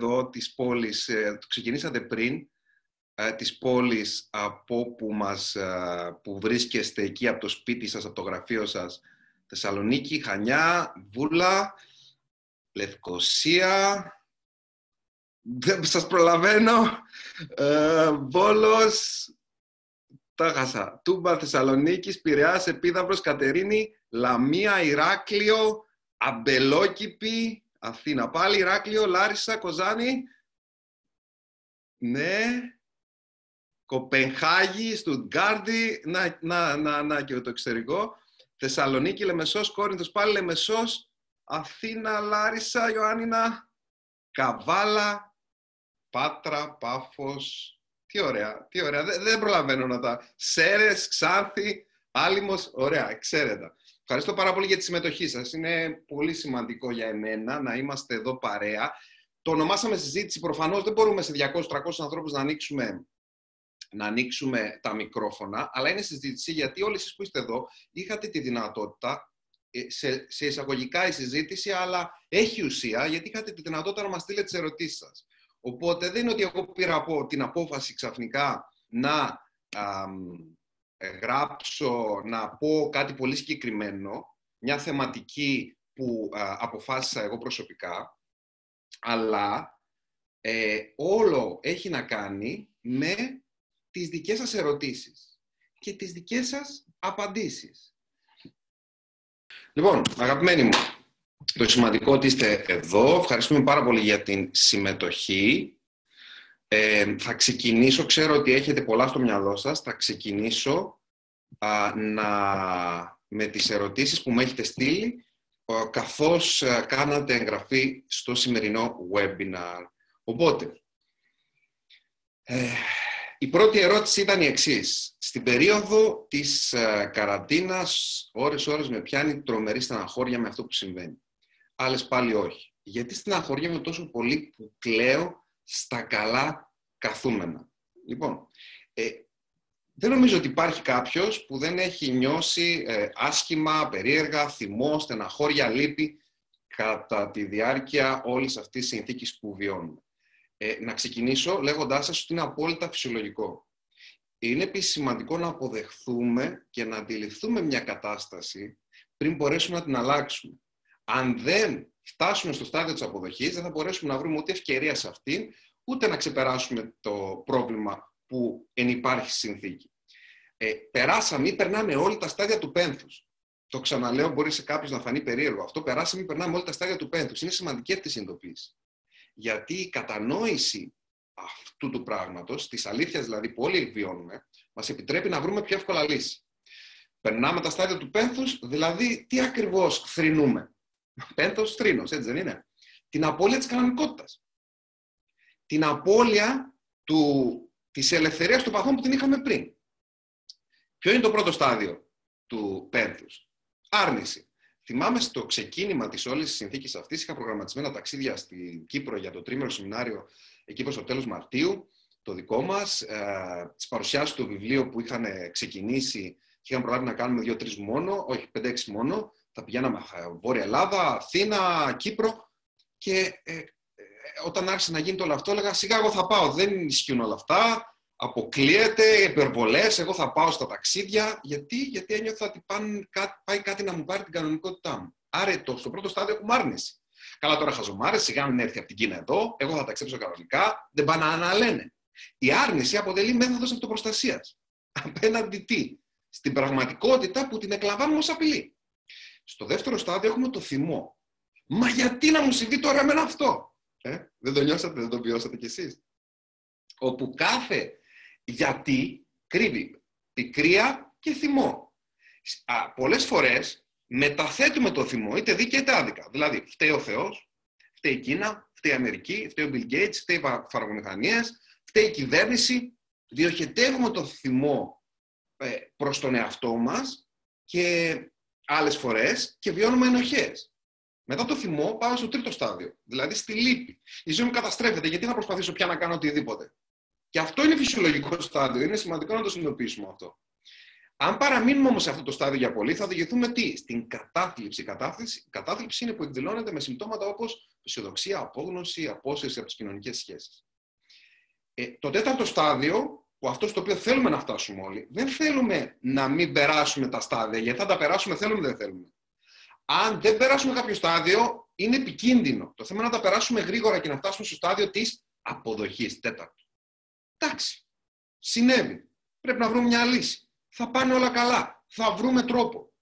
εδώ της πόλης, ε, το ξεκινήσατε πριν, ε, της πόλης από που, μας, ε, που βρίσκεστε εκεί από το σπίτι σας, από το γραφείο σας, Θεσσαλονίκη, Χανιά, Βούλα, Λευκοσία, δεν σας προλαβαίνω, ε, Βόλος, τα χάσα, Τούμπα, Θεσσαλονίκης, Πειραιάς, Επίδαυρος, Κατερίνη, Λαμία, Ηράκλειο, Αμπελόκηπη, Αθήνα. Πάλι, Ηράκλειο, Λάρισα, Κοζάνη, ναι, Κοπενχάγη, Στουτγκάρδη, να, να, να, να και το εξωτερικό, Θεσσαλονίκη, Λεμεσός, Κόρινθος. Πάλι, Λεμεσός, Αθήνα, Λάρισα, Ιωάννινα, Καβάλα, Πάτρα, Πάφος. Τι ωραία, τι ωραία. Δεν, δεν προλαβαίνω να τα... Σέρες, Ξάνθη, Άλυμος, ωραία, εξαίρετα. Ευχαριστώ πάρα πολύ για τη συμμετοχή σας. Είναι πολύ σημαντικό για εμένα να είμαστε εδώ παρέα. Το ονομάσαμε συζήτηση. Προφανώς δεν μπορούμε σε 200-300 ανθρώπους να ανοίξουμε να ανοίξουμε τα μικρόφωνα, αλλά είναι συζήτηση γιατί όλοι εσείς που είστε εδώ είχατε τη δυνατότητα ε, σε, σε εισαγωγικά η συζήτηση, αλλά έχει ουσία γιατί είχατε τη δυνατότητα να μας στείλετε τις ερωτήσεις σας. Οπότε δεν είναι ότι εγώ πήρα από την απόφαση ξαφνικά να γράψω, να πω κάτι πολύ συγκεκριμένο, μια θεματική που αποφάσισα εγώ προσωπικά, αλλά ε, όλο έχει να κάνει με τις δικές σας ερωτήσεις και τις δικές σας απαντήσεις. Λοιπόν, αγαπημένοι μου, το σημαντικό ότι είστε εδώ. Ευχαριστούμε πάρα πολύ για την συμμετοχή. Ε, θα ξεκινήσω, ξέρω ότι έχετε πολλά στο μυαλό σας, θα ξεκινήσω α, να, με τις ερωτήσεις που μου έχετε στείλει καθώς α, κάνατε εγγραφή στο σημερινό webinar. Οπότε, ε, η πρώτη ερώτηση ήταν η εξής. Στην περίοδο της ε, καραντίνας, ώρες-ώρες με πιάνει τρομερή στεναχώρια με αυτό που συμβαίνει. Άλλες πάλι όχι. Γιατί στεναχωριέμαι τόσο πολύ που κλαίω στα καλά καθούμενα. Λοιπόν, ε, δεν νομίζω ότι υπάρχει κάποιος που δεν έχει νιώσει ε, άσχημα, περίεργα, θυμό, στεναχώρια, λύπη κατά τη διάρκεια όλης αυτής της συνθήκης που βιώνουμε. Ε, να ξεκινήσω λέγοντάς σας ότι είναι απόλυτα φυσιολογικό. Είναι επίσης σημαντικό να αποδεχθούμε και να αντιληφθούμε μια κατάσταση πριν μπορέσουμε να την αλλάξουμε. Αν δεν φτάσουμε στο στάδιο της αποδοχής, δεν θα μπορέσουμε να βρούμε ούτε ευκαιρία σε αυτήν, ούτε να ξεπεράσουμε το πρόβλημα που ενυπάρχει στη συνθήκη. Ε, περάσαμε ή περνάμε όλα τα στάδια του πένθους. Το ξαναλέω, μπορεί σε κάποιο να φανεί περίεργο αυτό. Περάσαμε ή περνάμε όλα τα στάδια του πένθους. Είναι σημαντική αυτή η συνειδητοποίηση γιατί η κατανόηση αυτού του πράγματος, της αλήθειας δηλαδή που όλοι βιώνουμε, μας επιτρέπει να βρούμε πιο εύκολα λύση. Περνάμε τα στάδια του πένθους, δηλαδή τι ακριβώς θρυνούμε; Πένθος, θρήνος, έτσι δεν είναι. Την απώλεια της κανονικότητας. Την απώλεια του, της ελευθερίας του παθών που την είχαμε πριν. Ποιο είναι το πρώτο στάδιο του πένθους. Άρνηση. Θυμάμαι στο ξεκίνημα της όλης της συνθήκης αυτής, είχα προγραμματισμένα ταξίδια στην Κύπρο για το τρίμερο σεμινάριο εκεί προς το τέλος Μαρτίου, το δικό μας, ε, τις παρουσιάσεις του βιβλίου που είχαν ξεκινήσει και είχαν προλάβει να κάνουμε δύο-τρεις μόνο, όχι πέντε-έξι μόνο. Θα πηγαίναμε ε, Βόρεια Ελλάδα, Αθήνα, Κύπρο. Και ε, ε, όταν άρχισε να γίνεται όλο αυτό, έλεγα σιγά εγώ θα πάω. Δεν ισχύουν όλα αυτά αποκλείεται, υπερβολές. Εγώ θα πάω στα ταξίδια. Γιατί, γιατί ένιωθα ότι πάνε, πάει κάτι να μου πάρει την κανονικότητά μου. Άρα το, στο πρώτο στάδιο έχουμε άρνηση. Καλά, τώρα χαζομάρε, σιγά μην έρθει από την Κίνα εδώ, εγώ θα ταξιδέψω κανονικά, δεν πάνε να αναλένε. Η άρνηση αποτελεί μέθοδος αυτοπροστασίας. Απέναντι τι, στην πραγματικότητα που την εκλαμβάνουμε ως απειλή. Στο δεύτερο στάδιο έχουμε το θυμό. Μα γιατί να μου συμβεί τώρα με αυτό; Ε, δεν το νιώσατε, δεν το βιώσατε κι εσείς. Όπου κάθε γιατί κρύβει πικρία και θυμό. Α, πολλές φορές μεταθέτουμε το θυμό είτε δίκαια είτε άδικα. Δηλαδή, φταίει ο Θεός, φταίει η Κίνα, φταίει η Αμερική, φταίει ο Bill Gates, φταίει οι φαρμακομηχανίες, φταίει η κυβέρνηση. Διοχετεύουμε το θυμό ε, προς τον εαυτό μας και άλλες φορές και βιώνουμε ενοχές. Μετά το θυμό πάω στο τρίτο στάδιο, δηλαδή στη λύπη. Η ζωή μου καταστρέφεται, γιατί να προσπαθήσω πια να κάνω οτιδήποτε. Και αυτό είναι φυσιολογικό στάδιο. Είναι σημαντικό να το συνειδητοποιήσουμε αυτό. Αν παραμείνουμε όμως σε αυτό το στάδιο για πολύ, θα οδηγηθούμε τι, στην κατάθλιψη. Η κατάθλιψη είναι που εκδηλώνεται με συμπτώματα όπως αισιοδοξία, απόγνωση, απόσυρση από τις κοινωνικές σχέσεις. Ε, το τέταρτο στάδιο, που αυτός στο οποίο θέλουμε να φτάσουμε όλοι, δεν θέλουμε να μην περάσουμε τα στάδια, γιατί θα τα περάσουμε, θέλουμε δεν θέλουμε. Αν δεν περάσουμε κάποιο στάδιο, είναι επικίνδυνο. Το θέμα είναι να τα περάσουμε γρήγορα και να φτάσουμε στο στάδιο της αποδοχής. Τέταρτο. Εντάξει. Συνέβη. Πρέπει να βρούμε μια λύση. Θα πάνε όλα καλά. Θα βρούμε τρόπο.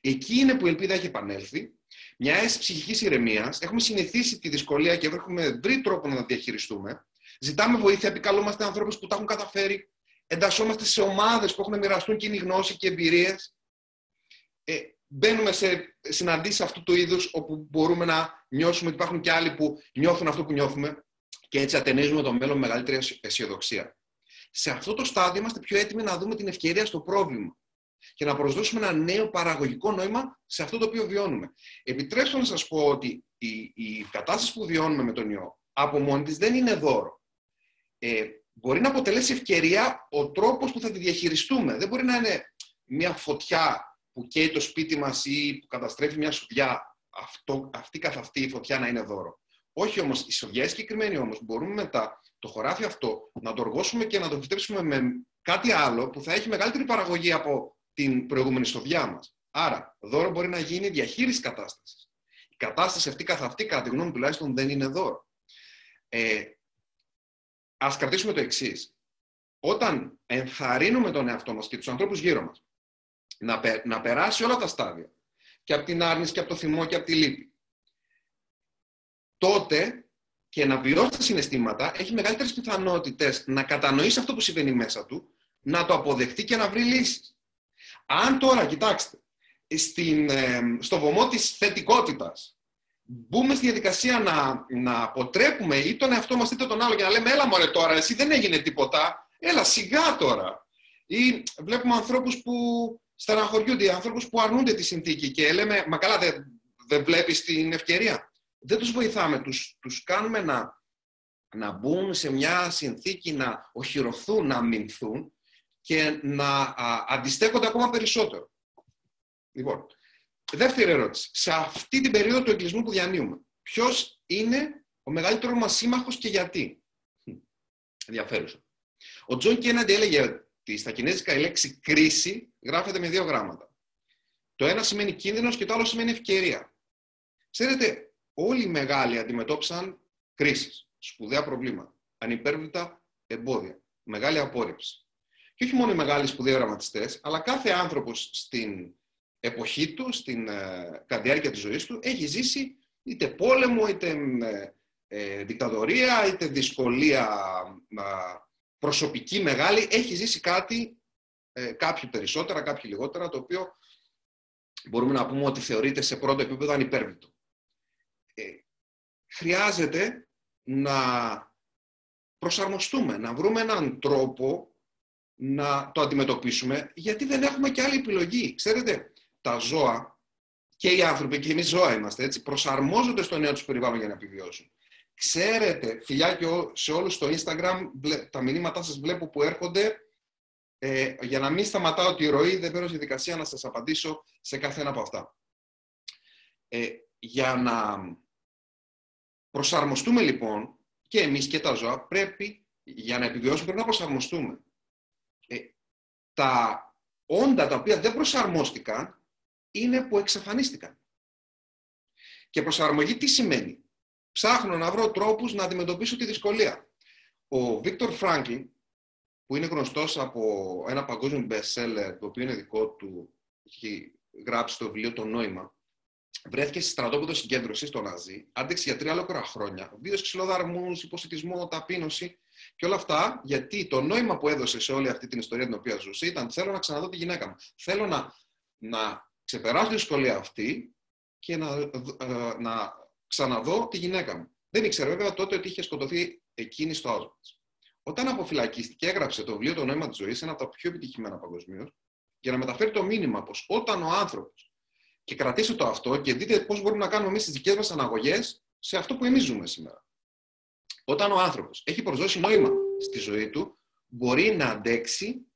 Εκεί είναι που η ελπίδα έχει επανέλθει. Μια αίσθηση ψυχικής ηρεμίας. Έχουμε συνηθίσει τη δυσκολία και έχουμε βρει τρόπο να τα διαχειριστούμε. Ζητάμε βοήθεια, επικαλούμαστε ανθρώπους που τα έχουν καταφέρει. Εντασσόμαστε σε ομάδες που έχουν μοιραστούν κοινή γνώση και εμπειρίες. Ε, μπαίνουμε σε συναντήσεις αυτού του είδους όπου μπορούμε να νιώσουμε ότι υπάρχουν και άλλοι που νιώθουν αυτό που νιώθουμε και έτσι ατενίζουμε το μέλλον με μεγαλύτερη αισιοδοξία. Σε αυτό το στάδιο είμαστε πιο έτοιμοι να δούμε την ευκαιρία στο πρόβλημα και να προσδώσουμε ένα νέο παραγωγικό νόημα σε αυτό το οποίο βιώνουμε. Επιτρέψτε να σας πω ότι η, η κατάσταση που βιώνουμε με τον ιό από μόνη της δεν είναι δώρο. Ε, μπορεί να αποτελέσει ευκαιρία ο τρόπος που θα τη διαχειριστούμε. Δεν μπορεί να είναι μια φωτιά που καίει το σπίτι μας ή που καταστρέφει μια σουδιά. Αυτό, αυτή καθ' αυτή η φωτιά να είναι δώρο. Όχι όμως, η σοδιά συγκεκριμένη όμως μπορούμε μετά το χωράφι αυτό να το οργώσουμε και να το φυτέψουμε με κάτι άλλο που θα έχει μεγαλύτερη παραγωγή από την προηγούμενη σοδιά μας. Άρα, δώρο μπορεί να γίνει διαχείριση κατάστασης. Η κατάσταση αυτή καθ' αυτή, κατά τη γνώμη τουλάχιστον, δεν είναι δώρο. Ε, ας κρατήσουμε το εξής. Όταν ενθαρρύνουμε τον εαυτό μας και τους ανθρώπους γύρω μας να, να περάσει όλα τα στάδια και από την άρνηση και από το θυμό και από τη λύπη, τότε και να βιώσει τα συναισθήματα έχει μεγαλύτερες πιθανότητες να κατανοήσει αυτό που συμβαίνει μέσα του, να το αποδεχτεί και να βρει λύσεις. Αν τώρα, κοιτάξτε, στην, στο βωμό της θετικότητας μπούμε στη διαδικασία να, να αποτρέπουμε ή τον εαυτό μας είτε τον άλλο και να λέμε έλα μωρέ τώρα, εσύ δεν έγινε τίποτα, έλα σιγά τώρα. Ή βλέπουμε ανθρώπους που στεναχωριούνται, ανθρώπους που αρνούνται τη συνθήκη και λέμε μα καλά δεν, δεν βλέπεις την ευκαιρία δεν τους βοηθάμε, τους, τους κάνουμε να, να μπουν σε μια συνθήκη να οχυρωθούν, να αμυνθούν και να α, αντιστέκονται ακόμα περισσότερο. Λοιπόν, δεύτερη ερώτηση. Σε αυτή την περίοδο του εγκλισμού που διανύουμε, ποιος είναι ο μεγαλύτερος μας σύμμαχος και γιατί; Ενδιαφέρουσα. Ο Τζον Κένεντι έλεγε ότι στα κινέζικα η λέξη κρίση γράφεται με δύο γράμματα. Το ένα σημαίνει κίνδυνος και το άλλο σημαίνει ευκαιρία. Ξέρετε, όλοι οι μεγάλοι αντιμετώπισαν κρίσεις, σπουδαία προβλήματα, ανυπέρβλητα εμπόδια, μεγάλη απόρριψη. Και όχι μόνο οι μεγάλοι σπουδαίοι οραματιστές, αλλά κάθε άνθρωπος στην εποχή του, στην ε, κατά διάρκεια της ζωής του, έχει ζήσει είτε πόλεμο, είτε ε, ε δικτατορία, είτε δυσκολία προσωπική μεγάλη. Έχει ζήσει κάτι, ε, κάποιοι περισσότερα, κάποιοι λιγότερα, το οποίο μπορούμε να πούμε ότι θεωρείται σε πρώτο επίπεδο ανυπέρβλητο. Ε, χρειάζεται να προσαρμοστούμε, να βρούμε έναν τρόπο να το αντιμετωπίσουμε, γιατί δεν έχουμε και άλλη επιλογή. Ξέρετε, τα ζώα και οι άνθρωποι, και εμείς ζώα είμαστε, έτσι, προσαρμόζονται στο νέο τους περιβάλλον για να επιβιώσουν. Ξέρετε, φιλιά και σε όλους στο Instagram, τα μηνύματά σας βλέπω που έρχονται, ε, για να μην σταματάω τη ροή, δεν παίρνω στη δικασία να σας απαντήσω σε κάθε ένα από αυτά. Ε, για να προσαρμοστούμε λοιπόν και εμείς και τα ζώα πρέπει, για να επιβιώσουμε, πρέπει να προσαρμοστούμε. Ε, τα όντα τα οποία δεν προσαρμόστηκαν είναι που εξαφανίστηκαν. Και προσαρμογή τι σημαίνει; Ψάχνω να βρω τρόπους να αντιμετωπίσω τη δυσκολία. Ο Βίκτορ Φράγκλιν, που είναι γνωστός από ένα παγκόσμιο best seller, το οποίο είναι δικό του, έχει γράψει το βιβλίο «Το νόημα», βρέθηκε σε στρατόπεδο συγκέντρωσης στο Ναζί, άντεξε για τρία ολόκληρα χρόνια. Βίωσε ξυλοδαρμούς, υποσυτισμό, ταπείνωση και όλα αυτά γιατί το νόημα που έδωσε σε όλη αυτή την ιστορία την οποία ζούσε ήταν θέλω να ξαναδώ τη γυναίκα μου. Θέλω να, να ξεπεράσω τη δυσκολία αυτή και να, ε, να ξαναδώ τη γυναίκα μου. Δεν ήξερε βέβαια τότε ότι είχε σκοτωθεί εκείνη στο Auschwitz. Όταν αποφυλακίστηκε, έγραψε το βιβλίο Το νόημα της ζωής, ένα από τα πιο επιτυχημένα παγκοσμίως, για να μεταφέρει το μήνυμα πως όταν ο άνθρωπος και κρατήστε το αυτό και δείτε πώς μπορούμε να κάνουμε εμείς τις δικές μας αναγωγές σε αυτό που εμείς ζούμε σήμερα. Όταν ο άνθρωπος έχει προσδώσει νόημα στη ζωή του, μπορεί να αντέξει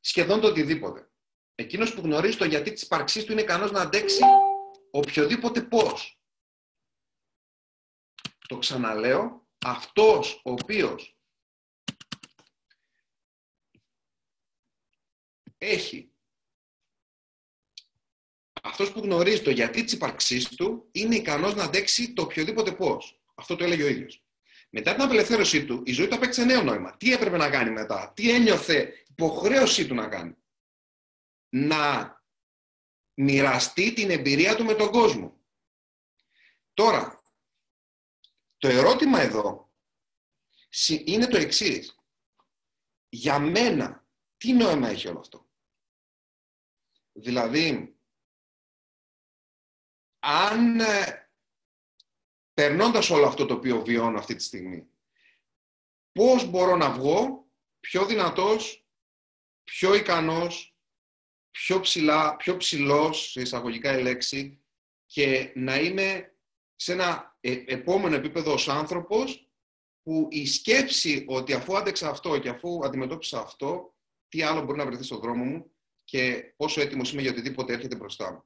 σχεδόν το οτιδήποτε. Εκείνος που γνωρίζει το γιατί της υπαρξής του είναι ικανός να αντέξει οποιοδήποτε πώς. Το ξαναλέω, αυτός ο οποίος έχει αυτός που γνωρίζει το γιατί της υπαρξής του είναι ικανός να αντέξει το οποιοδήποτε πώς. Αυτό το έλεγε ο ίδιος. Μετά την απελευθέρωσή του, η ζωή του απέκτησε νέο νόημα. Τι έπρεπε να κάνει μετά, τι ένιωθε υποχρέωσή του να κάνει. Να μοιραστεί την εμπειρία του με τον κόσμο. Τώρα, το ερώτημα εδώ είναι το εξής. Για μένα, τι νόημα έχει όλο αυτό; Δηλαδή, αν ε, περνώντας όλο αυτό το οποίο βιώνω αυτή τη στιγμή, πώς μπορώ να βγω πιο δυνατός, πιο ικανός, πιο ψηλά, πιο ψηλός, σε εισαγωγικά η λέξη, και να είμαι σε ένα ε, επόμενο επίπεδο ως άνθρωπος που η σκέψη ότι αφού άντεξα αυτό και αφού αντιμετώπισα αυτό, τι άλλο μπορεί να βρεθεί στον δρόμο μου και πόσο έτοιμος είμαι για οτιδήποτε έρχεται μπροστά μου.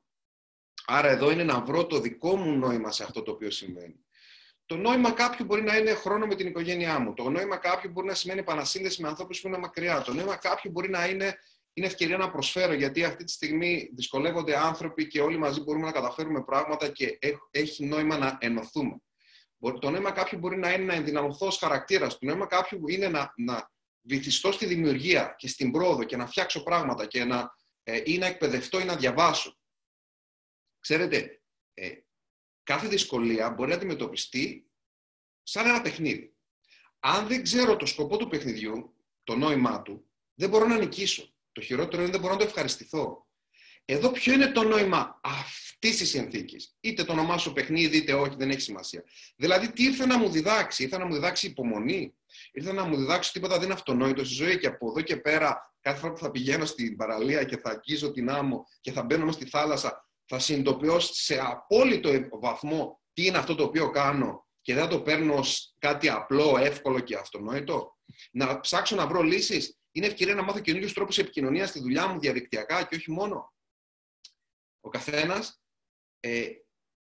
Άρα εδώ είναι να βρω το δικό μου νόημα σε αυτό το οποίο συμβαίνει. Το νόημα κάποιου μπορεί να είναι χρόνο με την οικογένειά μου. Το νόημα κάποιου μπορεί να σημαίνει επανασύνδεση με ανθρώπους που είναι μακριά. Το νόημα κάποιου μπορεί να είναι, είναι ευκαιρία να προσφέρω, γιατί αυτή τη στιγμή δυσκολεύονται άνθρωποι και όλοι μαζί μπορούμε να καταφέρουμε πράγματα και έχει νόημα να ενωθούμε. Το νόημα κάποιου μπορεί να είναι να ενδυναμωθώ ως χαρακτήρας. Το νόημα κάποιου είναι να, να βυθιστώ στη δημιουργία και στην πρόοδο και να φτιάξω πράγματα και να, ε, ή να εκπαιδευτώ ή να διαβάσω. Ξέρετε, ε, κάθε δυσκολία μπορεί να αντιμετωπιστεί σαν ένα παιχνίδι. Αν δεν ξέρω το σκοπό του παιχνιδιού, το νόημά του, δεν μπορώ να νικήσω. Το χειρότερο είναι δεν μπορώ να το ευχαριστηθώ. Εδώ ποιο είναι το νόημα αυτής της συνθήκης; Είτε το ονομάσω παιχνίδι, είτε όχι, δεν έχει σημασία. Δηλαδή, τι ήρθε να μου διδάξει, ήρθε να μου διδάξει υπομονή, ήρθε να μου διδάξει τίποτα δεν είναι αυτονόητο στη ζωή και από εδώ και πέρα, κάθε φορά που θα πηγαίνω στην παραλία και θα αγγίζω την άμμο και θα μπαίνω στη θάλασσα, θα συνειδητοποιώ σε απόλυτο βαθμό τι είναι αυτό το οποίο κάνω και δεν θα το παίρνω ως κάτι απλό, εύκολο και αυτονόητο; Να ψάξω να βρω λύσεις; Είναι ευκαιρία να μάθω καινούριους τρόπους επικοινωνίας στη δουλειά μου διαδικτυακά και όχι μόνο. Ο καθένας ε,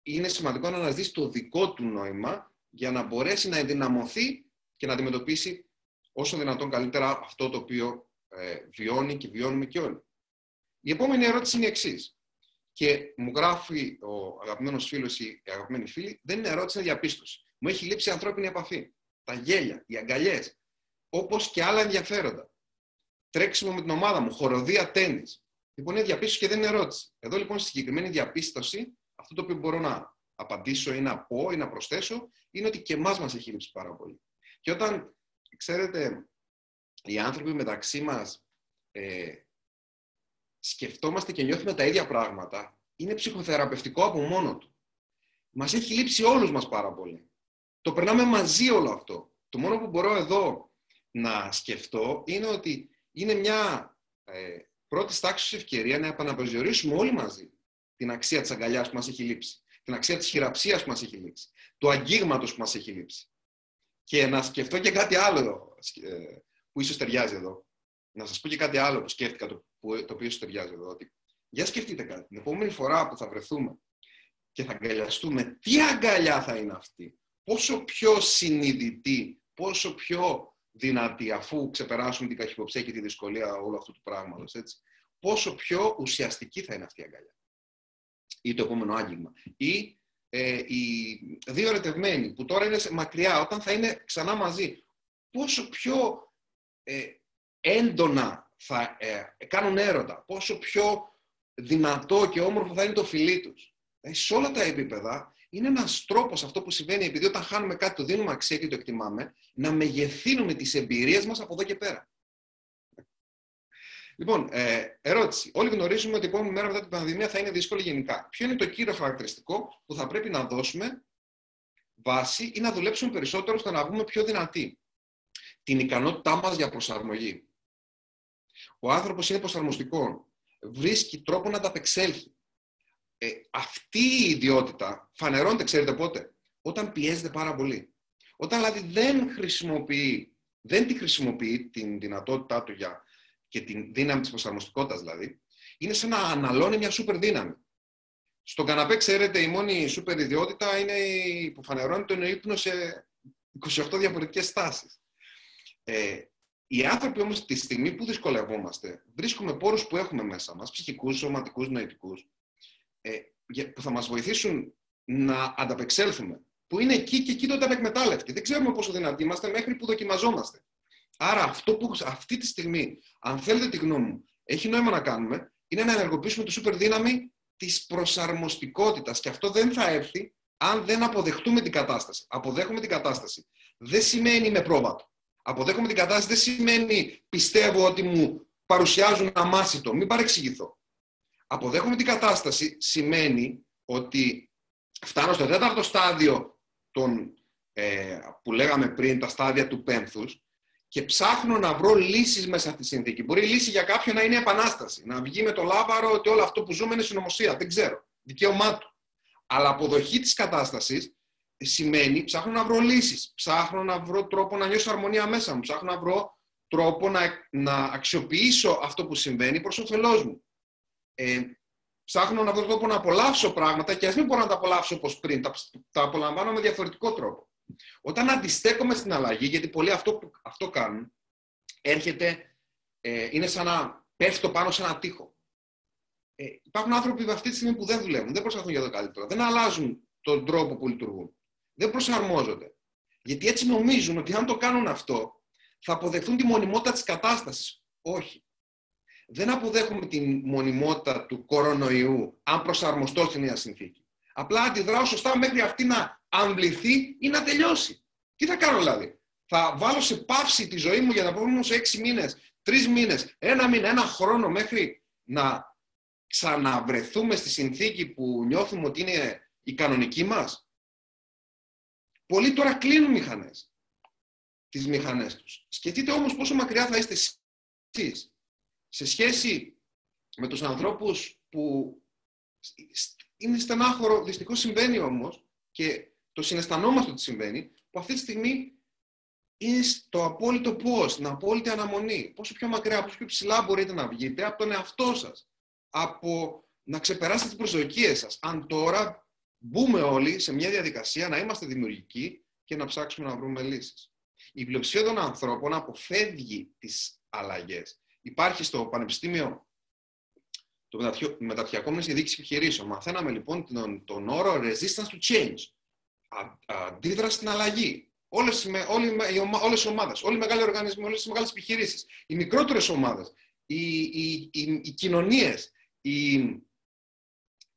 είναι σημαντικό να αναζητήσει το δικό του νόημα για να μπορέσει να ενδυναμωθεί και να αντιμετωπίσει όσο δυνατόν καλύτερα αυτό το οποίο ε, βιώνει και βιώνουμε και όλοι. Η επόμενη ερώτηση είναι η εξής. Και μου γράφει ο αγαπημένος φίλος ή η αγαπημένη φίλη, δεν είναι ερώτηση, είναι διαπίστωση. Μου έχει λείψει η ανθρώπινη επαφή. Τα γέλια, οι αγκαλιές, όπως και άλλα ενδιαφέροντα. Τρέξιμο με την ομάδα μου, χοροδία, τέννη. Λοιπόν, είναι διαπίστωση και δεν είναι ερώτηση. Εδώ λοιπόν στη συγκεκριμένη διαπίστωση, αυτό το οποίο μπορώ να απαντήσω ή να πω ή να προσθέσω, είναι ότι και εμάς μας έχει λείψει πάρα πολύ. Και όταν, ξέρετε, οι άνθρωποι μεταξύ μας ε, σκεφτόμαστε και νιώθουμε τα ίδια πράγματα, είναι ψυχοθεραπευτικό από μόνο του. Μας έχει λείψει όλους μας πάρα πολύ. Το περνάμε μαζί όλο αυτό. Το μόνο που μπορώ εδώ να σκεφτώ είναι ότι είναι μια ε, πρώτη τάξη ευκαιρία να επαναπροσδιορίσουμε όλοι μαζί την αξία της αγκαλιάς που μας έχει λείψει, την αξία της χειραψίας που μας έχει λείψει, του αγγίγματος που μας έχει λείψει. Και να σκεφτώ και κάτι άλλο ε, που ίσως ταιριάζει εδώ. Να σας πω και κάτι άλλο που σκέφτηκα το που, το οποίο σου ταιριάζει εδώ. Ότι, για σκεφτείτε κάτι. Την επόμενη φορά που θα βρεθούμε και θα αγκαλιαστούμε, τι αγκαλιά θα είναι αυτή; Πόσο πιο συνειδητή, πόσο πιο δυνατή, αφού ξεπεράσουμε την καχυποψία και τη δυσκολία όλου αυτού του πράγματος, έτσι, πόσο πιο ουσιαστική θα είναι αυτή η αγκαλιά. Ή το επόμενο άγγιγμα. Ή ε, οι δύο ερωτευμένοι, που τώρα είναι μακριά, όταν θα είναι ξανά μαζί, πόσο πιο ε, έντονα θα ε, κάνουν έρωτα, πόσο πιο δυνατό και όμορφο θα είναι το φιλί τους. Ε, σε όλα τα επίπεδα είναι ένας τρόπος αυτό που συμβαίνει, επειδή όταν χάνουμε κάτι το δίνουμε αξία και το εκτιμάμε, να μεγεθύνουμε τις εμπειρίες μας από εδώ και πέρα. Λοιπόν, ε, ερώτηση. Όλοι γνωρίζουμε ότι η επόμενη μέρα μετά την πανδημία θα είναι δύσκολη γενικά. Ποιο είναι το κύριο χαρακτηριστικό που θα πρέπει να δώσουμε βάση ή να δουλέψουμε περισσότερο ώστε να βγούμε πιο δυνατοί; Την ικανότητά μας για προσαρμογή. Ο άνθρωπος είναι προσαρμοστικός. Βρίσκει τρόπο να ανταπεξέλθει. Ε, αυτή η ιδιότητα φανερώνεται, ξέρετε πότε, όταν πιέζεται πάρα πολύ. Όταν δηλαδή δεν χρησιμοποιεί, δεν τη χρησιμοποιεί την δυνατότητά του για και την δύναμη της προσαρμοστικότητας δηλαδή, είναι σαν να αναλώνει μια σούπερ δύναμη. Στον καναπέ, ξέρετε, η μόνη σούπερ ιδιότητα είναι που φανερώνει τον ύπνος σε 28 διαφορετικές στάσεις. Ε, οι άνθρωποι όμως τη στιγμή που δυσκολευόμαστε, βρίσκουμε πόρους που έχουμε μέσα μας, ψυχικούς, σωματικούς, νοητικούς, ε, που θα μας βοηθήσουν να ανταπεξέλθουμε. Που είναι εκεί και εκεί τότε ανεκμετάλλευτοι. Δεν ξέρουμε πόσο δυνατοί είμαστε μέχρι που δοκιμαζόμαστε. Άρα αυτό που αυτή τη στιγμή, αν θέλετε τη γνώμη μου, έχει νόημα να κάνουμε, είναι να ενεργοποιήσουμε τη σούπερ δύναμη της προσαρμοστικότητας. Και αυτό δεν θα έρθει αν δεν αποδεχτούμε την κατάσταση. Αποδέχομαι την κατάσταση. Δεν σημαίνει με πρόβατο. Αποδέχομαι την κατάσταση δεν σημαίνει πιστεύω ότι μου παρουσιάζουν αμάσιτο. Μην παρεξηγηθώ. Αποδέχομαι την κατάσταση σημαίνει ότι φτάνω στο τέταρτο στάδιο των, ε, που λέγαμε πριν, τα στάδια του πένθους και ψάχνω να βρω λύσεις μέσα στη συνθήκη. Μπορεί η λύση για κάποιον να είναι επανάσταση. Να βγει με το λάβαρο ότι όλο αυτό που ζούμε είναι συνωμοσία. Δεν ξέρω. Δικαίωμά του. Αλλά αποδοχή της κατάστασης σημαίνει ψάχνω να βρω λύσεις. Ψάχνω να βρω τρόπο να νιώσω αρμονία μέσα μου. Ψάχνω να βρω τρόπο να, να αξιοποιήσω αυτό που συμβαίνει προς όφελός μου. Ε, ψάχνω να βρω τρόπο να απολαύσω πράγματα και ας μην μπορώ να τα απολαύσω όπως πριν. Τα, τα απολαμβάνω με διαφορετικό τρόπο. Όταν αντιστέκομαι στην αλλαγή, γιατί πολλοί αυτό, που, αυτό κάνουν, έρχεται, ε, είναι σαν να πέφτω πάνω σε ένα τείχο. Ε, υπάρχουν άνθρωποι αυτή τη στιγμή που δεν δουλεύουν, δεν προσπαθούν για το καλύτερο, δεν αλλάζουν τον τρόπο που λειτουργούν, δεν προσαρμόζονται. Γιατί έτσι νομίζουν ότι αν το κάνουν αυτό, θα αποδεχθούν τη μονιμότητα της κατάστασης. Όχι. Δεν αποδέχομαι τη μονιμότητα του κορονοϊού αν προσαρμοστώ στη νέα συνθήκη. Απλά αντιδράω σωστά μέχρι αυτή να αμβληθεί ή να τελειώσει. Τι θα κάνω δηλαδή; Θα βάλω σε παύση τη ζωή μου για να πούμε σε έξι μήνες, τρεις μήνες, ένα μήνα, ένα χρόνο μέχρι να ξαναβρεθούμε στη συνθήκη που νιώθουμε ότι είναι η κανονική μας; Πολλοί τώρα κλείνουν μηχανές, τις μηχανές τους. Σκεφτείτε όμως πόσο μακριά θα είστε εσείς σε σχέση με τους ανθρώπους που είναι στενάχωρο, δυστυχώς συμβαίνει όμως και το συναισθανόμαστε ότι συμβαίνει, που αυτή τη στιγμή είναι στο απόλυτο πώς, στην απόλυτη αναμονή. Πόσο πιο μακριά, πόσο πιο ψηλά μπορείτε να βγείτε από τον εαυτό σας. Από να ξεπεράσετε τις προσδοκίες σας. Αν τώρα μπούμε όλοι σε μια διαδικασία να είμαστε δημιουργικοί και να ψάξουμε να βρούμε λύσεις. Η πλειοψηφία των ανθρώπων αποφεύγει τις αλλαγές. Υπάρχει στο Πανεπιστήμιο το μεταπτυχιακό με διοίκηση επιχειρήσεων. Μαθαίναμε λοιπόν τον, τον όρο resistance to change αντίδραση στην αλλαγή. Όλες, όλες, όλες οι ομάδες, όλοι οι μεγάλοι οργανισμοί, όλες οι μεγάλες επιχειρήσεις, οι μικρότερες ομάδες, οι, οι, οι, οι κοινωνίες, οι,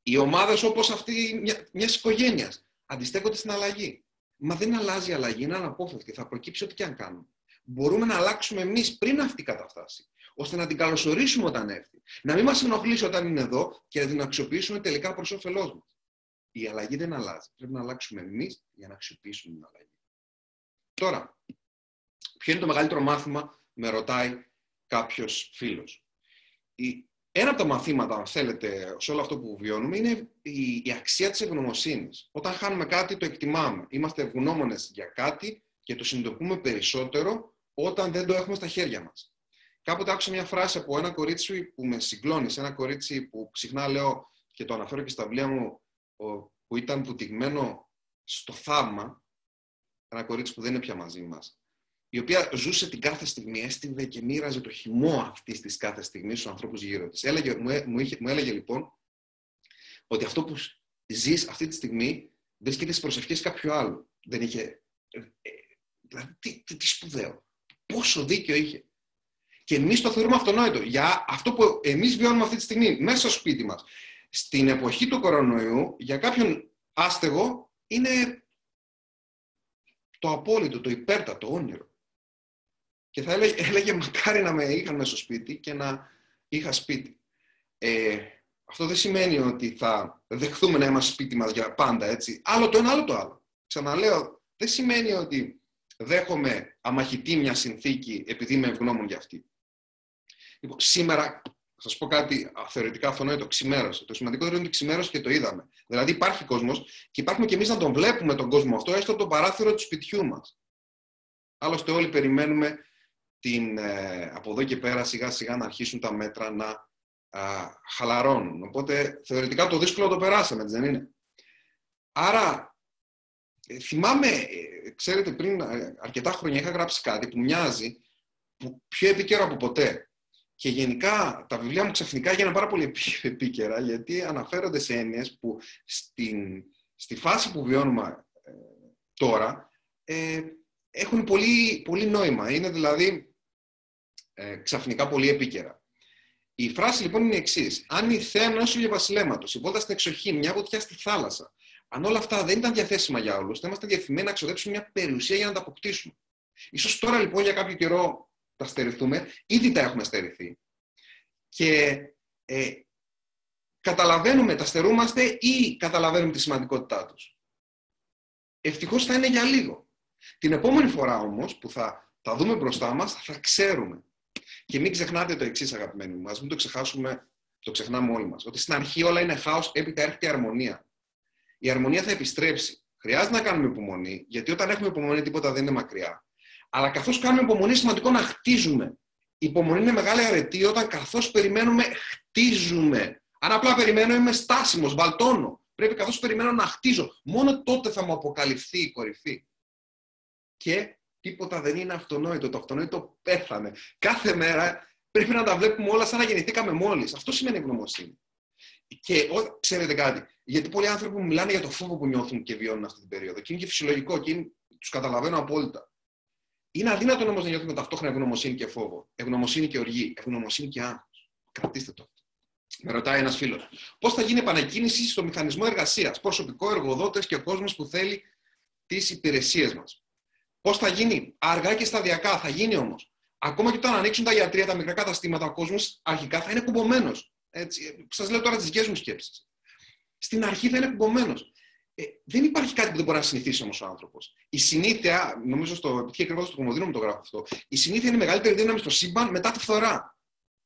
οι ομάδες όπως αυτή μια, μιας οικογένειας αντιστέκονται στην αλλαγή. Μα δεν αλλάζει η αλλαγή, είναι αναπόφευκτη, θα προκύψει ό,τι και αν κάνουμε. Μπορούμε να αλλάξουμε εμείς πριν αυτή καταφτάσει, ώστε να την καλωσορίσουμε όταν έρθει. Να μην μας ενοχλήσει όταν είναι εδώ και να την αξιοποιήσουμε τελικά προς όφελός μας. Η αλλαγή δεν αλλάζει. Πρέπει να αλλάξουμε εμείς για να αξιοποιήσουμε την αλλαγή. Τώρα, ποιο είναι το μεγαλύτερο μάθημα, με ρωτάει κάποιος φίλος. Ένα από τα μαθήματα, αν θέλετε, σε όλο αυτό που βιώνουμε, είναι η, αξία της ευγνωμοσύνης. Όταν χάνουμε κάτι, το εκτιμάμε. Είμαστε ευγνώμονες για κάτι και το συνειδητοποιούμε περισσότερο όταν δεν το έχουμε στα χέρια μας. Κάποτε άκουσα μια φράση από ένα κορίτσι που με συγκλώνει, ένα κορίτσι που συχνά λέω και το αναφέρω και στα βιβλία μου, που ήταν βουτυγμένο στο θαύμα, ένα κορίτσι που δεν είναι πια μαζί μας, η οποία ζούσε την κάθε στιγμή, έστειλε και μοίραζε το χυμό αυτής της κάθε στιγμή στους ανθρώπους γύρω της. Έλεγε, μου, μου, μου έλεγε λοιπόν ότι αυτό που ζεις αυτή τη στιγμή βρίσκεται στι προσευχές κάποιου άλλου. Δεν είχε. Ε, ε, δηλαδή, τι, τι, τι σπουδαίο. Πόσο δίκιο είχε. Και εμείς το θεωρούμε αυτονόητο. Για αυτό που εμείς βιώνουμε αυτή τη στιγμή μέσα στο σπίτι μας, στην εποχή του κορονοϊού για κάποιον άστεγο είναι το απόλυτο, το υπέρτατο όνειρο. Και θα έλεγε, έλεγε μακάρι να με είχαν μέσα στο σπίτι και να είχα σπίτι. Ε, αυτό δεν σημαίνει ότι θα δεχθούμε να είμαστε σπίτι μας για πάντα, έτσι. Άλλο το ένα, άλλο το άλλο. Ξαναλέω, δεν σημαίνει ότι δέχομαι αμαχητή μια συνθήκη επειδή είμαι ευγνώμων για αυτή. Λοιπόν, σήμερα θα σας πω κάτι θεωρητικά αυτονόητο. Ξημέρωσε. Το σημαντικότερο είναι ότι ξημέρωσε και το είδαμε. Δηλαδή υπάρχει κόσμος και υπάρχουμε και εμείς να τον βλέπουμε τον κόσμο αυτό έστω από το παράθυρο του σπιτιού μας. Άλλωστε, όλοι περιμένουμε την, ε, από εδώ και πέρα σιγά σιγά να αρχίσουν τα μέτρα να α, χαλαρώνουν. Οπότε θεωρητικά το δύσκολο το περάσαμε, δεν είναι; Άρα, ε, θυμάμαι, ε, ξέρετε, πριν ε, αρκετά χρόνια είχα γράψει κάτι που μοιάζει που πιο επίκαιρο από ποτέ. Και γενικά τα βιβλία μου ξαφνικά έγιναν πάρα πολύ επίκαιρα γιατί αναφέρονται σε έννοιες που στην, στη φάση που βιώνουμε τώρα ε, έχουν πολύ, πολύ νόημα. Είναι δηλαδή ε, ξαφνικά πολύ επίκαιρα. Η φράση λοιπόν είναι η εξής. Αν η θέα ενός ηλιοβασιλέματος, η βόλτα στην εξοχή, μια βοτιά στη θάλασσα, αν όλα αυτά δεν ήταν διαθέσιμα για όλους, θα είμαστε διαθυμένοι να ξοδέψουμε μια περιουσία για να τα αποκτήσουμε. σω τώρα λοιπόν για κάποιο καιρό τα στερηθούμε, ήδη τα έχουμε στερηθεί. Και ε, καταλαβαίνουμε, τα στερούμαστε ή καταλαβαίνουμε τη σημαντικότητά τους. Ευτυχώς θα είναι για λίγο. Την επόμενη φορά όμως που θα τα δούμε μπροστά μας, θα ξέρουμε. Και μην ξεχνάτε το εξής, αγαπημένοι μου, μην το ξεχάσουμε, το ξεχνάμε όλοι μας. Ότι στην αρχή όλα είναι χάος, έπειτα έρχεται η αρμονία. Η αρμονία θα επιστρέψει. Χρειάζεται να κάνουμε υπομονή, γιατί όταν έχουμε υπομονή τίποτα δεν είναι μακριά. Αλλά καθώς κάνουμε υπομονή, σημαντικό να χτίζουμε. Η υπομονή είναι μεγάλη αρετή όταν καθώς περιμένουμε, χτίζουμε. Αν απλά περιμένω, είμαι στάσιμος, βαλτώνω. Πρέπει καθώς περιμένω να χτίζω. Μόνο τότε θα μου αποκαλυφθεί η κορυφή. Και τίποτα δεν είναι αυτονόητο. Το αυτονόητο πέθανε. Κάθε μέρα πρέπει να τα βλέπουμε όλα σαν να γεννηθήκαμε μόλις. Αυτό σημαίνει ευγνωμοσύνη. Και ό, ξέρετε κάτι, γιατί πολλοί άνθρωποι μιλάνε για το φόβο που νιώθουν και βιώνουν αυτή την περίοδο. Και είναι και φυσιολογικό και τους καταλαβαίνω απόλυτα. Είναι αδύνατο όμως να νιώθουμε ταυτόχρονα ευγνωμοσύνη και φόβο. Ευγνωμοσύνη και οργή. Ευγνωμοσύνη και άγχος. Κρατήστε το. Με ρωτάει ένας φίλος. Πώς θα γίνει επανεκκίνηση στο μηχανισμό εργασίας, προσωπικό, εργοδότες και ο κόσμος που θέλει τις υπηρεσίες μας. Πώς θα γίνει, αργά και σταδιακά, θα γίνει όμως. Ακόμα και όταν ανοίξουν τα ιατρία, τα μικρά καταστήματα, ο κόσμος αρχικά θα είναι κουμπωμένος. Σας λέω τώρα τις δικές μου σκέψεις. Στην αρχή θα είναι κουμπωμένος. Ε, δεν υπάρχει κάτι που δεν μπορεί να συνηθίσει όμως ο άνθρωπος. Η συνήθεια, νομίζω στο επιτυχία ακριβώς στο κομμωδίνο μου το γράφω αυτό, η συνήθεια είναι η μεγαλύτερη δύναμη στο σύμπαν μετά τη φθορά.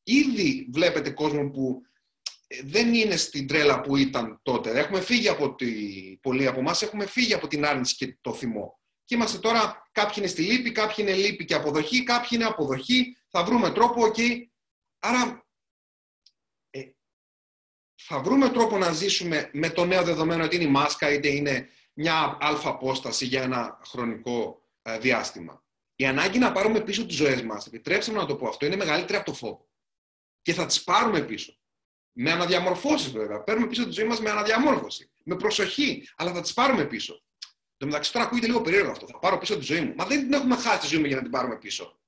Ήδη βλέπετε κόσμο που ε, δεν είναι στην τρέλα που ήταν τότε. Έχουμε φύγει από τη... Πολλοί από εμάς έχουμε φύγει από την άρνηση και το θυμό. Και είμαστε τώρα, κάποιοι είναι στη λύπη, κάποιοι είναι λύπη και αποδοχή, κάποιοι είναι αποδοχή, θα βρούμε τρόπο, ok. Άρα, ε, θα βρούμε τρόπο να ζήσουμε με το νέο δεδομένο ότι είναι η μάσκα, είτε είναι μια αλφα απόσταση για ένα χρονικό ε, διάστημα. Η ανάγκη να πάρουμε πίσω τις ζωές μας, επιτρέψτε μου να το πω αυτό, είναι μεγαλύτερη από το φόβο. Και θα τις πάρουμε πίσω. Με αναδιαμορφώσεις βέβαια. Παίρνουμε πίσω τη ζωή μας με αναδιαμόρφωση. Με προσοχή, αλλά θα τις πάρουμε πίσω. Το μεταξύ τώρα ακούγεται λίγο περίεργο αυτό. Θα πάρω πίσω τη ζωή μου. Μα δεν την έχουμε χάσει τη ζωή μου για να την πάρουμε πίσω.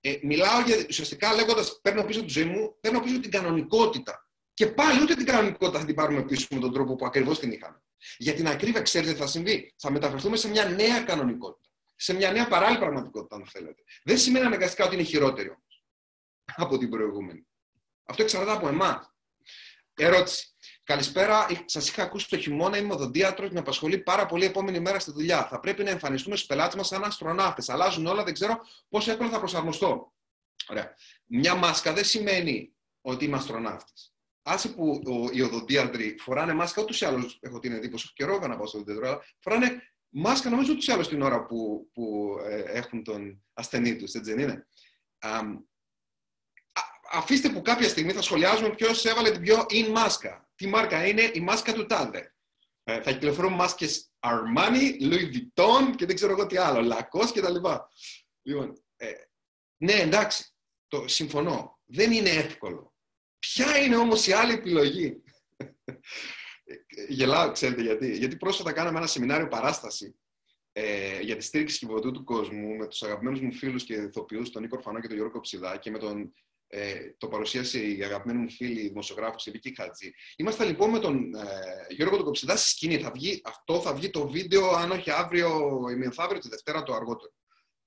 Ε, μιλάω για, ουσιαστικά λέγοντας παίρνω πίσω τη ζωή μου, παίρνω πίσω την κανονικότητα. Και πάλι ούτε την κανονικότητα θα την πάρουμε πίσω με τον τρόπο που ακριβώς την είχαμε. Για την ακρίβεια, ξέρετε τι θα συμβεί; Θα μεταφερθούμε σε μια νέα κανονικότητα. Σε μια νέα παράλληλη πραγματικότητα, αν θέλετε. Δεν σημαίνει αναγκαστικά ότι είναι χειρότερη όμω από την προηγούμενη. Αυτό εξαρτάται από εμάς. Ερώτηση. Καλησπέρα. Σας είχα ακούσει το χειμώνα. Είμαι οδοντίατρος και με απασχολεί πάρα πολύ η επόμενη μέρα στη δουλειά. Θα πρέπει να εμφανιστούμε στους πελάτες μας σαν αστροναύτες. Αλλάζουν όλα, δεν ξέρω πόσο εύκολα θα προσαρμοστώ. Ωραία. Μια μάσκα δεν σημαίνει ότι είμαι αστροναύτης. Άσε που οι οδοντίατροι φοράνε μάσκα, ούτως ή άλλως έχω την εντύπωση, έχω καιρό να πάω στο οδοντίατρο, αλλά φοράνε μάσκα νομίζω ούτως ή άλλως την ώρα που, που ε, έχουν τον ασθενή τους, έτσι δεν είναι; Αφήστε που κάποια στιγμή θα σχολιάζουμε ποιος έβαλε την πιο in μάσκα. Τι μάρκα είναι η μάσκα του τάδε; Ε, θα κυκλοφορούν μάσκες Armani, Louis Vuitton και δεν ξέρω εγώ τι άλλο, Lacoste κτλ. Λοιπόν, ε, ναι, εντάξει, το συμφωνώ. Δεν είναι εύκολο. Ποια είναι όμως η άλλη επιλογή; Γελάω, ξέρετε γιατί. Γιατί πρόσφατα κάναμε ένα σεμινάριο παράσταση ε, για τη στήριξη κυβωτού του κόσμου με τους αγαπημένους μου φίλους και ηθοποιούς, τον Νίκο Ορφανό και τον Γιώργο Ψιδά και με τον ε, το παρουσίασε η αγαπημένη μου φίλη δημοσιογράφος η Βίκη Χατζή. Είμαστε λοιπόν με τον ε, Γιώργο τον Κοψιδά στη σκηνή. Θα βγει, αυτό θα βγει το βίντεο, αν όχι αύριο ή μεθαύριο, τη Δευτέρα το αργότερο.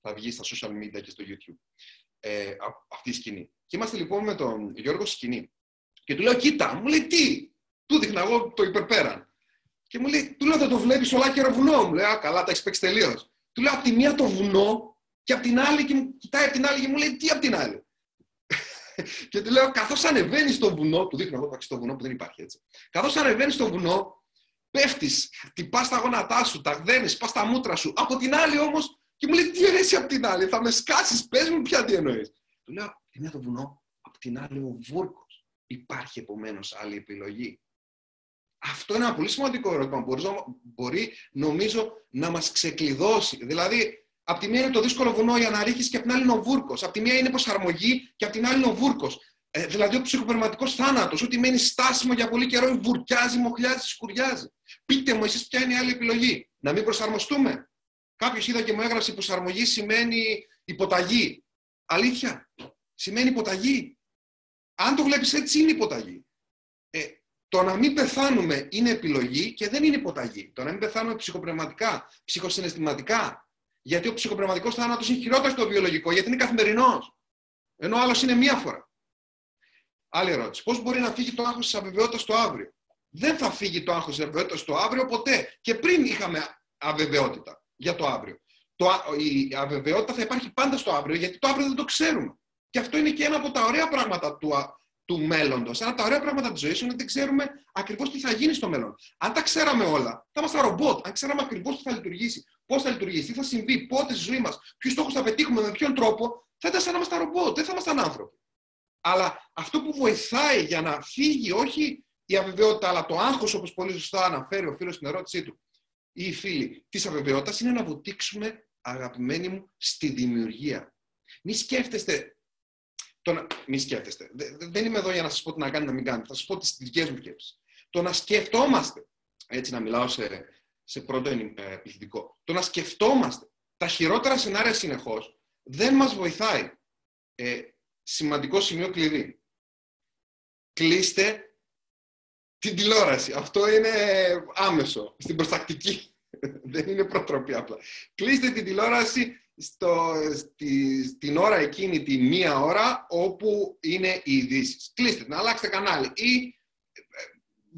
Θα βγει στα social media και στο YouTube. Ε, αυτή η σκηνή. Και είμαστε λοιπόν με τον Γιώργο στη σκηνή. Και του λέω, κοίτα, μου λέει τι; Του δείχνα εγώ το υπερπέραν. Και μου λέει, του λέω, δεν το βλέπεις όλα και βουνό. Μου λέει, Α, καλά, τα έχει παίξει τελείως. Του λέω, από τη μία το βουνό και από την άλλη, και μου κοιτάει από την άλλη και μου λέει, τι από την άλλη; Και του λέω, καθώς ανεβαίνεις στο βουνό, του δείχνω εγώ στο βουνό που δεν υπάρχει έτσι. Καθώς ανεβαίνεις στο βουνό, πέφτεις, χτυπάς τα γόνατά σου, τα γδένεις, πας τα μούτρα σου. Από την άλλη όμως, και μου λέει, τι αρέσει από την άλλη, θα με σκάσεις, πες μου πια τι εννοείς. Του λέω, είναι το βουνό, από την άλλη ο βούρκος. Υπάρχει επομένως άλλη επιλογή. Αυτό είναι ένα πολύ σημαντικό ερώτημα. Μπορείς, μπορεί νομίζω, να μας ξεκλειδώσει. Δηλαδή, Απ' τη μία είναι το δύσκολο βουνό για να ρίξει και απ' την άλλη είναι ο βούρκος. Απ' τη μία είναι προσαρμογή και απ' την άλλη είναι ο βούρκος. Ε, δηλαδή ο ψυχοπερματικό θάνατος. Ό,τι μένει στάσιμο για πολύ καιρό, βουρκιάζει, μοχλιάζει, σκουριάζει. Πείτε μου, εσείς ποια είναι η άλλη επιλογή; Να μην προσαρμοστούμε; Κάποιος είδα και μου έγραψε προσαρμογή σημαίνει υποταγή. Αλήθεια; Σημαίνει υποταγή. Αν το βλέπεις έτσι, είναι υποταγή. Ε, το να μην πεθάνουμε είναι επιλογή και δεν είναι υποταγή. Το να μην πεθάνουμε ψυχοπραγματικά, ψυχοσυναισθηματικά. Γιατί ο ψυχοπραγματικό θάνατος είναι χειρότερος στο βιολογικό, γιατί είναι καθημερινός. Ενώ άλλος είναι μία φορά. Άλλη ερώτηση. Πώς μπορεί να φύγει το άγχος της αβεβαιότητας στο αύριο; Δεν θα φύγει το άγχος της αβεβαιότητας στο αύριο ποτέ. Και πριν είχαμε αβεβαιότητα για το αύριο. Το, η αβεβαιότητα θα υπάρχει πάντα στο αύριο, γιατί το αύριο δεν το ξέρουμε. Και αυτό είναι και ένα από τα ωραία πράγματα του, του μέλλοντος. Ένα από τα ωραία πράγματα της ζωής είναι ότι δεν ξέρουμε ακριβώς τι θα γίνει στο μέλλον. Αν τα ξέραμε όλα, θα ήμασταν ρομπότ. Αν ξέραμε ακριβώς τι θα λειτουργήσει, πώς θα λειτουργήσει, τι θα συμβεί, πότε στη ζωή μας, ποιους στόχους θα πετύχουμε, με ποιον τρόπο, θα ήταν σαν να ήμασταν ρομπότ, δεν θα ήμασταν άνθρωποι. Αλλά αυτό που βοηθάει για να φύγει όχι η αβεβαιότητα, αλλά το άγχος, όπως πολύ σωστά αναφέρει ο φίλος στην ερώτησή του, ή οι φίλοι της αβεβαιότητας, είναι να βουτήξουμε, αγαπημένοι μου, στη δημιουργία. Μη σκέφτεστε. Το να... Μη σκέφτεστε. Δεν είμαι εδώ για να σας πω τι να κάνετε, να μην κάνετε. Θα σας πω τις δικές μου σκέψεις. Το να σκεφτόμαστε. Έτσι, να μιλάω σε, σε πρώτο ε, πληθυντικό. Το να σκεφτόμαστε τα χειρότερα σενάρια συνεχώς δεν μας βοηθάει. Ε, σημαντικό σημείο κλειδί. Κλείστε την τηλεόραση. Αυτό είναι άμεσο, στην προστακτική. Δεν είναι προτροπή απλά. Κλείστε την τηλεόραση στο, στη, στην ώρα εκείνη τη μία ώρα όπου είναι οι ειδήσεις. Κλείστε την, αλλάξτε κανάλι ή ε,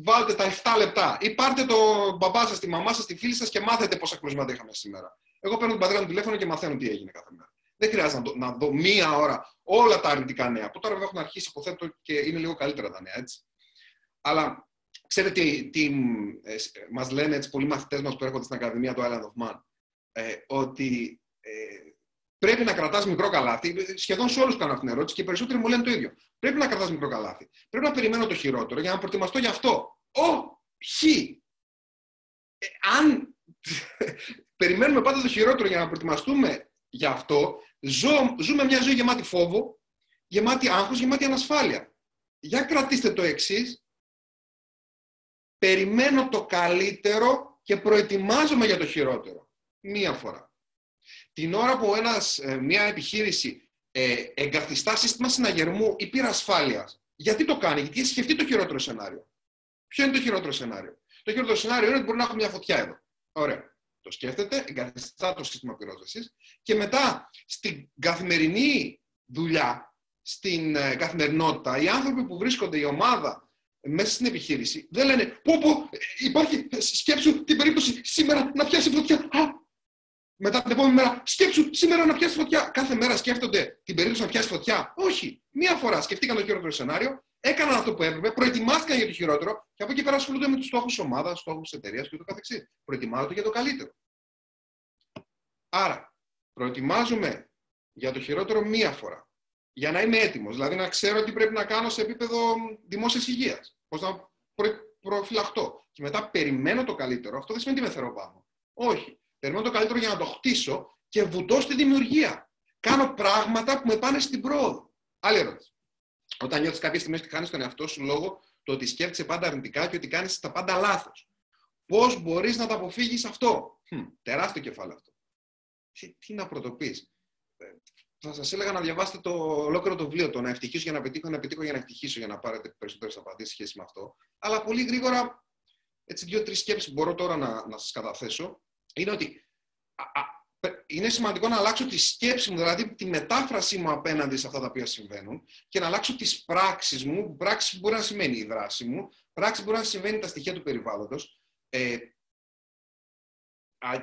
βάλτε τα 7 λεπτά ή πάρτε το μπαμπά σας, τη μαμά σας, τη φίλη σας και μάθετε πόσα κρούσματα είχαμε σήμερα. Εγώ παίρνω την πατέρα μου τηλέφωνο και μαθαίνω τι έγινε κάθε μέρα. Δεν χρειάζεται να, να δω μία ώρα όλα τα αρνητικά νέα. Που τώρα βέβαια έχουν αρχίσει, υποθέτω, και είναι λίγο καλύτερα τα νέα, έτσι. Αλλά ξέρετε τι, τι ε, μας λένε έτσι, πολλοί μαθητές μας που έρχονται στην Ακαδημία του Island of Man. Ε, ότι ε, πρέπει να κρατάς μικρό καλάθι. Σχεδόν σε όλους κάνω αυτήν την ερώτηση και οι περισσότεροι μου λένε το ίδιο. Πρέπει να κρατάς μικρό καλάθι. Πρέπει να περιμένω το χειρότερο για να προετοιμαστώ γι' αυτό. Ο, χ. Ε, αν περιμένουμε πάντα το χειρότερο για να προετοιμαστούμε γι' αυτό, Ζω, ζούμε μια ζωή γεμάτη φόβο, γεμάτη άγχος, γεμάτη ανασφάλεια. Για κρατήστε το εξής. Περιμένω το καλύτερο και προετοιμάζομαι για το χειρότερο. Μία φορά. Την ώρα που ένας, ε, μια επιχείρηση ε, εγκαθιστά σύστημα συναγερμού υπήρ ασφάλεια. Γιατί το κάνει, γιατί έχει σκεφτεί το χειρότερο σενάριο; Ποιο είναι το χειρότερο σενάριο; Το χειρότερο σενάριο είναι ότι μπορεί να έχουμε μια φωτιά εδώ. Ωραία. Το σκέφτεται, εγκαθιστά το σύστημα πυρόσβεσης και μετά στην καθημερινή δουλειά, στην ε, καθημερινότητα, οι άνθρωποι που βρίσκονται, η ομάδα μέσα στην επιχείρηση, δεν λένε πω πω, υπάρχει, σκέψου την περίπτωση σήμερα να πιάσει φωτιά. Α, μετά την επόμενη μέρα, σκέψου σήμερα να πιάσει φωτιά. Κάθε μέρα σκέφτονται την περίπτωση να πιάσει φωτιά. Όχι. Μία φορά σκεφτήκαν το χειρότερο σενάριο, έκαναν αυτό που έπρεπε, προετοιμάστηκαν για το χειρότερο και από εκεί πέρα ασχολούνται με τους στόχους της ομάδας, στόχους της εταιρείας και ούτω καθεξής. Προετοιμάζονται για το καλύτερο. Άρα, προετοιμάζουμε για το χειρότερο μία φορά. Για να είμαι έτοιμος. Δηλαδή να ξέρω τι πρέπει να κάνω σε επίπεδο δημόσιας υγείας. Πώς να προ, προφυλαχτώ. Και μετά περιμένω το καλύτερο. Αυτό δεν σημαίνει ότι με θερώ πάνω. Όχι. Περιμένω το καλύτερο για να το χτίσω και βουτώ στη δημιουργία. Κάνω πράγματα που με πάνε στην πρόοδο. Άλλη ερώτηση. Όταν νιώθεις κάποια στιγμή ότι χάνεις τον εαυτό σου λόγω το ότι σκέφτεσαι πάντα αρνητικά και ότι κάνεις τα πάντα λάθος. Πώς μπορείς να τα αποφύγεις αυτό; Hm, τεράστιο κεφάλαιο αυτό. Τι, τι να πρωτοποιείς. Ε, θα σας έλεγα να διαβάσετε το ολόκληρο το βιβλίο, το να ευτυχήσω για να πετύχω, να πετύχω για να ευτυχήσω, για να πάρετε περισσότερες απαντήσεις σχέση με αυτό. Αλλά πολύ γρήγορα, έτσι δύο-τρεις σκέψεις που μπορώ τώρα να, να σας καταθέσω, είναι ότι είναι σημαντικό να αλλάξω τη σκέψη μου, δηλαδή τη μετάφρασή μου απέναντι σε αυτά τα οποία συμβαίνουν και να αλλάξω τις πράξεις μου, πράξη μπορεί να σημαίνει η δράση μου, πράξη μπορεί να σημαίνει τα στοιχεία του περιβάλλοντος ε,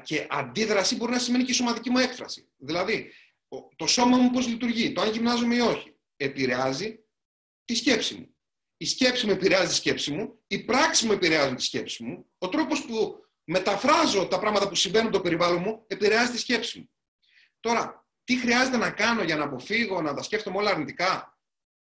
και αντίδραση μπορεί να σημαίνει και η σωματική μου έκφραση. Δηλαδή, το σώμα μου πώς λειτουργεί, το αν γυμνάζομαι ή όχι, επηρεάζει τη σκέψη μου. Η σκέψη μου επηρεάζει τη σκέψη μου, η πράξη μου επηρεάζει τη σκέψη μου, ο τρόπος που μεταφράζω τα πράγματα που συμβαίνουν στο περιβάλλον μου, επηρεάζει τη σκέψη μου. Τώρα, τι χρειάζεται να κάνω για να αποφύγω να τα σκέφτομαι όλα αρνητικά;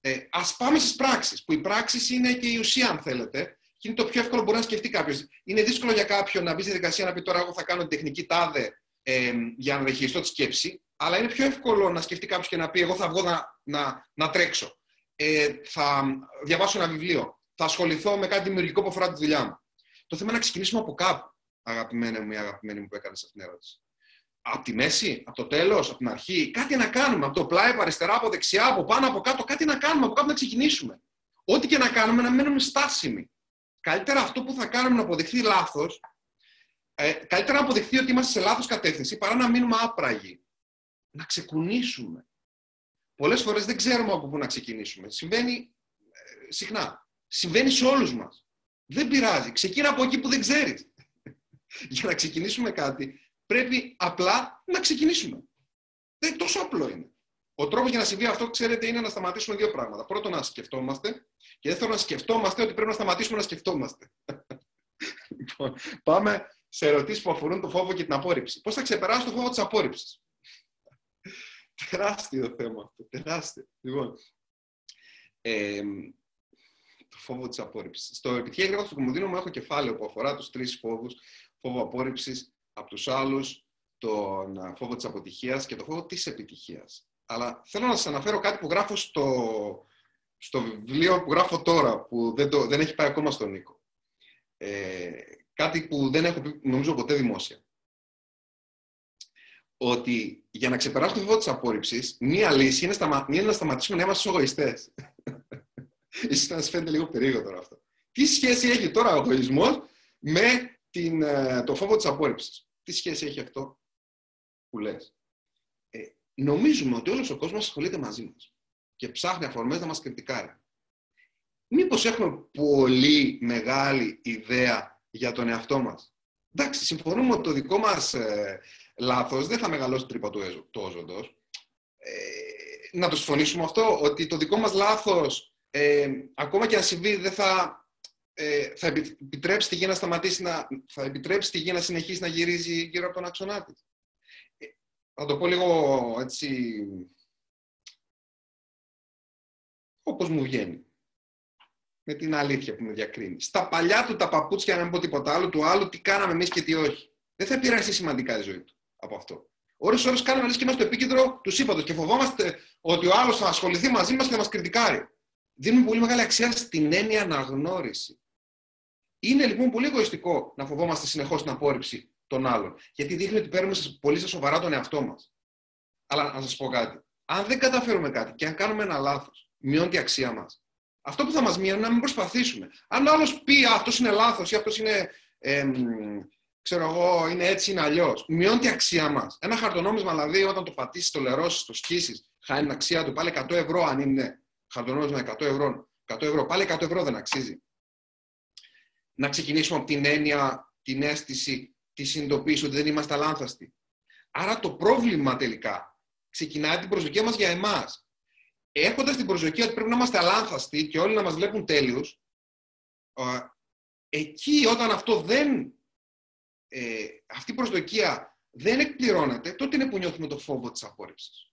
Ε, Α πάμε στις πράξεις, που οι πράξεις είναι και η ουσία, αν θέλετε, και είναι το πιο εύκολο που μπορεί να σκεφτεί κάποιος. Είναι δύσκολο για κάποιον να μπει στη δικασία να πει τώρα: Εγώ θα κάνω την τεχνική τάδε ε, για να διαχειριστώ τη σκέψη, αλλά είναι πιο εύκολο να σκεφτεί κάποιος και να πει: Εγώ θα βγω να, να, να τρέξω. Ε, θα διαβάσω ένα βιβλίο. Θα ασχοληθώ με κάτι δημιουργικό που αφορά τη δουλειά μου. Το θέμα είναι να ξεκινήσουμε από κάπου, αγαπημένη μου ή αγαπημένη μου που έκανες αυτή την ερώτηση. Από τη μέση, από το τέλος, από την αρχή, κάτι να κάνουμε. Από το πλάι, από αριστερά, από δεξιά, από πάνω, από κάτω, κάτι να κάνουμε. Από κάπου να ξεκινήσουμε. Ό,τι και να κάνουμε, να μένουμε στάσιμοι. Καλύτερα αυτό που θα κάνουμε να αποδειχθεί λάθος, ε, καλύτερα να αποδειχθεί ότι είμαστε σε λάθος κατεύθυνση παρά να μείνουμε άπραγοι. Να ξεκουνήσουμε. Πολλές φορές δεν ξέρουμε από πού να ξεκινήσουμε. Συμβαίνει ε, συχνά. Συμβαίνει σε όλους μας. Δεν πειράζει. Ξεκίνα από εκεί που δεν ξέρεις. Για να ξεκινήσουμε κάτι, πρέπει απλά να ξεκινήσουμε. Δεν τόσο απλό είναι. Ο τρόπος για να συμβεί αυτό, ξέρετε, είναι να σταματήσουμε δύο πράγματα. Πρώτον, να σκεφτόμαστε και δεύτερον, να σκεφτόμαστε ότι πρέπει να σταματήσουμε να σκεφτόμαστε. λοιπόν, πάμε σε ερωτήσεις που αφορούν το φόβο και την απόρριψη. Πώς θα ξεπεράσω το φόβο της απόρριψης; τεράστιο θέμα αυτό. Τεράστιο. Λοιπόν, ε, το φόβο της απόρριψης. Στο επιτυχία έγγραφος του Κομοδίνου μου έχω κεφάλαιο που αφορά τους τρεις φόβους. Φόβο απόρριψης από τους άλλους, τον φόβο της αποτυχίας και το φόβο της επιτυχίας. Αλλά θέλω να σας αναφέρω κάτι που γράφω στο, στο βιβλίο που γράφω τώρα, που δεν, το, δεν έχει πάει ακόμα στον Νίκο. Ε, κάτι που δεν έχω πει, νομίζω, ποτέ δημόσια. Ότι για να ξεπεράσουμε το φόβο της απόρριψης, μία λύση είναι, σταμα... είναι να σταματήσουμε να είμαστε εγωιστές. Ίσως να σας φαίνεται λίγο περίεργο τώρα αυτό. Τι σχέση έχει τώρα ο εγωισμός με την, ε, το φόβο της απόρριψη. Τι σχέση έχει αυτό που λες; Ε, νομίζουμε ότι όλος ο κόσμος ασχολείται μαζί μας και ψάχνει αφορμές να μας κριτικάρει. Μήπως έχουμε πολύ μεγάλη ιδέα για τον εαυτό μας; Εντάξει, συμφωνούμε ότι το δικό μας ε, λάθος δεν θα μεγαλώσει τρύπα του, του Ε, να το συμφωνήσουμε αυτό, ότι το δικό μας λάθος, ε, ακόμα και αν συμβεί, δεν θα, ε, θα επιτρέψει τη γη να σταματήσει να, θα επιτρέψει τη γη να συνεχίσει να γυρίζει γύρω από τον άξονά τη. Ε, θα το πω λίγο έτσι, όπως μου βγαίνει. Με την αλήθεια που με διακρίνει. Στα παλιά του τα παπούτσια, να μην πω τίποτα άλλο, του άλλου τι κάναμε εμείς και τι όχι. Δεν θα επηρεάσει σημαντικά η ζωή του από αυτό. Ώρες ώρες κάνουμε λες και είμαστε στο επίκεντρο του σύμπαντος και φοβόμαστε ότι ο άλλος θα ασχοληθεί μαζί μας και θα μας κριτικάρει. Δίνουμε πολύ μεγάλη αξία στην έννοια αναγνώριση. Είναι λοιπόν πολύ εγωιστικό να φοβόμαστε συνεχώς την απόρριψη των άλλων. Γιατί δείχνει ότι παίρνουμε πολύ στα σοβαρά τον εαυτό μας. Αλλά να σας πω κάτι. Αν δεν καταφέρουμε κάτι και αν κάνουμε ένα λάθος, μειώνει η αξία μας. Αυτό που θα μας μειώνει είναι να μην προσπαθήσουμε. Αν ο άλλος πει αυτός είναι λάθος ή αυτός είναι ξέρω εγώ, είναι έτσι, είναι αλλιώς. Μειώνει την αξία μας. Ένα χαρτονόμισμα, δηλαδή, όταν το πατήσεις, το λερώσεις, το σκίσεις, χάνει την αξία του. Πάλι 100 ευρώ, αν είναι χαρτονόμισμα 100 ευρώ. 100 ευρώ. Πάλι 100 ευρώ δεν αξίζει. Να ξεκινήσουμε από την έννοια, την αίσθηση, της συνειδητοποίησης ότι δεν είμαστε αλάνθαστοι. Άρα το πρόβλημα τελικά ξεκινάει την προσδοκία μας για εμάς. Έχοντας την προσδοκία ότι πρέπει να είμαστε αλάνθαστοι και όλοι να μας βλέπουν τέλειου, εκεί όταν αυτό δεν ε, αυτή η προσδοκία δεν εκπληρώνεται, τότε είναι που νιώθουμε το φόβο της απόρριψης.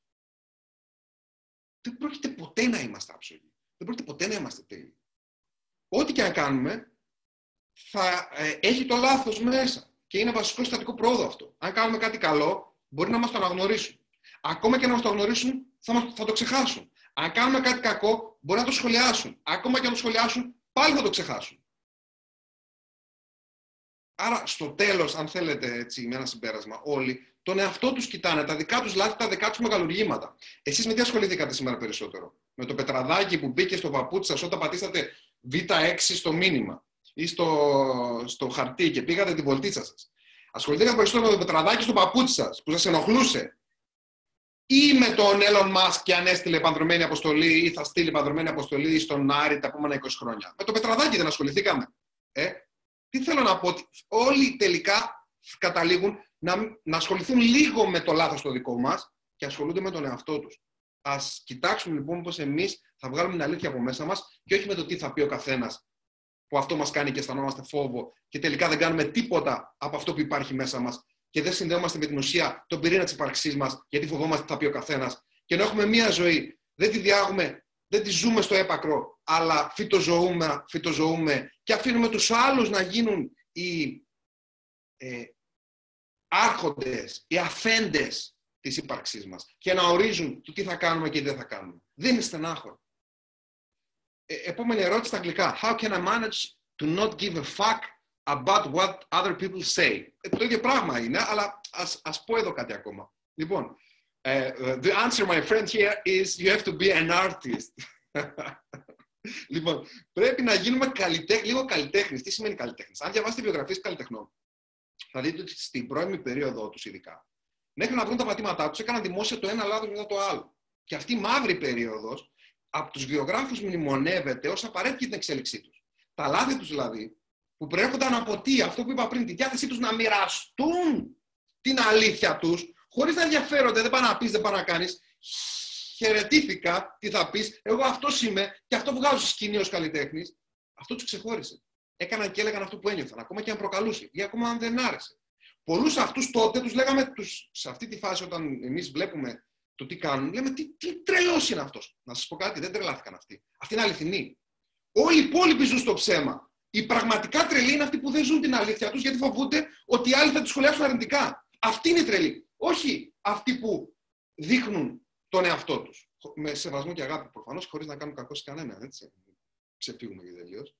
Δεν πρόκειται ποτέ να είμαστε άψογοι. Δεν πρόκειται ποτέ να είμαστε τέλειοι. Ό,τι και αν κάνουμε, θα ε, έχει το λάθος μέσα. Και είναι βασικό συστατικό πρόοδο αυτό. Αν κάνουμε κάτι καλό, μπορεί να μας το αναγνωρίσουν. Ακόμα και να μας το αναγνωρίσουν, θα, μας, θα το ξεχάσουν. Αν κάνουμε κάτι κακό, μπορεί να το σχολιάσουν. Ακόμα και να το σχολιάσουν, πάλι θα το ξεχάσουν. Άρα, στο τέλος, αν θέλετε, έτσι, με ένα συμπέρασμα, όλοι τον εαυτό τους κοιτάνε, τα δικά τους λάθη, τα δικά τους μεγαλουργήματα. Εσείς με τι ασχοληθήκατε σήμερα περισσότερο, Με το πετραδάκι που μπήκε στο παπούτσι σας όταν πατήσατε Β6 στο μήνυμα; Ή στο, στο χαρτί και πήγατε την βολτίτσα σας. Ασχοληθήκατε περισσότερο με το πετραδάκι στο παπούτσι σας που σας ενοχλούσε. Ή με τον Elon Musk και αν έστειλε επανδρομένη αποστολή ή θα στείλει επανδρομένη αποστολή στον Άρη τα επόμενα 20 χρόνια. Με το πετραδάκι δεν ασχοληθήκαμε. Ε, τι θέλω να πω, ότι όλοι τελικά καταλήγουν να, να ασχοληθούν λίγο με το λάθος το δικό μας και ασχολούνται με τον εαυτό τους. Ας κοιτάξουμε λοιπόν πώς εμείς θα βγάλουμε την αλήθεια από μέσα μας και όχι με το τι θα πει ο καθένας που αυτό μας κάνει και αισθανόμαστε φόβο και τελικά δεν κάνουμε τίποτα από αυτό που υπάρχει μέσα μας και δεν συνδέομαστε με την ουσία, τον πυρήνα της ύπαρξής μας γιατί φοβόμαστε τι θα πει ο καθένας και ενώ έχουμε μία ζωή, δεν τη διάγουμε δεν τη ζούμε στο έπακρο, αλλά φυτοζωούμε, φυτοζωούμε και αφήνουμε τους άλλους να γίνουν οι ε, άρχοντες, οι αφέντες της ύπαρξής μας και να ορίζουν το τι θα κάνουμε και τι δεν θα κάνουμε. Δεν είναι στενάχωρο. Ε, επόμενη ερώτηση στα αγγλικά. How can I manage to not give a fuck about what other people say; Ε, το ίδιο πράγμα είναι, αλλά ας, ας πω εδώ κάτι ακόμα. Λοιπόν, uh, the answer, my friend, here is you have to be an artist. λοιπόν, πρέπει να γίνουμε καλλιτέχνη, λίγο καλλιτέχνης. Τι σημαίνει καλλιτέχνης. Αν διαβάσετε βιογραφίες καλλιτεχνών, θα δείτε ότι στην πρώιμη περίοδο τους ειδικά, μέχρι να βρουν τα πατήματά τους, έκαναν δημόσια το ένα λάθος μετά το άλλο. Και αυτή η μαύρη περίοδος από τους βιογράφου μνημονεύεται ως απαραίτητη την εξέλιξή τους. Τα λάθη τους δηλαδή που προέρχονταν από τι, αυτό που είπα πριν, τη διάθεσή τους να μοιραστούν την αλήθεια τους, χωρίς να ενδιαφέρονται, δεν πάνε να πεις, δεν πάνε να κάνεις. Χαιρετήθηκα, τι θα πεις, εγώ αυτός είμαι και αυτό βγάζω στη σκηνή ως καλλιτέχνης. Αυτό τους ξεχώρισε. Έκαναν και έλεγαν αυτό που ένιωθαν, ακόμα και αν προκαλούσε ή ακόμα αν δεν άρεσε. Πολλούς αυτούς τότε τους λέγαμε, τους, σε αυτή τη φάση, όταν εμείς βλέπουμε το τι κάνουν, λέμε τι, τι τρελός είναι αυτός. Να σας πω κάτι, δεν τρελάθηκαν αυτοί. Αυτή είναι αληθινή. Όλοι οι υπόλοιποι ζουν στο ψέμα. Οι πραγματικά τρελοί είναι αυτοί που δεν ζουν την αλήθεια τους γιατί φοβούνται ότι οι άλλοι θα τους σχολιάσουν αρνητικά. Αυτή είναι η τρελή. Όχι αυτοί που δείχνουν τον εαυτό τους. Με σεβασμό και αγάπη προφανώς, χωρίς να κάνουν κακό σε κανέναν. Έτσι. Ξεφύγουμε και τελείως.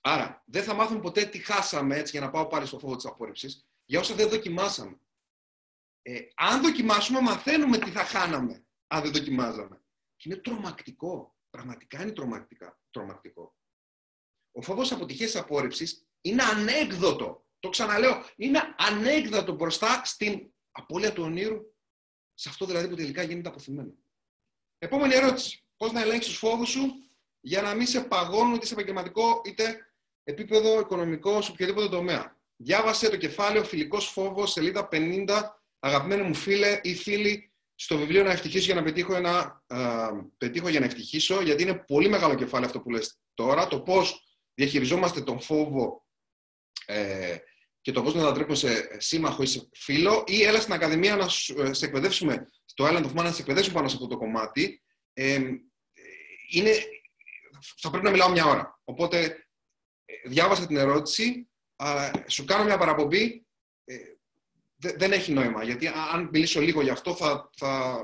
Άρα, δεν θα μάθουμε ποτέ τι χάσαμε, έτσι, για να πάω πάλι στο φόβο της απόρριψης, για όσα δεν δοκιμάσαμε. Ε, αν δοκιμάσουμε, μαθαίνουμε τι θα χάναμε, αν δεν δοκιμάζαμε. Και είναι τρομακτικό. Πραγματικά είναι τρομακτικά, τρομακτικό. Ο φόβος αποτυχίας απόρριψης είναι ανέκδοτο. Το ξαναλέω, είναι ανέκδοτο μπροστά στην απώλεια του ονείρου, σε αυτό δηλαδή που τελικά γίνεται αποθυμένο. Επόμενη ερώτηση. Πώς να ελέγξεις τους φόβους σου για να μην σε παγώνουν είτε σε επαγγελματικό είτε επίπεδο οικονομικό σε οποιοδήποτε τομέα. Διάβασε το κεφάλαιο Φιλικός Φόβος, σελίδα 50, αγαπημένοι μου φίλε ή φίλοι, στο βιβλίο να ευτυχήσω για να πετύχω, ένα, πετύχω για να ευτυχήσω, γιατί είναι πολύ μεγάλο κεφάλαιο αυτό που λες τώρα, το πώς διαχειριζόμαστε τον φόβο ε, και το πώς να τα σε σύμμαχο ή σε φίλο, ή έλα στην Ακαδημία να ε, σε εκπαιδεύσουμε, στο Island of Man να σε εκπαιδεύσουμε πάνω σε αυτό το κομμάτι. Ε, είναι, θα πρέπει να μιλάω μια ώρα. Οπότε, ε, διάβασα την ερώτηση, σου κάνω μια παραπομπή, ε, δεν έχει νόημα, γιατί αν μιλήσω λίγο γι' αυτό θα, θα,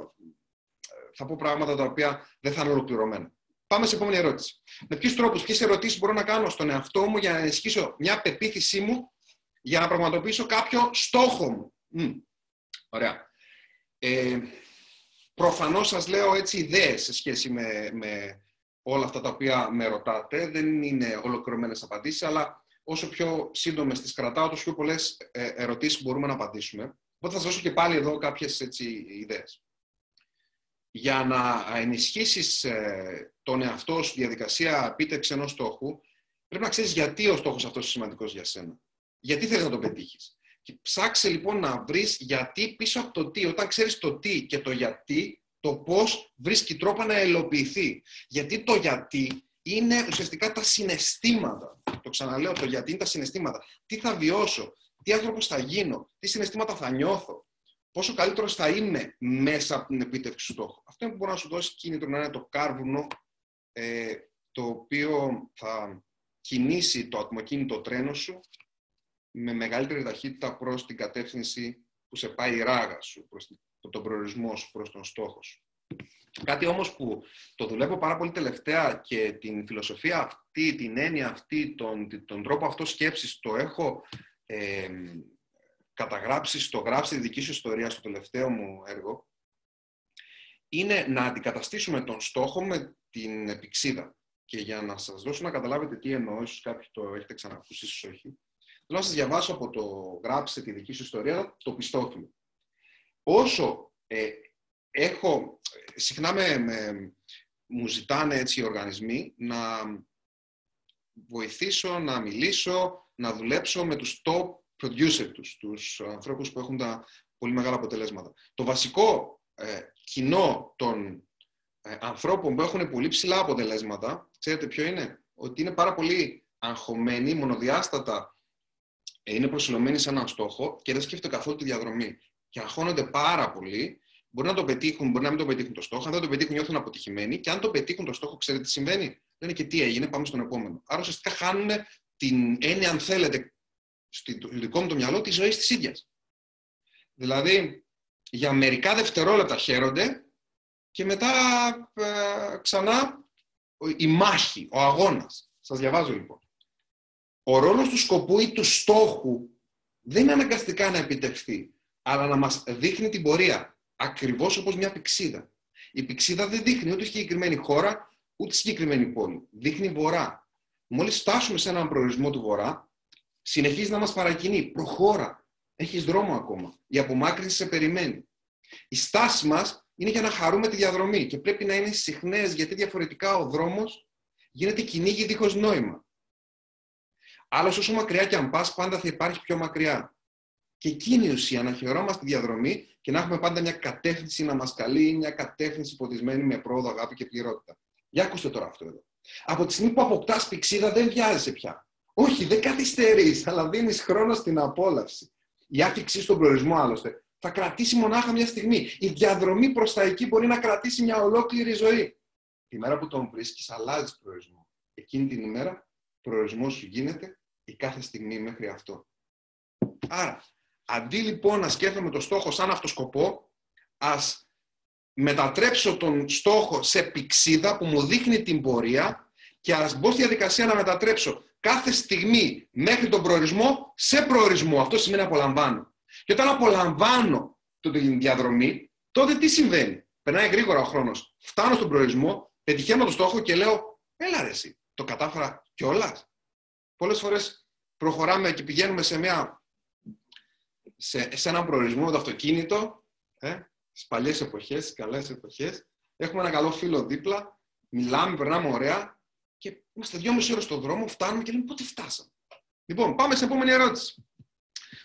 θα πω πράγματα τα οποία δεν θα είναι ολοκληρωμένα. Πάμε σε επόμενη ερώτηση. Με ποιους τρόπους, ποιες ερωτήσεις μπορώ να κάνω στον εαυτό μου για να ενισχύσω μια πεποίθησή μου για να πραγματοποιήσω κάποιο στόχο μου; Μ. Ωραία. Ε, προφανώς σας λέω έτσι ιδέες σε σχέση με, με όλα αυτά τα οποία με ρωτάτε. Δεν είναι ολοκληρωμένες απαντήσεις, αλλά όσο πιο σύντομες τις κρατάω, τόσο πιο πολλές ε, ερωτήσεις μπορούμε να απαντήσουμε. Οπότε θα σας δώσω και πάλι εδώ κάποιες έτσι, ιδέες για να ενισχύσεις ε, τον εαυτό σου διαδικασία επίτευξη ενός στόχου, πρέπει να ξέρεις γιατί ο στόχος αυτός είναι σημαντικός για σένα. Γιατί θέλεις να το πετύχεις. Και ψάξε λοιπόν να βρεις γιατί πίσω από το τι. Όταν ξέρεις το τι και το γιατί, το πώς βρίσκει τρόπο να ελοποιηθεί. Γιατί το γιατί είναι ουσιαστικά τα συναισθήματα. Το ξαναλέω, το γιατί είναι τα συναισθήματα. Τι θα βιώσω, τι άνθρωπος θα γίνω, τι συναισθήματα θα νιώθω πόσο καλύτερος θα είμαι μέσα από την επίτευξη του στόχου. Αυτό είναι που μπορεί να σου δώσει κίνητρο να είναι το κάρβουνο ε, το οποίο θα κινήσει το ατμοκίνητο τρένο σου με μεγαλύτερη ταχύτητα προς την κατεύθυνση που σε πάει η ράγα σου, προς τον προορισμό σου, προς τον στόχο σου. Κάτι όμως που το δουλεύω πάρα πολύ τελευταία και την φιλοσοφία αυτή, την έννοια αυτή, τον, τον τρόπο αυτό σκέψης το έχω ε, καταγράψει στο γράψει τη δική σου ιστορία στο τελευταίο μου έργο, είναι να αντικαταστήσουμε τον στόχο με την επιξίδα. Και για να σας δώσω να καταλάβετε τι εννοώ, ίσως κάποιοι το έχετε ξανακούσει, ίσως όχι, θέλω να σας διαβάσω από το γράψε τη δική σου ιστορία, το πιστόφυλλο. Όσο ε, έχω, συχνά με, μου ζητάνε έτσι οι οργανισμοί να βοηθήσω, να μιλήσω, να δουλέψω με τους top producer τους, τους ανθρώπους που έχουν τα πολύ μεγάλα αποτελέσματα. Το βασικό ε, κοινό των ε, ανθρώπων που έχουν πολύ ψηλά αποτελέσματα, ξέρετε ποιο είναι, ότι είναι πάρα πολύ αγχωμένοι, μονοδιάστατα, ε, είναι προσιλωμένοι σε έναν στόχο και δεν σκέφτονται καθόλου τη διαδρομή. Και αγχώνονται πάρα πολύ, Μπορεί να το πετύχουν, μπορεί να μην το πετύχουν το στόχο. Αν δεν το πετύχουν, νιώθουν αποτυχημένοι. Και αν το πετύχουν το στόχο, ξέρετε τι συμβαίνει; Λένε και τι έγινε, πάμε στον επόμενο. Άρα ουσιαστικά χάνουν την έννοια, αν θέλετε, στο δικό μου το μυαλό, της ζωής της ίδιας. Δηλαδή, για μερικά δευτερόλεπτα χαίρονται και μετά ε, ξανά η μάχη, ο αγώνας. Σας διαβάζω λοιπόν. Ο ρόλος του σκοπού ή του στόχου δεν είναι αναγκαστικά να επιτευχθεί, αλλά να μας δείχνει την πορεία, ακριβώς όπως μια πηξίδα. Η πηξίδα δεν δείχνει ούτε συγκεκριμένη χώρα, ούτε συγκεκριμένη πόλη. Δείχνει βορρά. Μόλις φτάσουμε σε έναν προορισμό του βορρά, συνεχίζει να μας παρακινεί. Προχώρα. Έχεις δρόμο ακόμα. Η απομάκρυνση σε περιμένει. Η στάση μας είναι για να χαρούμε τη διαδρομή και πρέπει να είναι συχνές γιατί διαφορετικά ο δρόμος γίνεται κυνήγι δίχως νόημα. Άλλος όσο μακριά και αν πας πάντα θα υπάρχει πιο μακριά. Και εκείνη η ουσία να χαιρόμαστε τη διαδρομή και να έχουμε πάντα μια κατεύθυνση να μας καλεί, μια κατεύθυνση ποτισμένη με πρόοδο, αγάπη και πληρότητα. Για ακούστε τώρα αυτό εδώ. Από τη στιγμή που αποκτάς πηξίδα δεν βιάζεσαι πια. Όχι, δεν καθυστερείς, αλλά δίνεις χρόνο στην απόλαυση. Η άφηξη στον προορισμό άλλωστε θα κρατήσει μονάχα μια στιγμή. Η διαδρομή προς τα εκεί μπορεί να κρατήσει μια ολόκληρη ζωή. Τη μέρα που τον βρίσκεις, αλλάζεις προορισμό. Εκείνη την ημέρα, προορισμός σου γίνεται η κάθε στιγμή μέχρι αυτό. Άρα, αντί λοιπόν να σκέφτομαι το στόχο σαν αυτοσκοπό, ας μετατρέψω τον στόχο σε πηξίδα που μου δείχνει την πορεία και ας μπω στη διαδικασία να μετατρέψω κάθε στιγμή μέχρι τον προορισμό σε προορισμό. Αυτό σημαίνει απολαμβάνω. Και όταν απολαμβάνω την διαδρομή, τότε τι συμβαίνει; Περνάει γρήγορα ο χρόνος. Φτάνω στον προορισμό, πετυχαίνω το στόχο και λέω: Έλα ρε, εσύ, το κατάφερα κιόλας. Πολλές φορές προχωράμε και πηγαίνουμε σε, μια, σε, σε έναν προορισμό με το αυτοκίνητο, ε, στις παλιές εποχές, στις καλές εποχές. Έχουμε ένα καλό φίλο δίπλα, μιλάμε, περνάμε ωραία και είμαστε δυόμιση ώρες στον δρόμο, φτάνουμε και λέμε πότε φτάσαμε; Λοιπόν, πάμε στην επόμενη ερώτηση.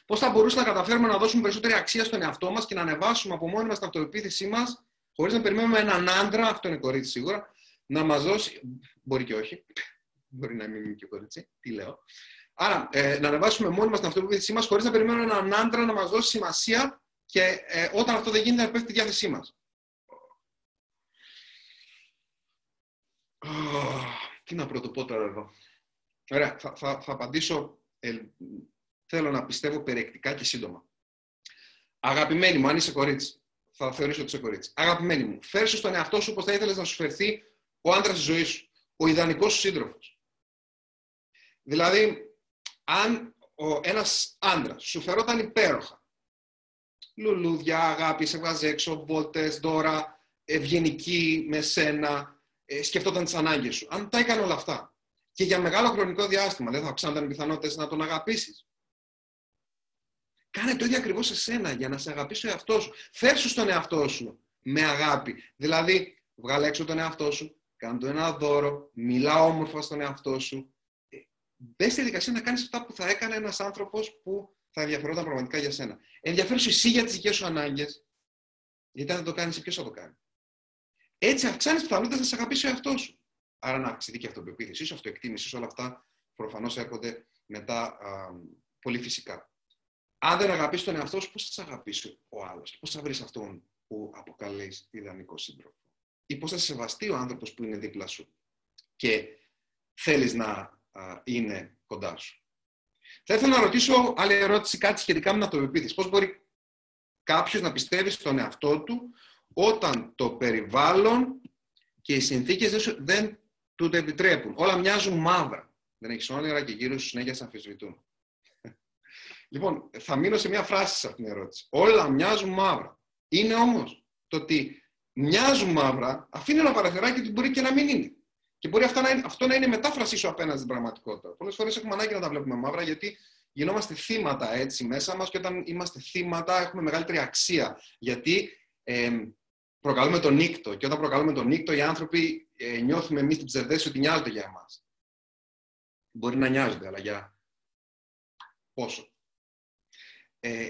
Πώς θα μπορούσαμε να καταφέρουμε να δώσουμε περισσότερη αξία στον εαυτό μας και να ανεβάσουμε από μόνοι μας την αυτοεπίθεσή μας, χωρίς να περιμένουμε έναν άντρα, αυτό είναι κορίτσι σίγουρα, να μας δώσει. Μπορεί και όχι. Μπορεί να μην είναι και κορίτσι. Τι λέω. Άρα, ε, να ανεβάσουμε μόνοι μας την αυτοεπίθεσή μας, χωρίς να περιμένουμε έναν άντρα να μας δώσει σημασία και ε, όταν αυτό δεν γίνεται, να πέφτει τη διάθεσή μας. Τι να πρωτοπώ τώρα εδώ. Ωραία, θα, θα, θα απαντήσω ε, θέλω να πιστεύω περιεκτικά και σύντομα. Αγαπημένη μου, αν είσαι κορίτσι, θα θεωρήσω ότι είσαι κορίτσι. Αγαπημένη μου, φέρσου στον εαυτό σου όπω θα ήθελες να σου φερθεί ο άντρας της ζωής σου, ο ιδανικός σου σύντροφος. Δηλαδή, αν ένας άντρας σου φερόταν υπέροχα, λουλούδια, αγάπη, σε βγάζει έξω, βόλτες, δώρα, ευγενική με σένα, ε, σκεφτόταν τις ανάγκες σου. Αν τα έκανε όλα αυτά και για μεγάλο χρονικό διάστημα δεν θα αυξάνονταν οι πιθανότητες να τον αγαπήσεις. Κάνε το ίδιο ακριβώς σε σένα για να σε αγαπήσει ο εαυτός σου. Φέρσου στον εαυτό σου με αγάπη. Δηλαδή, βγάλε έξω τον εαυτό σου, κάνε το ένα δώρο, μιλά όμορφα στον εαυτό σου. Ε, Μπες στη διαδικασία να κάνεις αυτά που θα έκανε ένας άνθρωπος που θα ενδιαφερόταν πραγματικά για σένα. Ενδιαφέρει εσύ για τις δικές σου ανάγκες. Γιατί αν δεν το κάνεις, ποιος θα το κάνει. Έτσι αυξάνεις πιθανότητα να σε αγαπήσει ο εαυτός σου. Άρα να αυξηθεί και η αυτοπεποίθησή σου, αυτοεκτίμηση, όλα αυτά προφανώς έρχονται μετά α, πολύ φυσικά αν δεν αγαπήσεις τον εαυτό σου, πώς θα σε αγαπήσει ο άλλος, πώς θα βρεις αυτόν που αποκαλείς ιδανικό σύντροφο, ή πώς θα σε σεβαστεί ο άνθρωπος που είναι δίπλα σου; Και θέλεις να είναι κοντά σου. Θα ήθελα να ρωτήσω άλλη ερώτηση, κάτι σχετικά με την αυτοπεποίθηση. Πώς μπορεί κάποιος να πιστεύει στον εαυτό του όταν το περιβάλλον και οι συνθήκες δεν του το επιτρέπουν; Όλα μοιάζουν μαύρα. Δεν έχεις όνειρα και γύρω σου συνέχεια σε αμφισβητούν. Λοιπόν, θα μείνω σε μια φράση σε αυτήν την ερώτηση. Όλα μοιάζουν μαύρα. Είναι όμως το ότι μοιάζουν μαύρα αφήνει ένα παραθυράκι ότι μπορεί και να μην είναι. Και μπορεί αυτό να είναι, αυτό να είναι μετάφρασή σου απέναντι στην πραγματικότητα. Πολλές φορές έχουμε ανάγκη να τα βλέπουμε μαύρα γιατί γινόμαστε θύματα έτσι μέσα μας και όταν είμαστε θύματα έχουμε μεγαλύτερη αξία. Γιατί ε, προκαλούμε τον νύκτο. Και όταν προκαλούμε τον νύκτο, οι άνθρωποι ε, νιώθουμε εμείς την ψευδέστηση ότι νοιάζονται για εμάς. Μπορεί να νοιάζονται, αλλά για πόσο. Ε,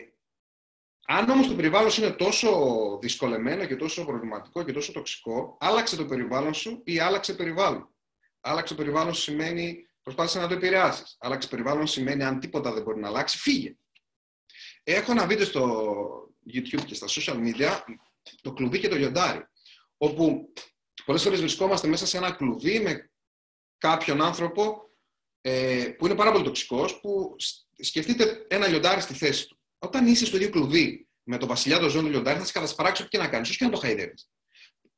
αν όμως το περιβάλλον σου είναι τόσο δυσκολεμένο και τόσο προβληματικό και τόσο τοξικό, άλλαξε το περιβάλλον σου ή άλλαξε περιβάλλον. Άλλαξε το περιβάλλον σου σημαίνει προσπάθησε να το επηρεάσεις. Άλλαξε περιβάλλον σημαίνει αν τίποτα δεν μπορεί να αλλάξει, φύγε. Έχω ένα βίντεο στο YouTube και στα social media το κλουβί και το λιοντάρι. Όπου πολλές φορές βρισκόμαστε μέσα σε ένα κλουβί με κάποιον άνθρωπο ε, που είναι πάρα πολύ τοξικός, που σκεφτείτε ένα λιοντάρι στη θέση του. Όταν είσαι στο ίδιο κλουβί με τον βασιλιά των ζώων του λιοντάρι, θα σε κατασπαράξει ό,τι και να κάνεις, όσο και να το χαϊδεύεις.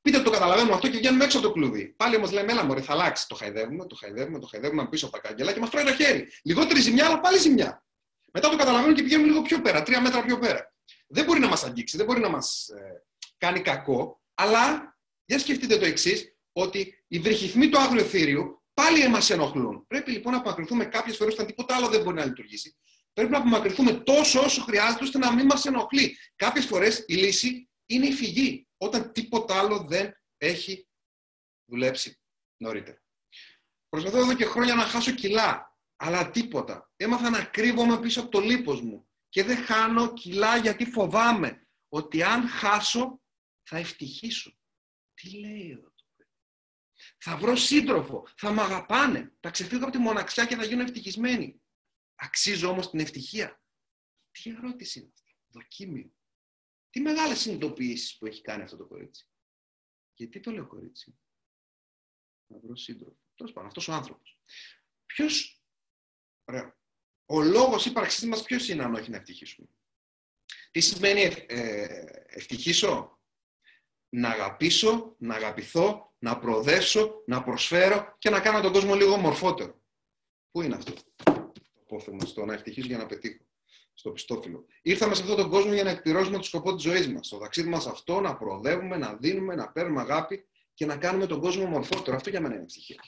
Πείτε το καταλαβαίνουμε αυτό και βγαίνουμε έξω από το κλουβί. Πάλι όμως λέμε, έλα μωρέ, θα αλλάξει. Το χαϊδεύουμε, το χαϊδεύουμε, το χαϊδεύουμε πίσω από τα κάγκελα και μας τρώει το χέρι. Λιγότερη ζημιά, αλλά πάλι ζημιά. Μετά το καταλαβαίνουμε και πηγαίνουμε λίγο πιο πέρα, τρία μέτρα πιο πέρα. Δεν μπορεί να μας αγγίξει, δεν μπορεί να μας ε, κάνει κακό, αλλά για σκεφτείτε το εξής, ότι οι βρυχυθμοί του άγριου εθήριου πάλι μα ενοχλούν. Πρέπει λοιπόν να απομακρυνθούμε κάποιες φορές όταν τίποτα άλλο δεν μπορεί να λειτουργήσει. Πρέπει να απομακρυνθούμε τόσο όσο χρειάζεται ώστε να μην μας ενοχλεί. Κάποιες φορές η λύση είναι η φυγή, όταν τίποτα άλλο δεν έχει δουλέψει νωρίτερα. Προσπαθώ εδώ και χρόνια να χάσω κιλά, αλλά τίποτα. Έμαθα να κρύβομαι πίσω από το λίπος μου και δεν χάνω κιλά γιατί φοβάμαι ότι αν χάσω θα ευτυχήσω. Τι λέει εδώ το παιδί; Θα βρω σύντροφο, θα με αγαπάνε, θα ξεφύγω από τη μοναξιά και θα γίνω ευτυχισμένη. Αξίζω όμως την ευτυχία. Τι ερώτηση είναι αυτή; Δοκίμιο. Τι μεγάλες συνειδητοποιήσεις που έχει κάνει αυτό το κορίτσι; Γιατί το λέω κορίτσι; Να βρω σύντροφο. Τέλος πάντων, αυτός ο άνθρωπος. Ποιος. Ωραία. Ο λόγος ύπαρξής μας ποιος είναι, αν όχι να ευτυχήσουμε. Τι σημαίνει ε, ευτυχήσω, να αγαπήσω, να αγαπηθώ, να προοδεύσω, να προσφέρω και να κάνω τον κόσμο λίγο μορφότερο. Πού είναι αυτό; το απόθεμα στο να ευτυχήσω για να πετύχω στο πιστόφυλλο. Ήρθαμε σε αυτόν τον κόσμο για να εκπληρώσουμε το σκοπό της ζωής μας. Το ταξίδι μας αυτό να προοδεύουμε, να δίνουμε, να παίρνουμε αγάπη και να κάνουμε τον κόσμο μορφότερο. Αυτό για μένα είναι ευτυχία.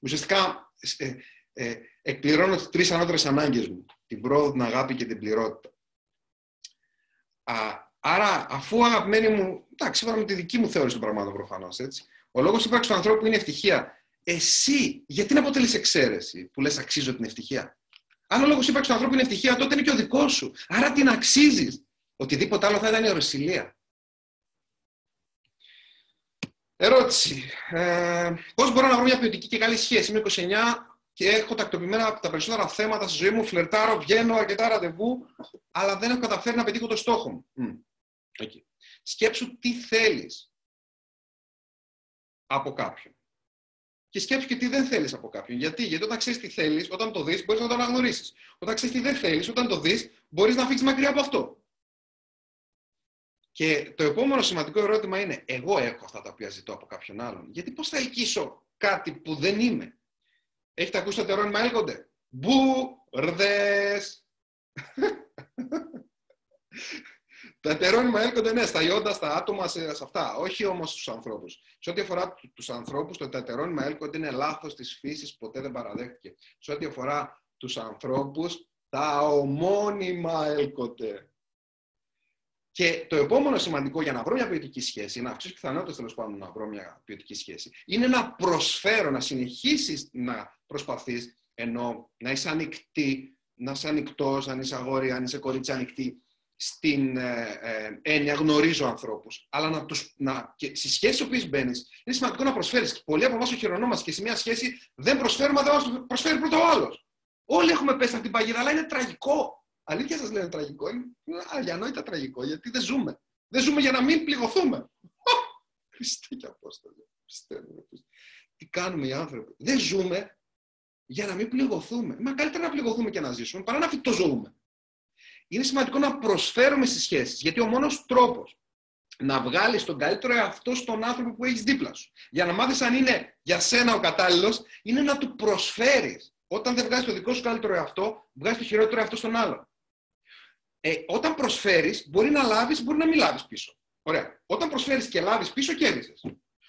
Ουσιαστικά ε, ε, εκπληρώνω τι τρεις ανώτερες ανάγκες μου. Την πρόοδο, την αγάπη και την πληρότητα. Α, άρα, αφού αγαπημένοι μου, εντάξει, σύμφωνα με τη δική μου θεώρηση των πραγμάτων προφανώς, ο λόγος ύπαρξης του ανθρώπου είναι ευτυχία. Εσύ, γιατί να αποτελείς εξαίρεση που λες αξίζω την ευτυχία. Αν ο λόγος ύπαρξη του ανθρώπου είναι ευτυχία, τότε είναι και ο δικός σου. Άρα την αξίζεις. Οτιδήποτε άλλο θα ήταν η ορεσιλία. Ερώτηση. Ε, Πώς μπορώ να βρω μια ποιοτική και καλή σχέση; Είμαι 29 και έχω τακτοποιημένα από τα περισσότερα θέματα στη ζωή μου. Φλερτάρω, βγαίνω αρκετά ραντεβού, αλλά δεν έχω καταφέρει να πετύχω το στόχο μου. Mm. Okay. Σκέψου τι θέλεις από κάποιον. Και σκέψου και τι δεν θέλεις από κάποιον. Γιατί, Γιατί όταν ξέρεις τι θέλεις, όταν το δεις, μπορείς να το αναγνωρίσεις. Όταν ξέρεις τι δεν θέλεις, όταν το δεις, μπορείς να φύγεις μακριά από αυτό. Και το επόμενο σημαντικό ερώτημα είναι, εγώ έχω αυτά τα οποία ζητώ από κάποιον άλλον. Γιατί πώς θα ελκύσω κάτι που δεν είμαι; Έχετε ακούσει το τερόνιμα έλκονται; Μπουρδες. τα τερόνιμα έλκονται, ναι, στα ιόντα, στα άτομα, σε, αυτά. Όχι όμως στους ανθρώπους. Σε ό,τι αφορά τους ανθρώπους, το τερόνιμα έλκονται είναι λάθος της φύσης, ποτέ δεν παραδέχτηκε. Σε ό,τι αφορά τους ανθρώπους, τα ομώνυμα έλκονται. Και το επόμενο σημαντικό για να βρω μια ποιοτική σχέση, να αυξήσω πιθανότητες τέλος πάντων να βρω μια ποιοτική σχέση, είναι να προσφέρω, να συνεχίσεις να προσπαθείς, ενώ να είσαι ανοιχτή, να είσαι ανοιχτός, αν είσαι αγόρι, αν είσαι κορίτσι ανοιχτή, στην ε, ε, έννοια γνωρίζω ανθρώπους. Αλλά να τους, να, και στις σχέσεις οποίες μπαίνεις, είναι σημαντικό να προσφέρεις. Πολλοί από εμάς οχυρωνόμαστε και σε μια σχέση δεν προσφέρουμε, δεν μας προσφέρει πρώτα ο άλλος. Όλοι έχουμε πέσει από την παγίδα, αλλά είναι τραγικό. Αλήθεια σας λέω τραγικό. Είναι αδιανόητα τραγικό γιατί δεν ζούμε. Δεν ζούμε για να μην πληγωθούμε. Χριστέ και Απόστολε. Τι κάνουμε οι άνθρωποι. Δεν ζούμε για να μην πληγωθούμε. Μα καλύτερα να πληγωθούμε και να ζήσουμε παρά να φυτοζωούμε. Είναι σημαντικό να προσφέρουμε στις σχέσεις. Γιατί ο μόνος τρόπος να βγάλεις τον καλύτερο εαυτό στον άνθρωπο που έχεις δίπλα σου, για να μάθεις αν είναι για σένα ο κατάλληλος, είναι να του προσφέρεις. Όταν δεν βγάζεις το δικό σου καλύτερο εαυτό, βγάζεις το χειρότερο εαυτό στον άλλον ε, όταν προσφέρεις, μπορεί να λάβεις, μπορεί να μην λάβεις πίσω. Ωραία. Όταν προσφέρεις και λάβεις πίσω, κέρδισες.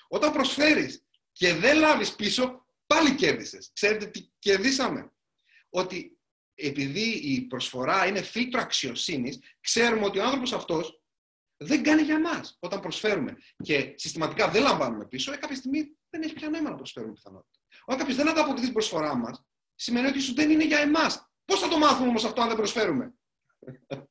Όταν προσφέρεις και δεν λάβεις πίσω, πάλι κέρδισες. Ξέρετε τι κερδίσαμε; Ότι επειδή η προσφορά είναι φίλτρο αξιοσύνης, ξέρουμε ότι ο άνθρωπος αυτός δεν κάνει για μας όταν προσφέρουμε. Και συστηματικά δεν λαμβάνουμε πίσω, ε, κάποια στιγμή δεν έχει πια νόημα να προσφέρουμε πιθανότητα. Όταν κάποιος δεν ανταποκριθεί την προσφορά μας, σημαίνει ότι ίσω δεν είναι για εμάς. Πώς θα το μάθουμε όμως αυτό αν δεν προσφέρουμε;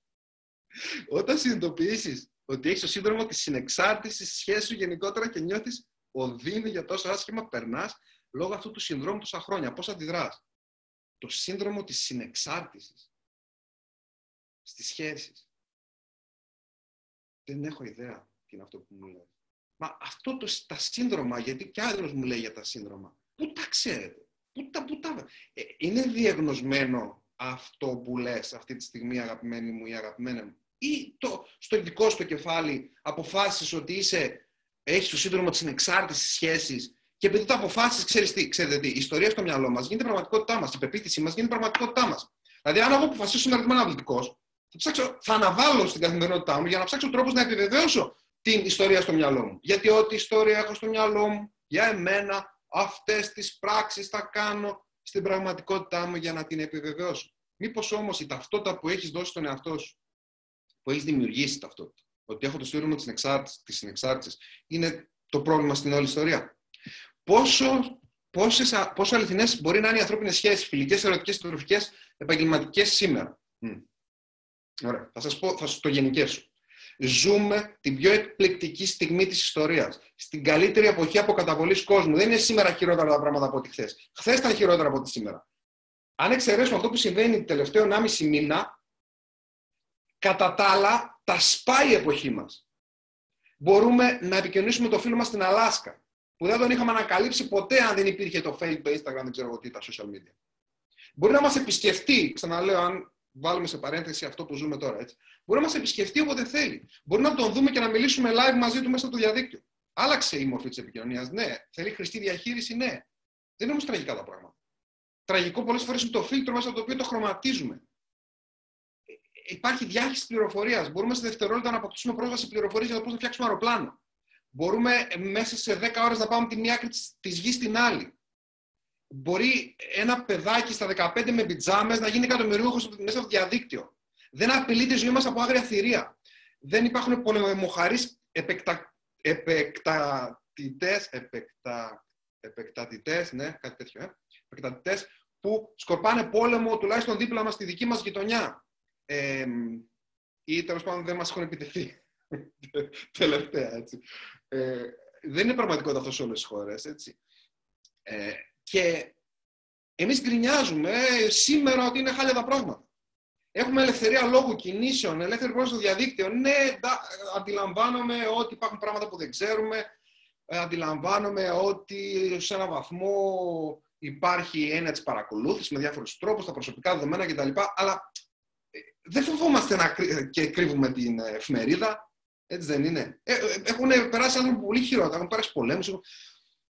Όταν συνειδητοποιήσεις ότι έχεις το σύνδρομο της συνεξάρτησης σχέση σου γενικότερα και νιώθεις οδύνη για τόσο άσχημα περνάς λόγω αυτού του συνδρόμου τόσα χρόνια. Πώς αντιδράς; Το σύνδρομο της συνεξάρτησης στις σχέσεις. Δεν έχω ιδέα. τι είναι αυτό που μου λέει. Μα αυτό το, τα σύνδρομα, γιατί κι άλλος μου λέει για τα σύνδρομα, πού τα ξέρετε, πού τα, πού τα... Ε, είναι διαγνωσμένο αυτό που λες αυτή τη στιγμή αγαπημένη μου ή αγαπημένη μου; Ή το, στο δικό σου κεφάλι αποφάσισες ότι είσαι, έχεις το σύνδρομο της συνεξάρτησης σχέσης και επειδή το αποφάσεις, ξέρεις τι, ξέρετε τι, η ιστορία στο μυαλό μας γίνεται πραγματικότητά μας, η πεποίθησή μας γίνεται πραγματικότητά μας. Δηλαδή, αν εγώ αποφασίσω να είμαι αναβλητικό, θα, ψάξω, θα αναβάλω στην καθημερινότητά μου για να ψάξω τρόπους να επιβεβαίωσω την ιστορία στο μυαλό μου. Γιατί ό,τι ιστορία έχω στο μυαλό μου, για εμένα, αυτές τις πράξεις θα κάνω στην πραγματικότητά μου για να την επιβεβαιώσω. Μήπως όμως η ταυτότητα που έχεις δώσει στον εαυτό σου, που έχεις δημιουργήσει ταυτότητα, ότι έχω το σύνδρομο της συνεξάρτησης, είναι το πρόβλημα στην όλη ιστορία; Πόσο, πόσες, πόσο αληθινές μπορεί να είναι οι ανθρώπινες σχέσεις, φιλικές, ερωτικές, συντροφικές, επαγγελματικές σήμερα. Ωραία. Θα σας πω, θα σας το γενικεύσω. Ζούμε την πιο εκπληκτική στιγμή της ιστορίας. Στην καλύτερη εποχή αποκαταβολής κόσμου. Δεν είναι σήμερα χειρότερα τα πράγματα από ό,τι χθες. Χθες ήταν χειρότερα από ό,τι σήμερα. Αν εξαιρέσουμε αυτό που συμβαίνει το τελευταίο 1,5 μήνα, κατά τα άλλα, τα σπάει η εποχή μας. Μπορούμε να επικοινωνήσουμε το φίλο μας στην Αλάσκα, που δεν τον είχαμε ανακαλύψει ποτέ αν δεν υπήρχε το Facebook, Instagram, δεν ξέρω τι, τα social media. Μπορεί να μας επισκεφτεί, ξαναλέω, αν βάλουμε σε παρένθεση αυτό που ζούμε τώρα. Έτσι. Μπορεί να μας επισκεφτεί όποτε θέλει. Μπορεί να τον δούμε και να μιλήσουμε live μαζί του μέσα στο διαδίκτυο. Άλλαξε η μορφή της επικοινωνίας, ναι. Θέλει χρηστή διαχείριση, ναι. Δεν είναι όμως τραγικά τα πράγματα. Τραγικό πολλές φορές είναι το φίλτρο μέσα το οποίο το χρωματίζουμε. Ε, υπάρχει διάχυση πληροφορίας. Μπορούμε σε δευτερόλεπτα να αποκτήσουμε πρόσβαση πληροφορίας για το πώς να φτιάξουμε αεροπλάνο. Μπορούμε μέσα σε 10 ώρες να πάμε από τη μία άκρη της γης στην άλλη μπορεί ένα παιδάκι στα 15 με πιτζάμες να γίνει εκατομμυρίουχο μέσα στο διαδίκτυο. Δεν απειλεί τη ζωή μας από άγρια θηρία. Δεν υπάρχουν πολεμοχαρείς επεκτα... επεκτατητές, επεκτα... επεκτατητές, ναι, κάτι τέτοιο, ε; επεκτατητές, που σκορπάνε πόλεμο τουλάχιστον δίπλα μας στη δική μας γειτονιά. Ε, ή τέλος πάντων δεν μας έχουν επιτεθεί. Τελευταία, έτσι. Ε, δεν είναι πραγματικότητα αυτός σε όλες τις χώρες, έτσι. Ε, και εμείς γκρινιάζουμε ε, σήμερα ότι είναι χάλια τα πράγματα. Έχουμε ελευθερία λόγου κινήσεων, ελεύθερη πρόσβαση στο διαδίκτυο. Ναι, αντιλαμβάνομαι ότι υπάρχουν πράγματα που δεν ξέρουμε. Ε, αντιλαμβάνομαι ότι σε έναν βαθμό υπάρχει ένα της παρακολούθησης με διάφορους τρόπους, τα προσωπικά δεδομένα κτλ. Αλλά ε, δεν φοβόμαστε να και κρύβουμε την εφημερίδα. Έτσι δεν είναι. έχουν περάσει άνθρωποι πολύ χειρότερα, έχουν περάσει πολέμους.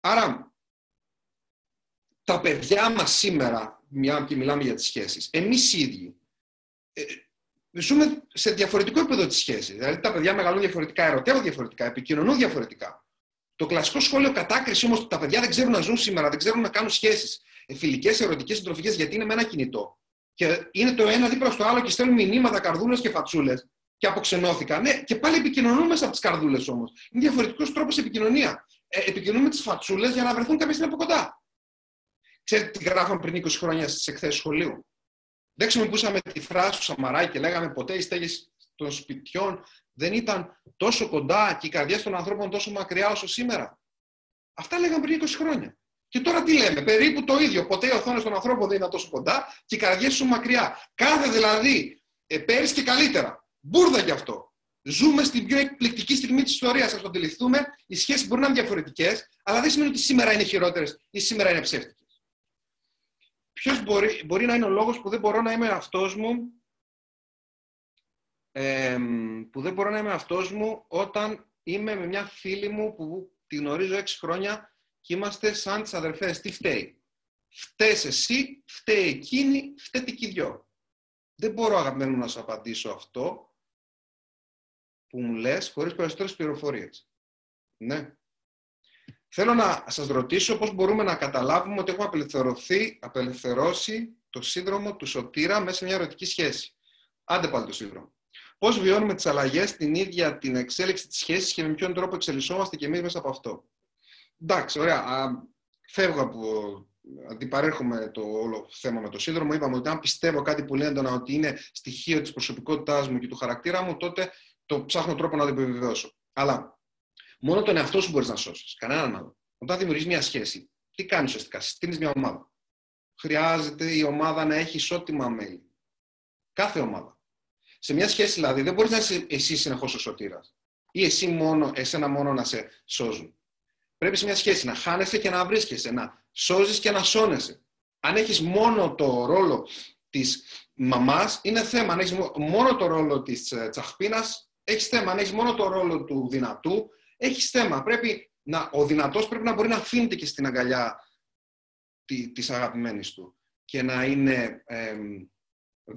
Άρα, τα παιδιά μας σήμερα, μια και μιλάμε για τις σχέσεις, εμείς οι ίδιοι, ε, ζούμε σε διαφορετικό επίπεδο τη σχέση. Δηλαδή τα παιδιά μεγαλώνουν διαφορετικά, ερωτεύουν διαφορετικά, επικοινωνούν διαφορετικά. Το κλασικό σχόλιο κατάκριση όμως ότι τα παιδιά δεν ξέρουν να ζουν σήμερα, δεν ξέρουν να κάνουν σχέσεις φιλικές, ερωτικές, συντροφικές, γιατί είναι με ένα κινητό. Και είναι το ένα δίπλα στο άλλο και στέλνουν μηνύματα, καρδούλες και φατσούλες και αποξενώθηκαν. Ναι, και πάλι επικοινωνούν μέσα από τις καρδούλες όμως. Είναι διαφορετικός τρόπος επικοινωνία. Ε, επικοινωνούν με τις φατσούλες για να βρεθούν κάποια στιγμή από κοντά. Ξέρετε τι γράφαμε πριν 20 χρόνια στις εκθέσεις σχολείου; Δεν χρησιμοποιούσαμε τη φράση του Σαμαράκη και λέγαμε ποτέ οι στέγες των σπιτιών δεν ήταν τόσο κοντά και οι καρδιέ των ανθρώπων τόσο μακριά όσο σήμερα. Αυτά λέγαμε πριν 20 χρόνια. Και τώρα τι λέμε, περίπου το ίδιο. Ποτέ οι οθόνες των ανθρώπων δεν ήταν τόσο κοντά και οι καρδιές σου μακριά. Κάθε δηλαδή ε, πέρυσι και καλύτερα. Μπούρδα κι αυτό. Ζούμε στην πιο εκπληκτική στιγμή της ιστορίας. Α το αντιληφθούμε. Οι σχέσεις μπορεί να είναι διαφορετικές, αλλά δεν σημαίνει ότι σήμερα είναι χειρότερες ή σήμερα είναι ψεύτικες. Ποιος μπορεί, μπορεί να είναι ο λόγος που δεν μπορώ να είμαι αυτός μου που δεν μπορώ να είμαι αυτός μου όταν είμαι με μια φίλη μου που τη γνωρίζω έξι χρόνια και είμαστε σαν τις αδερφές. Τι φταίει; Φταίς εσύ, φταίει εκείνη, φταίει και οι δυο. Δεν μπορώ αγαπημένο να σου απαντήσω αυτό που μου λες χωρίς περισσότερες πληροφορίες. Ναι. Θέλω να σας ρωτήσω πώς μπορούμε να καταλάβουμε ότι έχουμε απελευθερωθεί, απελευθερώσει το σύνδρομο του σωτήρα μέσα σε μια ερωτική σχέση. Άντε πάλι το σύνδρομο. Πώς βιώνουμε τις αλλαγές, την ίδια την εξέλιξη της σχέσης και με ποιον τρόπο εξελισσόμαστε και εμείς μέσα από αυτό. Εντάξει, ωραία. Φεύγω από αντιπαρέρχομαι το όλο θέμα με το σύνδρομο. Είπαμε ότι αν πιστεύω κάτι που λένε ότι είναι στοιχείο της προσωπικότητάς μου και του χαρακτήρα μου, τότε το ψάχνω τρόπο να το επιβεβαιώσω. Αλλά Μόνο τον εαυτό σου μπορείς να σώσεις. Κανέναν άλλο. Όταν δημιουργείς μια σχέση, τι κάνεις ουσιαστικά. Συστήνεις μια ομάδα. Χρειάζεται η ομάδα να έχει ισότιμα μέλη. Κάθε ομάδα. Σε μια σχέση δηλαδή δεν μπορείς να είσαι εσύ συνεχώς ο σωτήρας. ή εσύ μόνο, εσένα μόνο να σε σώζουν. Πρέπει σε μια σχέση να χάνεσαι και να βρίσκεσαι, να σώζεις και να σώνεσαι. Αν έχεις μόνο το ρόλο της μαμάς, είναι θέμα. Αν έχεις μόνο το ρόλο της ε, τσαχπίνας, έχεις θέμα. Αν έχεις μόνο το ρόλο του δυνατού, έχεις θέμα. Πρέπει να, ο δυνατός πρέπει να μπορεί να αφήνεται και στην αγκαλιά της αγαπημένης του και να είναι ε,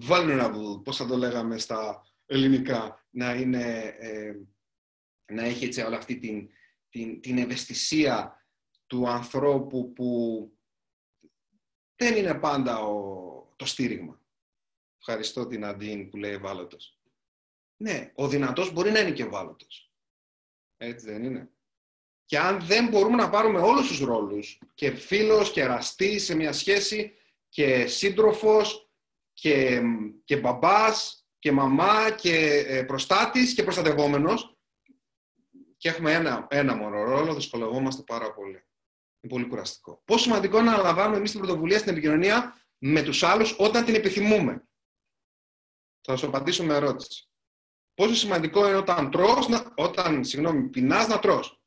vulnerable, πώς θα το λέγαμε στα ελληνικά, να, είναι, να έχει έτσι όλη αυτή την, την, την ευαισθησία του ανθρώπου που δεν είναι πάντα ο, το στήριγμα. Ευχαριστώ την Αντίν που λέει ευάλωτος. Ναι, ο δυνατός μπορεί να είναι και ευάλωτος. Έτσι δεν είναι. Και αν δεν μπορούμε να πάρουμε όλους τους ρόλους, και φίλος και εραστή σε μια σχέση, και σύντροφος, και, και μπαμπάς, και μαμά, και ε, προστάτης, και προστατευόμενος, και έχουμε ένα, ένα μόνο ρόλο, δυσκολευόμαστε πάρα πολύ. Είναι πολύ κουραστικό. Πόσο σημαντικό είναι να αναλαμβάνουμε εμείς την πρωτοβουλία στην επικοινωνία με τους άλλους όταν την επιθυμούμε; Θα σου απαντήσω με ερώτηση. Πόσο σημαντικό είναι όταν τρως, όταν, συγγνώμη, πεινάς να τρως.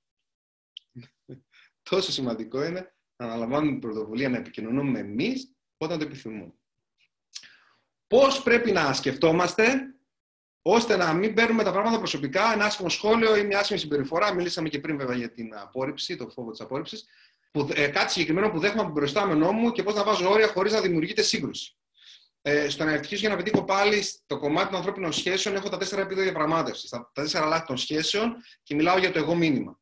Τόσο σημαντικό είναι να αναλαμβάνουμε την πρωτοβουλία να επικοινωνούμε εμείς όταν το επιθυμούμε. Πώς πρέπει να σκεφτόμαστε ώστε να μην παίρνουμε τα πράγματα προσωπικά, ένα άσχημο σχόλιο ή μια άσχημη συμπεριφορά. Μιλήσαμε και πριν βέβαια για την απόρριψη, το φόβο της απόρριψης. Ε, κάτι συγκεκριμένο που δέχομαι από τον προϊστάμενό μου και πώς να βάζω όρια χωρίς να δημιουργείται σύγκρουση. Ε, στο να ευτυχήσω για να πετύχω πάλι στο κομμάτι των ανθρώπινων σχέσεων, έχω τα τέσσερα επίπεδα διαπραγμάτευσης, τα, τα τέσσερα λάθη των σχέσεων και μιλάω για το εγώ μήνυμα.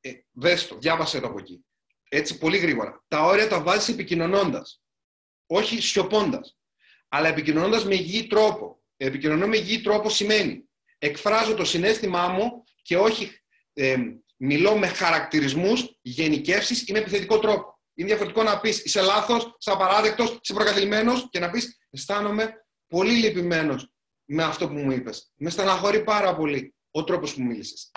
Ε, δες το, διάβασε το από εκεί. Έτσι, πολύ γρήγορα. Τα όρια τα βάζεις επικοινωνώντας. Όχι σιωπώντας. Αλλά επικοινωνώντας με υγιή τρόπο. Επικοινωνώ με υγιή τρόπο σημαίνει εκφράζω το συνέστημά μου και όχι ε, μιλώ με χαρακτηρισμούς, γενικεύσεις ή με επιθετικό τρόπο. Είναι διαφορετικό να πεις είσαι λάθος, είσαι απαράδεκτος, είσαι προκαθελημένος και να πεις αισθάνομαι πολύ λυπημένος με αυτό που μου είπες. Με στεναχωρεί πάρα πολύ ο τρόπος που μίλησες.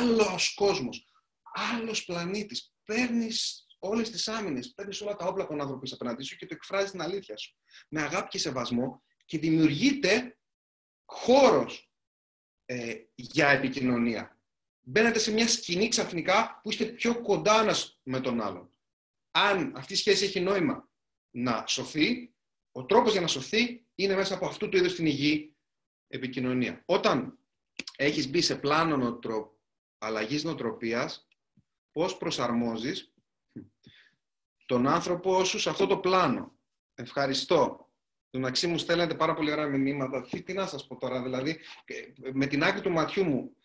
Άλλος κόσμος, άλλος πλανήτης. Παίρνεις όλες τις άμυνες, παίρνεις όλα τα όπλα που ανθρωπείς απέναντί σου και το εκφράζεις την αλήθεια σου. Με αγάπη και σεβασμό και δημιουργείται χώρος ε, για επικοινωνία. Μπαίνετε σε μια σκηνή ξαφνικά που είστε πιο κοντά ένας με τον άλλον. Αν αυτή η σχέση έχει νόημα να σωθεί, ο τρόπος για να σωθεί είναι μέσα από αυτού του είδους την υγιή επικοινωνία. Όταν έχεις μπει σε πλάνο νοοτρο... αλλαγής νοοτροπίας, πώς προσαρμόζεις τον άνθρωπό σου σε αυτό το πλάνο. Ευχαριστώ. Το μεταξύ μου στέλνετε πάρα πολύ ωραία μηνύματα. Τι, τι να σας πω τώρα, δηλαδή, με την άκρη του ματιού μου,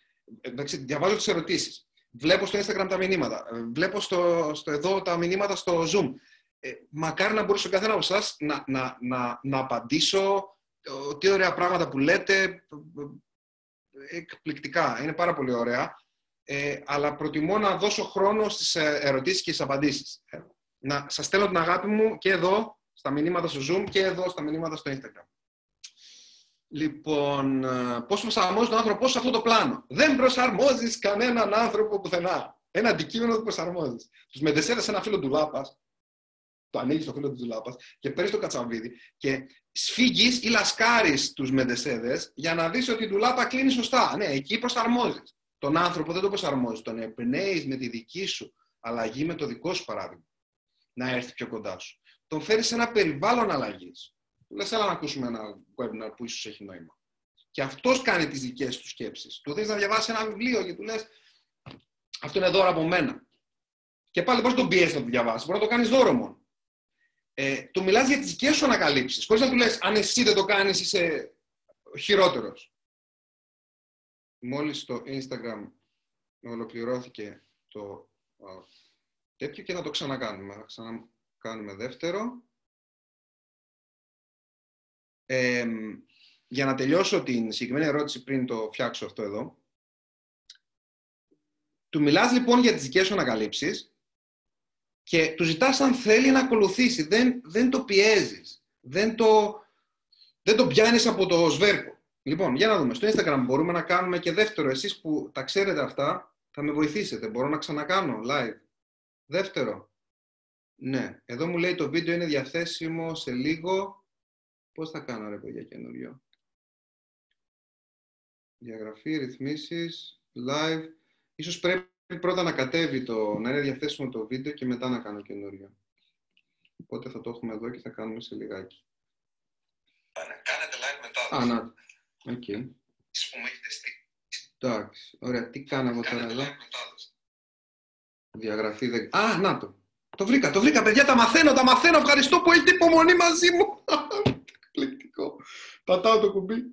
εντάξει, διαβάζω τις ερωτήσεις. Βλέπω στο Instagram τα μηνύματα. Βλέπω στο, στο εδώ τα μηνύματα στο Zoom. Ε, μακάρι να μπορούσε ο καθένα από εσάς να, να, να, να απαντήσω. Τι ωραία πράγματα που λέτε. Εκπληκτικά. Είναι πάρα πολύ ωραία. Ε, αλλά προτιμώ να δώσω χρόνο στις ε, ερωτήσεις και στις απαντήσεις. Ε, να σας στέλνω την αγάπη μου και εδώ στα μηνύματα στο Zoom και εδώ στα μηνύματα στο Instagram. Λοιπόν, ε, πώς προσαρμόζεις τον άνθρωπο σε αυτό το πλάνο; Δεν προσαρμόζεις κανέναν άνθρωπο πουθενά. Ένα αντικείμενο δεν προσαρμόζεις. Τους μεντεσέδες ένα φίλο του Λάπας, το ανοίγεις το φίλο του Λάπας και παίρνεις το κατσαβίδι και σφίγγεις ή λασκάρεις τους μεντεσέδες για να δεις ότι η Ντουλάπα κλείνει σωστά. Ναι, εκεί προσαρμόζεις. Τον άνθρωπο δεν τον προσαρμόζεις. Τον εμπνέεις με τη δική σου αλλαγή, με το δικό σου παράδειγμα. Να έρθει πιο κοντά σου τον φέρεις σε ένα περιβάλλον αλλαγής. Του λες, έλα να ακούσουμε ένα webinar που ίσως έχει νόημα. Και αυτός κάνει τις δικές του σκέψεις. Του δίνεις να διαβάσει ένα βιβλίο και του λες, Αυτό είναι δώρο από μένα. Και πάλι μπορείς να τον πιέσεις να το διαβάσεις. Μπορεί να το κάνεις δώρο μόνο. Ε, του μιλάς για τις δικές σου ανακαλύψεις. Χωρίς να του λες, αν εσύ δεν το κάνεις, είσαι χειρότερος. Μόλις στο Instagram ολοκληρώθηκε το τέτοιο και να το ξανακάνουμε. Να ξανα κάνουμε δεύτερο. για να τελειώσω την συγκεκριμένη ερώτηση πριν το φτιάξω αυτό εδώ. Του μιλάς λοιπόν για τις δικές σου ανακαλύψεις και του ζητάς αν θέλει να ακολουθήσει. Δεν, δεν το πιέζεις. Δεν το, δεν το πιάνεις από το σβέρκο. Λοιπόν, για να δούμε. Στο Instagram μπορούμε να κάνουμε και δεύτερο. Εσείς που τα ξέρετε αυτά, θα με βοηθήσετε. Μπορώ να ξανακάνω live. Δεύτερο. Ναι, εδώ μου λέει το βίντεο είναι διαθέσιμο σε λίγο. Πώς θα κάνω ρε παιδιά καινούριο; Διαγραφή, ρυθμίσεις, live. Ίσως πρέπει πρώτα να κατέβει το, να είναι διαθέσιμο το βίντεο και μετά να κάνω καινούριο. Οπότε θα το έχουμε εδώ και θα κάνουμε σε λιγάκι. Κάνετε live μετά. Α, να. Okay. που με έχετε στείλει. Εντάξει. Ωραία. Τι κάνω εγώ τώρα Κάνετε εδώ; live μετάδοση. Διαγραφή δεν... Α, να το. Το βρήκα, το βρήκα, παιδιά, τα μαθαίνω, τα μαθαίνω. Ευχαριστώ που έχετε υπομονή μαζί μου. Εκπληκτικό. Πατάω το κουμπί.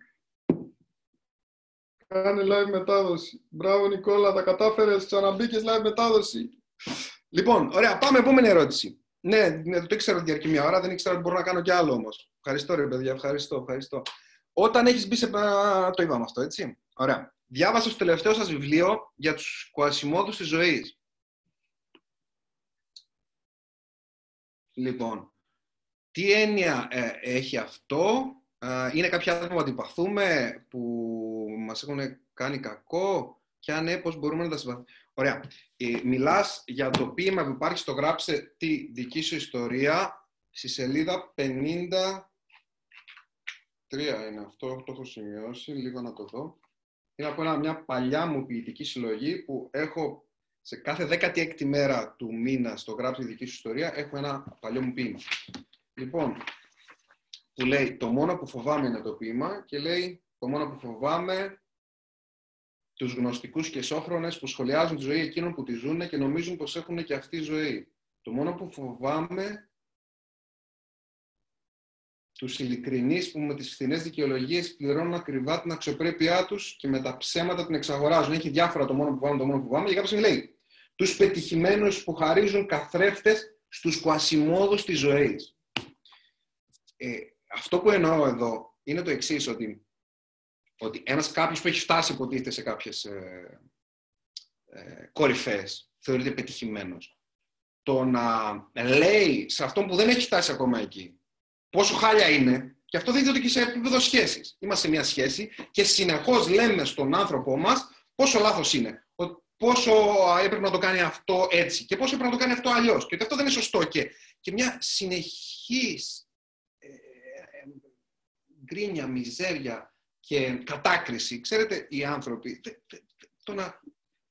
Κάνε live μετάδοση. Μπράβο, Νικόλα, τα κατάφερες, ξαναμπήκες live μετάδοση. Λοιπόν, ωραία, πάμε επόμενη ερώτηση. Ναι, ναι, το ήξερα ότι διαρκεί μια ώρα, δεν ήξερα ότι μπορώ να κάνω κι άλλο όμως. Ευχαριστώ, ρε παιδιά, ευχαριστώ, ευχαριστώ. Όταν έχεις μπει σε... α, Το είπαμε αυτό, έτσι. Ωραία. Διάβασα στο τελευταίο σας βιβλίο για τους κουασιμόδους της ζωής. Λοιπόν, τι έννοια ε, έχει αυτό; Ε, είναι κάποια άτομα που αντιπαθούμε, που μας έχουν κάνει κακό και αν ναι, πώς μπορούμε να τα συμπαθούμε. Ωραία. Ε, μιλάς για το ποίημα που υπάρχει στο «Γράψε τη δική σου ιστορία» στη σελίδα 53 είναι αυτό, το έχω σημειώσει, λίγο να το δω. Είναι από ένα, μια παλιά μου ποιητική συλλογή που έχω σε κάθε 16η μέρα του μήνα στο γράψει τη δική σου ιστορία έχω ένα παλιό μου ποίημα. Λοιπόν, που λέει το μόνο που φοβάμαι είναι το ποίημα και λέει το μόνο που φοβάμαι τους γνωστικούς και σόφρονες που σχολιάζουν τη ζωή εκείνων που τη ζουν και νομίζουν πως έχουν και αυτή ζωή. Το μόνο που φοβάμαι τους ειλικρινείς που με τις φθηνές δικαιολογίες πληρώνουν ακριβά την αξιοπρέπειά τους και με τα ψέματα την εξαγοράζουν. Έχει διάφορα το μόνο που φοβάμαι, το μόνο που φοβάμαι. Και κάποια λέει τους πετυχημένους που χαρίζουν καθρέφτες στους κουασιμόδους της ζωής. Ε, αυτό που εννοώ εδώ είναι το εξής, ότι, ότι ένας κάποιος που έχει φτάσει υποτίθεται σε κάποιες ε, ε, κορυφές, θεωρείται πετυχημένος. Το να λέει σε αυτόν που δεν έχει φτάσει ακόμα εκεί, πόσο χάλια είναι, και αυτό δείτε ότι και σε επίπεδο σχέσης. Είμαστε σε μια σχέση και συνεχώς λέμε στον άνθρωπό μας πόσο λάθος είναι. Πόσο έπρεπε να το κάνει αυτό έτσι και πόσο έπρεπε να το κάνει αυτό αλλιώς. Και ότι αυτό δεν είναι σωστό. Και, και μια συνεχής ε, ε, γκρίνια, μιζέρια και κατάκριση. Ξέρετε, οι άνθρωποι τε, τε, τε, το να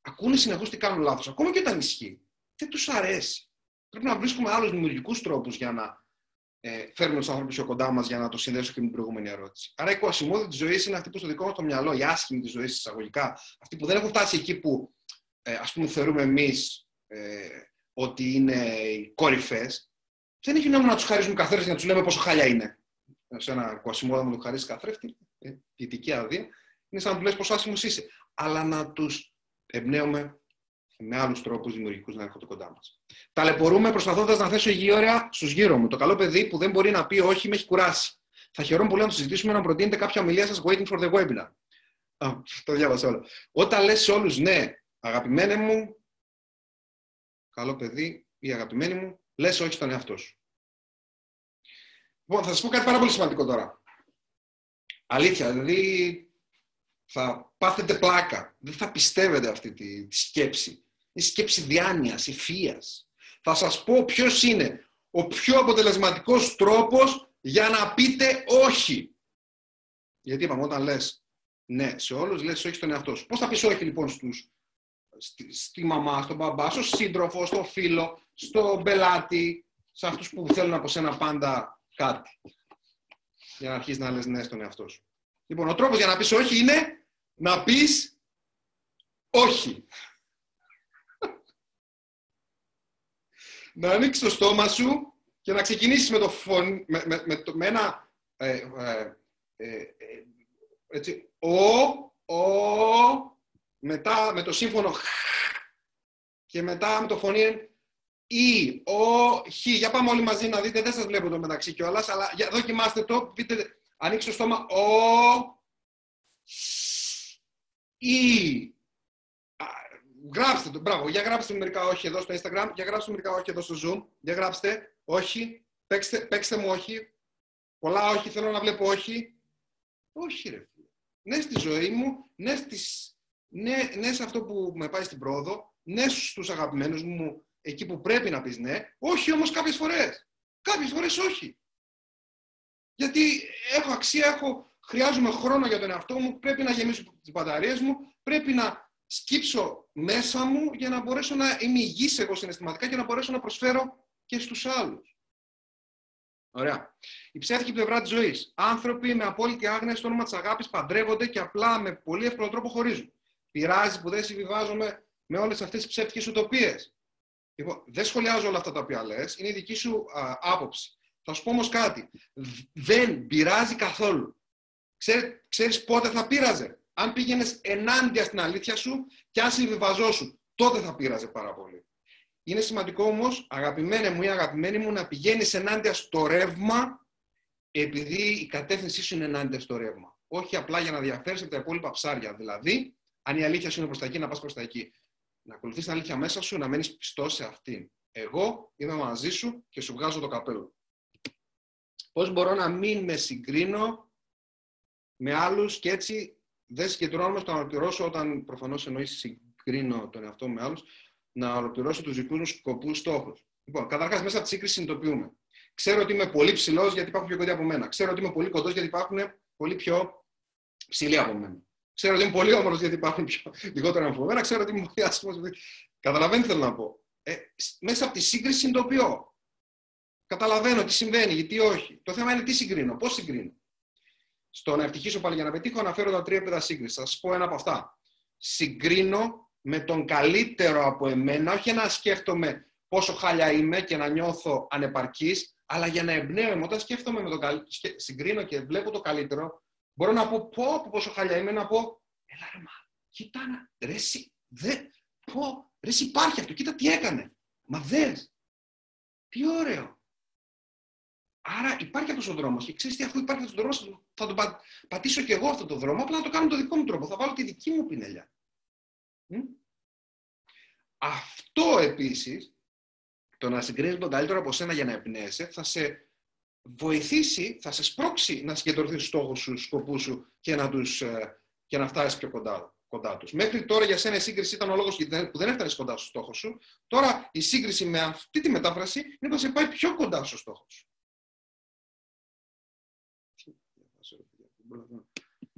ακούνε συνεχώς τι κάνουν λάθος, ακόμα και όταν ισχύει, δεν τους αρέσει. Πρέπει να βρίσκουμε άλλους δημιουργικούς τρόπους για να ε, φέρουμε τους άνθρωπου πιο κοντά μας για να το συνδέσω και με την προηγούμενη ερώτηση. Άρα η κοασιμότητα της ζωής είναι αυτή που στο δικό μας το μυαλό, η άσχημη της ζωής εισαγωγικά, αυτοί που δεν έχουν φτάσει εκεί που ε, ας πούμε θεωρούμε εμείς ε, ότι είναι οι κορυφές, δεν έχει νόημα να τους χαρίζουμε καθρέφτη να τους λέμε πόσο χάλια είναι. Σε ένα κοασιμόδα μου του χαρίσει καθρέφτη, ε, δυτική αδεία, είναι σαν να του λες πόσο άσχημος είσαι. Αλλά να τους εμπνέουμε με άλλους τρόπους δημιουργικούς να έρχονται κοντά μας. Ταλαιπωρούμε προσπαθώντας να θέσω υγιή ώρα στους γύρω μου. Το καλό παιδί που δεν μπορεί να πει όχι με έχει κουράσει. Θα χαιρόμουν πολύ να το συζητήσουμε να προτείνετε κάποια ομιλία σας waiting for the webinar. Α, το διάβασα όλο. Όταν λες σε όλους ναι, αγαπημένε μου, καλό παιδί ή αγαπημένη μου, λες όχι στον εαυτό σου. Λοιπόν, θα σας πω κάτι πάρα πολύ σημαντικό τώρα. Αλήθεια, δηλαδή θα πάθετε πλάκα. Δεν θα πιστεύετε αυτή τη, τη σκέψη. Η σκέψη διάνοιας, ευφύας. Θα σας πω ποιος είναι ο πιο αποτελεσματικός τρόπος για να πείτε όχι. Γιατί είπαμε, όταν λες ναι σε όλους, λες όχι στον εαυτό σου. Πώς θα πεις όχι λοιπόν στους, στη, στη μαμά, στον μπαμπά, στο σύντροφο, στο φίλο, στο πελάτη, σε αυτούς που θέλουν από σένα πάντα κάτι; Για να αρχίσεις να λες ναι στον εαυτό σου. Λοιπόν, ο τρόπος για να πεις όχι είναι να πεις όχι. να ανοίξεις το στόμα σου και να ξεκινήσεις με, το φων... με, με, με, το, με ένα ε, ε, ε, έτσι, ο, ο, μετά με το σύμφωνο και μετά με το φωνή ή, ο, χ. Για πάμε όλοι μαζί να δείτε, δεν σας βλέπω το μεταξύ κιόλας, αλλά για, δοκιμάστε το, πείτε, ανοίξτε το στόμα, ο, ή, Γράψτε το, μπράβο. Για γράψτε μερικά όχι εδώ στο Instagram, για γράψτε μερικά όχι εδώ στο Zoom. Για γράψτε όχι, παίξτε, παίξτε μου όχι. Πολλά όχι, θέλω να βλέπω όχι. Όχι ρε φίλε. Ναι στη ζωή μου, ναι, στις, ναι, ναι σε αυτό που με πάει στην πρόοδο, ναι στους αγαπημένους μου, εκεί που πρέπει να πεις ναι, όχι όμως κάποιες φορές. Κάποιες φορές όχι. Γιατί έχω αξία, έχω, χρειάζομαι χρόνο για τον εαυτό μου, πρέπει να γεμίσω τις μπαταρίες μου, πρέπει να σκύψω μέσα μου για να μπορέσω να είμαι υγιής εγώ συναισθηματικά και να μπορέσω να προσφέρω και στους άλλους. Ωραία. Η ψεύτικη πλευρά της ζωής. Άνθρωποι με απόλυτη άγνοια στο όνομα της αγάπης παντρεύονται και απλά με πολύ εύκολο τρόπο χωρίζουν. Πειράζει που δεν συμβιβάζομαι με όλες αυτές τις ψεύτικες ουτοπίες. Λοιπόν, δεν σχολιάζω όλα αυτά τα οποία λες, είναι η δική σου α, άποψη. Θα σου πω όμως κάτι. Δεν πειράζει καθόλου. Ξέρει, ξέρεις πότε θα πείραζε. Αν πήγαινες ενάντια στην αλήθεια σου και αν συμβιβαζόσου, τότε θα πείραζε πάρα πολύ. Είναι σημαντικό όμως, αγαπημένε μου ή αγαπημένη μου, να πηγαίνεις ενάντια στο ρεύμα, επειδή η κατεύθυνσή σου είναι ενάντια στο ρεύμα. Όχι απλά για να διαφέρεις από τα υπόλοιπα ψάρια. Δηλαδή, αν η αλήθεια σου είναι προς τα εκεί, να πας προς τα εκεί. Να ακολουθείς την αλήθεια μέσα σου, να μένεις πιστός σε αυτήν. Εγώ είμαι μαζί σου και σου βγάζω το καπέλο. Πώς μπορώ να μην με συγκρίνω με άλλους και έτσι δεν συγκεντρώνομαι στο να ολοκληρώσω όταν προφανώς εννοείς συγκρίνω τον εαυτό με άλλους να ολοκληρώσω τους δικούς μου σκοπούς στόχους. Λοιπόν, καταρχάς, μέσα από τη σύγκριση συνειδητοποιούμε. Ξέρω ότι είμαι πολύ ψηλός γιατί υπάρχουν πιο κοντά από μένα. Ξέρω ότι είμαι πολύ κοντός γιατί υπάρχουν πολύ πιο ψηλοί από μένα. Ξέρω ότι είμαι πολύ όμορφος γιατί υπάρχουν πιο λιγότερο από μένα. Ξέρω ότι είμαι πολύ άσχημος. Καταλαβαίνετε τι θέλω να πω. Ε, μέσα από τη σύγκριση συνειδητοποιώ. Καταλαβαίνω τι συμβαίνει, γιατί όχι. Το θέμα είναι τι συγκρίνω, πώς συγκρίνω. Στο να ευτυχήσω πάλι για να πετύχω, αναφέρω τα τρία επίπεδα σύγκρισης. Θα σας πω ένα από αυτά. Συγκρίνω με τον καλύτερο από εμένα, όχι να σκέφτομαι πόσο χάλια είμαι και να νιώθω ανεπαρκής, αλλά για να εμπνέομαι. Όταν σκέφτομαι με τον καλύτερο, συγκρίνω και βλέπω το καλύτερο, μπορώ να πω πω, πόσο χάλια είμαι, να πω, έλα ρε μα, κοίτα να, ρε εσύ, δε, πω, ρε εσύ υπάρχει αυτό, κοίτα τι έκανε. Μα δες, τι ωραίο. Άρα υπάρχει αυτός ο δρόμος. Και ξέρεις τι, αφού υπάρχει αυτός ο δρόμος, θα τον πατήσω και εγώ αυτό το δρόμο, απλά να το κάνω το δικό μου τρόπο. Θα βάλω τη δική μου πινελιά. Αυτό επίσης, το να συγκρίνεις τον καλύτερο από σένα για να εμπνέεσαι, θα σε βοηθήσει, θα σε σπρώξει να συγκεντρωθείς στους στόχους σου, σκοπούς σου και να, τους, ε, και να φτάσεις πιο κοντά, κοντά τους. Μέχρι τώρα για σένα η σύγκριση ήταν ο λόγος που δεν έφτανες κοντά στο στόχο σου. Τώρα η σύγκριση με αυτή τη μετάφραση είναι να σε πάει πιο κοντά στο στόχο σου.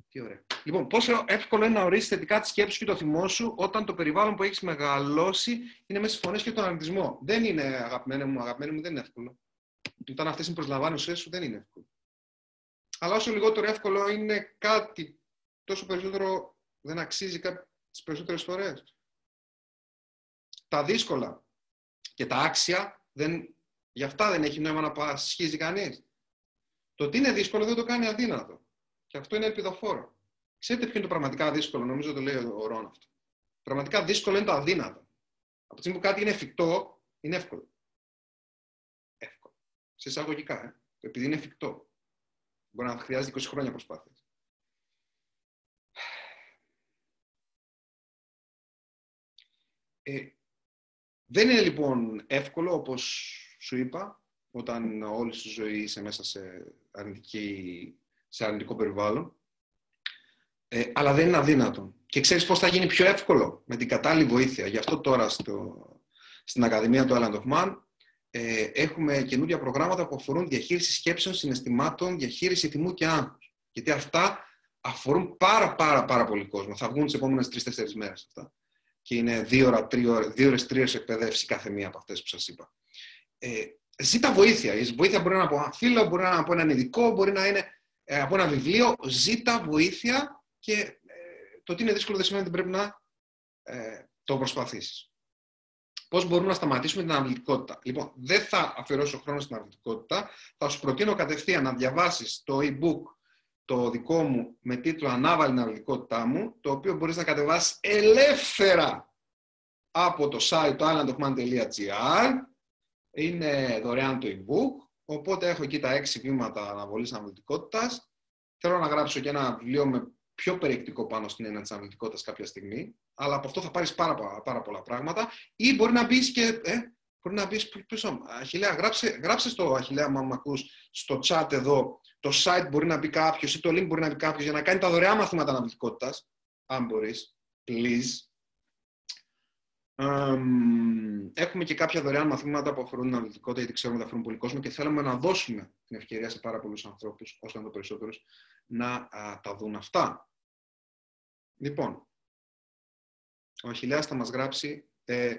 Τι ωραία. Λοιπόν, πόσο εύκολο είναι να ορίσεις θετικά τη σκέψη και το θυμό σου όταν το περιβάλλον που έχεις μεγαλώσει είναι μέσα στις φωνές και τον αρνητισμό. Δεν είναι αγαπημένο μου, αγαπημένο μου, δεν είναι εύκολο. Όταν αυτές είναι προσλαμβάνωσέ σου, δεν είναι εύκολο. Αλλά όσο λιγότερο εύκολο είναι κάτι, τόσο περισσότερο δεν αξίζει τι περισσότερες φορές. Τα δύσκολα και τα άξια, δεν, γι' αυτά δεν έχει νόημα να πασχίζει κανείς. Το ότι είναι δύσκολο δεν το κάνει αδύνατο. Και αυτό είναι ελπιδοφόρο. Ξέρετε ποιο είναι το πραγματικά δύσκολο, νομίζω το λέει ο Ρόν αυτό. Πραγματικά δύσκολο είναι το αδύνατο. Από τη στιγμή που κάτι είναι εφικτό, είναι εύκολο. Εύκολο. Σε εισαγωγικά, ε. επειδή είναι εφικτό. Μπορεί να χρειάζεται 20 χρόνια προσπάθειας. Ε, δεν είναι λοιπόν εύκολο, όπως σου είπα, όταν όλη σου ζωή είσαι μέσα σε αρνητική σε αρνητικό περιβάλλον. Ε, αλλά δεν είναι αδύνατο. Και ξέρεις πώς θα γίνει πιο εύκολο; Με την κατάλληλη βοήθεια. Γι' αυτό τώρα στο, στην Ακαδημία του Island of Man ε, έχουμε καινούργια προγράμματα που αφορούν διαχείριση σκέψεων, συναισθημάτων, διαχείριση θυμού και άγχους. Γιατί αυτά αφορούν πάρα πάρα πάρα πολύ κόσμο. Θα βγουν τις επόμενες τρει-τέσσερι μέρες αυτά. Και είναι δύο ώρε, τρία ώρες, τρει ώρες εκπαίδευση κάθε μία από αυτές που σας είπα. Ε, ζήτα βοήθεια. Η βοήθεια μπορεί να είναι από ένα φίλο, μπορεί να είναι από έναν ειδικό, μπορεί να είναι ε, από ένα βιβλίο, ζήτα βοήθεια και ε, το ότι είναι δύσκολο δεν σημαίνει ότι πρέπει να ε, το προσπαθήσεις. Πώς μπορούμε να σταματήσουμε την αναβλητικότητα. Λοιπόν, δεν θα αφιερώσω χρόνο στην αναβλητικότητα. Θα σου προτείνω κατευθείαν να διαβάσεις το e-book το δικό μου με τίτλο «Ανάβαλη την αναβλητικότητά μου», το οποίο μπορείς να κατεβάσεις ελεύθερα από το site το islandofman.gr. Είναι δωρεάν το e-book Οπότε έχω εκεί τα έξι βήματα αναβολής αναλυτικότητας. Θέλω να γράψω και ένα βιβλίο με πιο περιεκτικό πάνω στην έννοια της αναλυτικότητας κάποια στιγμή. Αλλά από αυτό θα πάρεις πάρα, πάρα πολλά πράγματα. Ή μπορεί να μπεις και... Ε, μπορεί να μπεις πίσω. Αχιλέα, γράψε, γράψε στο Αχιλέα, μα ακούς, στο chat εδώ. Το site μπορεί να μπει κάποιος ή το link μπορεί να μπει κάποιος για να κάνει τα δωρεάν μαθήματα αναλυτικότητας. Αν μπορείς. Please έχουμε και κάποια δωρεάν μαθήματα που αφορούν την αναλυτικότητα, γιατί ξέρουμε ότι αφορούν πολύ κόσμο και θέλουμε να δώσουμε την ευκαιρία σε πάρα πολλούς ανθρώπους, όσο να το περισσότερου, να τα δουν αυτά. Λοιπόν, Ο Αχιλέας θα μας γράψει... Ε,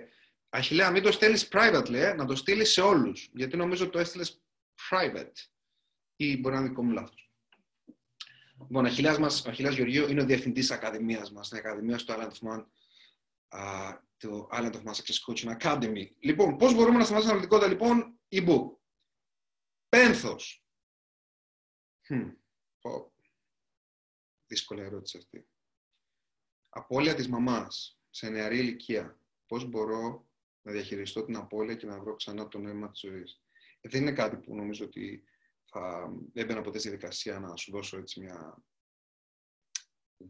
Αχιλέα, μην το στέλνεις privately, ε, να το στείλεις σε όλους. Γιατί νομίζω το έστειλες private. Ή μπορεί να είναι δικό μου λάθος. Λοιπόν, ο Αχιλέας, μας, ο Αχιλέας Γεωργίου είναι ο διευθυντής της Ακαδημίας μας, στην Ακαδημίας του Island of Man, uh, το Island of Man Success Coaching Academy. Λοιπόν, πώς μπορούμε να σταματήσουμε την αναλυτικότητα, λοιπόν, e-book. Πένθος. Hm. Oh. Δύσκολη ερώτηση αυτή. Απόλυα της μαμάς σε νεαρή ηλικία. Πώς μπορώ να διαχειριστώ την απώλεια και να βρω ξανά το νόημα της ζωής. Ε, δεν είναι κάτι που νομίζω ότι θα έμπαινα ποτέ στη διαδικασία να σου δώσω έτσι μια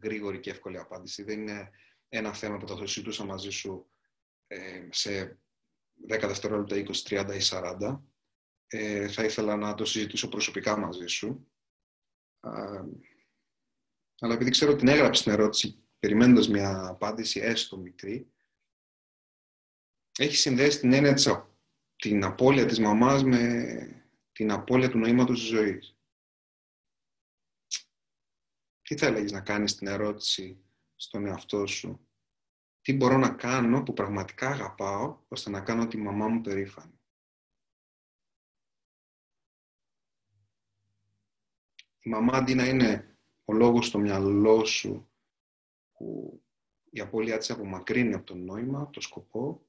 γρήγορη και εύκολη απάντηση. Δεν είναι ένα θέμα που θα το συζητούσα μαζί σου ε, σε 10 δευτερόλεπτα, 20, 30 ή 40. Ε, θα ήθελα να το συζητήσω προσωπικά μαζί σου. αλλά επειδή ξέρω ότι την έγραψες την ερώτηση περιμένοντας μια απάντηση έστω μικρή, έχει συνδέσει την έννοια της, την απώλεια της μαμάς με την απώλεια του νοήματος της ζωής. Τι θα έλεγες να κάνεις την ερώτηση στον εαυτό σου; Τι μπορώ να κάνω που πραγματικά αγαπάω, ώστε να κάνω τη μαμά μου περήφανη; Η μαμά αντί να είναι ο λόγος στο μυαλό σου που η απώλειά της απομακρύνει από το νόημα, το σκοπό,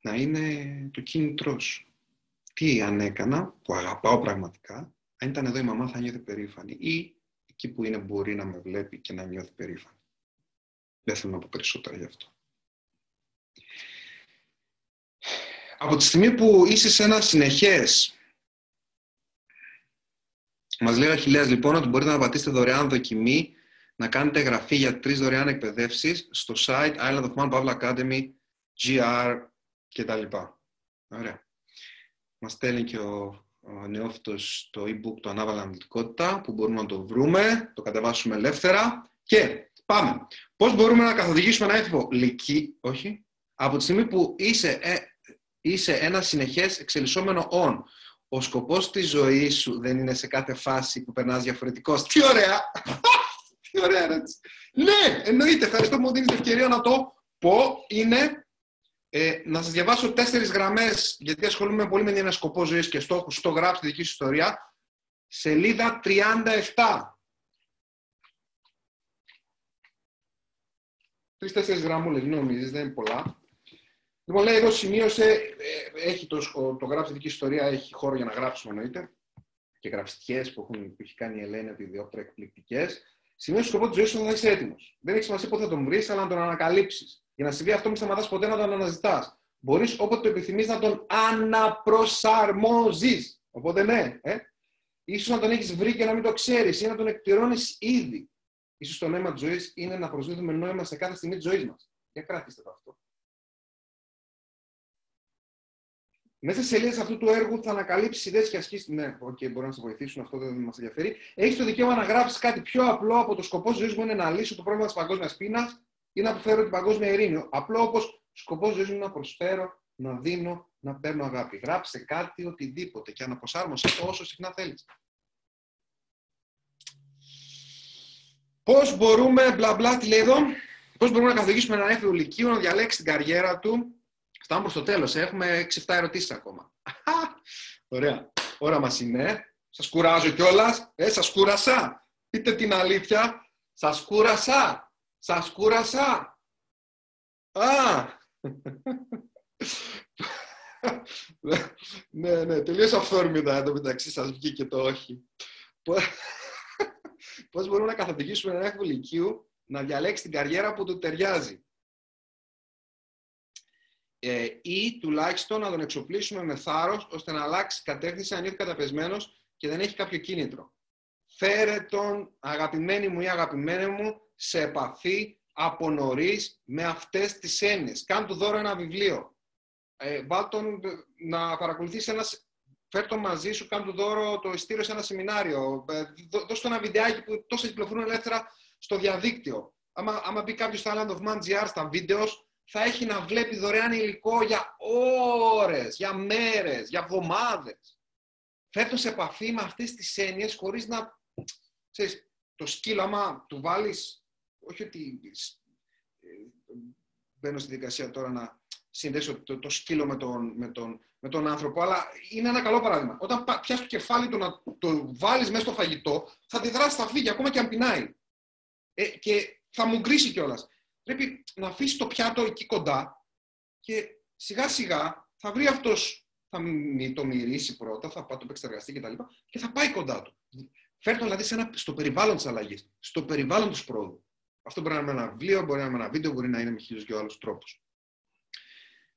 να είναι το κίνητρός σου. Τι αν έκανα, που αγαπάω πραγματικά, αν ήταν εδώ η μαμά θα νιώθει περήφανη ή εκεί που είναι μπορεί να με βλέπει και να νιώθει περήφανη. Δεν θέλω να πω περισσότερα γι' αυτό. Από τη στιγμή που είσαι σε ένα συνεχές μας λέει ο Αχιλέας λοιπόν ότι μπορείτε να πατήσετε δωρεάν δοκιμή να κάνετε εγγραφή για τρεις δωρεάν εκπαιδεύσεις στο site Island of Man Pavla Academy, GR κτλ. Ωραία. Μας στέλνει και ο, ο νεόφυτος το e-book το Ανάβαλα Αναλυτικότητα που μπορούμε να το βρούμε, το κατεβάσουμε ελεύθερα και πάμε. Πώς μπορούμε να καθοδηγήσουμε ένα έφηβο; Λυκή, όχι, από τη στιγμή που είσαι, ε, είσαι ένα συνεχές εξελισσόμενο on. Ο σκοπός της ζωής σου δεν είναι σε κάθε φάση που περνάς διαφορετικός. Τι ωραία! Τι ωραία ερώτηση. Ναι, εννοείται. Ευχαριστώ που μου δίνεις την ευκαιρία να το πω. Είναι ε, να σας διαβάσω τέσσερις γραμμές, γιατί ασχολούμαι πολύ με ένα σκοπό ζωής και στόχους, στο γράψει τη δική σου ιστορία. Σελίδα 37. Τρεις-τέσσερις γραμμούλες, μην νομίζεις, δεν είναι πολλά. Λοιπόν, λέει εδώ σημείωσε, ε, έχει το, το γράψει δική ιστορία, έχει χώρο για να γράψουμε εννοείται και γραφιστικές που, έχουν, που έχει κάνει η Ελένη από τη διόπτρα εκπληκτικές. Σημείωσε σκοπό της ζωής σου να είσαι έτοιμος. Δεν έχει σημασία πότε θα τον βρεις, αλλά να τον ανακαλύψεις. Για να συμβεί αυτό, μην σταματάς ποτέ να τον αναζητάς. Μπορείς όποτε το επιθυμείς να τον αναπροσαρμόζεις. Οπότε ναι, ε; ίσως να τον έχεις βρει και να μην το ξέρεις ή να τον εκπληρώνεις ήδη. σω το νόημα της ζωής είναι να προσδίδουμε νόημα σε κάθε στιγμή της ζωής μας. Για κρατήστε το αυτό. Μέσα σε σελίδες αυτού του έργου θα ανακαλύψει ιδέε και ασκήσει. Ναι, okay, μπορεί να σε βοηθήσουν, αυτό δεν μας ενδιαφέρει. Έχεις το δικαίωμα να γράψεις κάτι πιο απλό από το σκοπός ζωής μου είναι να λύσω το πρόβλημα της παγκόσμιας πείνας ή να αποφέρω την παγκόσμια ειρήνη. Απλό όπως σκοπός ζωής μου είναι να προσφέρω, να δίνω, να παίρνω αγάπη. Γράψε κάτι, οτιδήποτε και αναποσάρμοσε το όσο συχνά θέλεις. Πώς μπορούμε, μπλα μπλα, τι λέει εδώ, πώς μπορούμε να καθοδηγήσουμε έναν έφηβο λυκείο να διαλέξει την καριέρα του Φτάνουμε προς το τέλος. Έχουμε 6-7 ερωτήσεις ακόμα. Ωραία. Ώρα μας είναι. Σας κουράζω κιόλας. Ε, σας κούρασα. Πείτε την αλήθεια. Σας κούρασα. Σας κούρασα. Α! ναι, ναι, τελείως αυθόρμητα εδώ μεταξύ σας βγήκε το όχι. Πώς μπορούμε να καθοδηγήσουμε έναν έφηβο λυκείου να διαλέξει την καριέρα που του ταιριάζει; Ε, ή τουλάχιστον να τον εξοπλίσουμε με θάρρος ώστε να αλλάξει κατεύθυνση αν είναι καταπεσμένος και δεν έχει κάποιο κίνητρο. Φέρε τον αγαπημένη μου ή αγαπημένη μου σε επαφή από νωρίς με αυτές τις έννοιες. Κάν του δώρο ένα βιβλίο. Ε, τον να παρακολουθήσει ένας. Φέρ τον μαζί σου, κάν του δώρο το ειστήριο σε ένα σεμινάριο. Ε, δώσ' του ένα βιντεάκι που τόσο κυκλοφορούν ελεύθερα στο διαδίκτυο. Άμα, άμα μπει κάποιος στο Island of Man GR στα βίντεος, θα έχει να βλέπει δωρεάν υλικό για ώρες, για μέρες, για εβδομάδες. Φέρνω σε επαφή με αυτές τις έννοιες χωρίς να... Ξέρεις, το σκύλο άμα του βάλεις, όχι ότι μπαίνω στη δικασία τώρα να συνδέσω το, το σκύλο με τον, με, τον, με τον άνθρωπο, αλλά είναι ένα καλό παράδειγμα. Όταν πιάσεις το κεφάλι του να το βάλεις μέσα στο φαγητό, θα αντιδράσει, θα φύγει, ακόμα και αν πεινάει. Ε, και θα μου γκρίσει κιόλας. Πρέπει να αφήσει το πιάτο εκεί κοντά και σιγά σιγά θα βρει αυτός, θα το μυρίσει πρώτα, θα πάει το επεξεργαστεί κτλ. Και, και θα πάει κοντά του. Φέρνει δηλαδή σε ένα, στο περιβάλλον της αλλαγής, στο περιβάλλον του πρόοδου. Αυτό μπορεί να είναι ένα βιβλίο, μπορεί να είναι ένα βίντεο, μπορεί να είναι με χίλιους και άλλους τρόπους.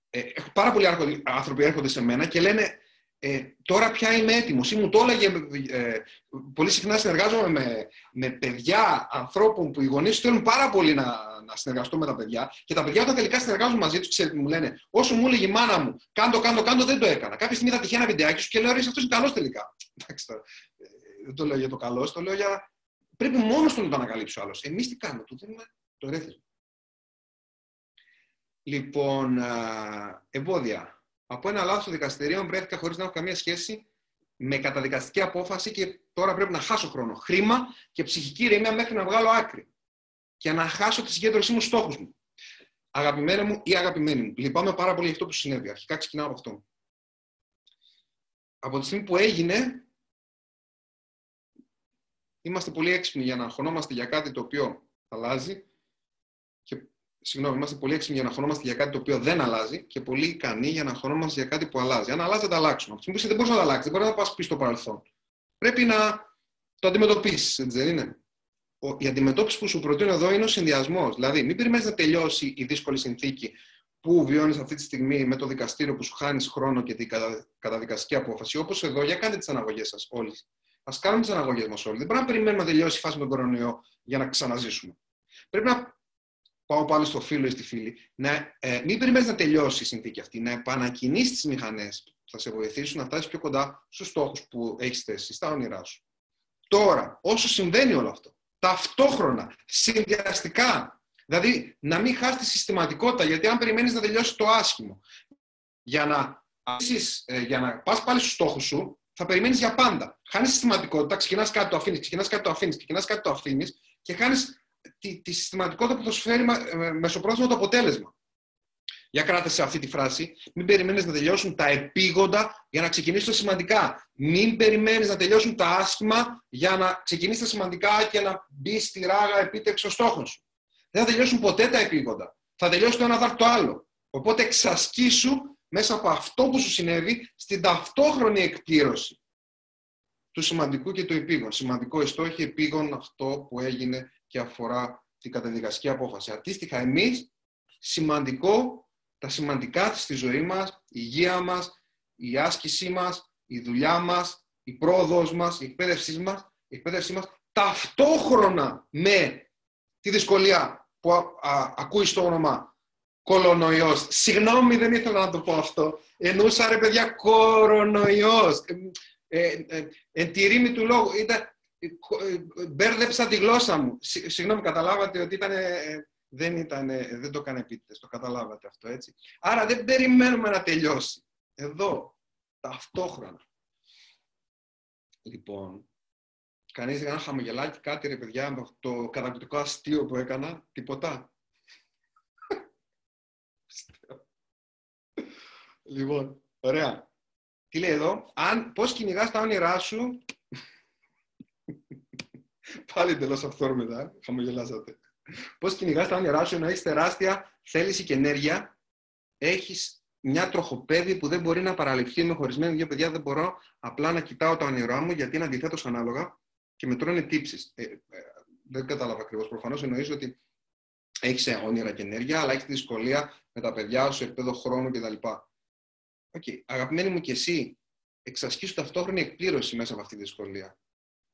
Ε, πάρα πολλοί άνθρωποι έρχονται σε μένα και λένε ε, τώρα πια είμαι έτοιμος. Ή μου το έλεγε, ε, πολύ συχνά συνεργάζομαι με, με παιδιά ανθρώπων που οι γονείς θέλουν πάρα πολύ να, να συνεργαστώ με τα παιδιά και τα παιδιά όταν τελικά συνεργάζομαι μαζί τους, ξέρετε, μου λένε όσο μου έλεγε η μάνα μου, κάντο, κάντο, κάντο, δεν το έκανα. Κάποια στιγμή θα τυχαία ένα βιντεάκι σου και λέω, ρε, αυτός είναι καλός τελικά. Εντάξει τώρα, ε, δεν το λέω για το καλός, το λέω για... Πρέπει μόνος του να το ανακαλύψει ο άλλος. Εμείς τι κάνουμε, του δίνουμε το ρέθισμα. Λοιπόν, εμπόδια. Από ένα λάθος των δικαστηρίων βρέθηκα χωρίς να έχω καμία σχέση με καταδικαστική απόφαση και τώρα πρέπει να χάσω χρόνο. Χρήμα και ψυχική ηρεμία μέχρι να βγάλω άκρη. Και να χάσω τη συγκέντρωσή μου στόχους μου. Αγαπημένη μου ή αγαπημένη μου. Λυπάμαι πάρα πολύ για αυτό που συνέβη. Αρχικά ξεκινάω από αυτό. Από τη στιγμή που έγινε, είμαστε πολύ έξυπνοι για να αγχωνόμαστε για κάτι το οποίο αλλάζει και συγγνώμη, είμαστε πολύ έξυπνοι για να χωνόμαστε για κάτι το οποίο δεν αλλάζει και πολύ ικανοί για να χωνόμαστε για κάτι που αλλάζει. Αν αλλάζει, θα τα αλλάξουμε. Από τη δεν μπορείς να τα αλλάξεις, δεν μπορεί να πας πίσω στο παρελθόν. Πρέπει να το αντιμετωπίσεις, έτσι δεν είναι; Η αντιμετώπιση που σου προτείνω εδώ είναι ο συνδυασμός. Δηλαδή, μην περιμένεις να τελειώσει η δύσκολη συνθήκη που βιώνεις αυτή τη στιγμή με το δικαστήριο που σου χάνεις χρόνο και την καταδικαστική απόφαση. Όπως εδώ, για κάντε τις αναγωγές σας όλοι. Α κάνουμε τις αναγωγές μας όλοι. Δεν πρέπει να περιμένουμε να τελειώσει η φάση με τον κορονοϊό για να ξαναζήσουμε. Πρέπει να πάω πάλι στο φίλο ή στη φίλη, να, ε, μην περιμένεις να τελειώσει η συνθήκη αυτή, να επανακινήσεις τις μηχανές που θα σε βοηθήσουν να φτάσεις πιο κοντά στους στόχους που έχεις θέσει, στα όνειρά σου. Τώρα, όσο συμβαίνει όλο αυτό, ταυτόχρονα, συνδυαστικά, δηλαδή να μην χάσεις τη συστηματικότητα, γιατί αν περιμένεις να τελειώσει το άσχημο, για να, ε, για να πας πάλι στους στόχους σου, θα περιμένεις για πάντα. Χάνεις συστηματικότητα, ξεκινάς κάτι, το αφήνεις, ξεκινάς κάτι, το αφήνεις, ξεκινάς κάτι, το αφήνεις και χάνεις τη, τη συστηματικότητα που θα σου φέρει ε, μεσοπρόθεσμα το αποτέλεσμα. Για κράτε σε αυτή τη φράση. Μην περιμένεις να τελειώσουν τα επίγοντα για να ξεκινήσει το σημαντικά. Μην περιμένεις να τελειώσουν τα άσχημα για να ξεκινήσεις τα σημαντικά και να μπει στη ράγα επίτευξης των στόχων σου. Δεν θα τελειώσουν ποτέ τα επίγοντα. Θα τελειώσει το ένα δάρ το άλλο. Οπότε εξασκήσου μέσα από αυτό που σου συνέβη στην ταυτόχρονη εκπλήρωση του σημαντικού και του επίγον. Σημαντικό εστόχη, επίγον αυτό που έγινε και αφορά την καταδικαστική απόφαση. Αντίστοιχα, εμείς, σημαντικό, τα σημαντικά στη ζωή μας, η υγεία μας, η άσκησή μας, η δουλειά μας, η πρόοδος μας, η εκπαίδευσή μας, η εκπαίδευσή μας ταυτόχρονα με τη δυσκολία που ακούει στο όνομα κολονοϊός. Συγγνώμη, δεν ήθελα να το πω αυτό. Εννοούσα, ρε παιδιά, κορονοϊός. Ε, ε, ε, εν τη ρήμη του λόγου. Ήταν, μπέρδεψα τη γλώσσα μου. Συγγνώμη, καταλάβατε ότι ήταν, δεν, ήταν, δεν το έκανε επίτηδες, το καταλάβατε αυτό, έτσι. Άρα δεν περιμένουμε να τελειώσει. Εδώ, ταυτόχρονα. Λοιπόν, κανείς δεν χαμογελάκι, κάτι ρε παιδιά, το καταπληκτικό αστείο που έκανα, τίποτα. λοιπόν, ωραία. Τι λέει εδώ, αν, πώς κυνηγάς τα όνειρά σου Πάλι εντελώς αυθόρμητα, χαμογελάσατε. Πώς κυνηγάς τα όνειρά σου ενώ έχεις τεράστια θέληση και ενέργεια, έχεις μια τροχοπέδη που δεν μπορεί να παραλυφθεί με χωρισμένη δύο παιδιά. Δεν μπορώ απλά να κοιτάω τα όνειρά μου γιατί είναι αντιθέτως ανάλογα και με τρώνε τύψεις. Ε, ε, δεν κατάλαβα ακριβώς. Προφανώς εννοείς ότι έχεις όνειρα και ενέργεια, αλλά έχεις τη δυσκολία με τα παιδιά σου, επίπεδο χρόνου κτλ. Okay. Αγαπημένοι μου και εσύ, εξασκήσου ταυτόχρονη εκπλήρωση μέσα από αυτή τη δυσκολία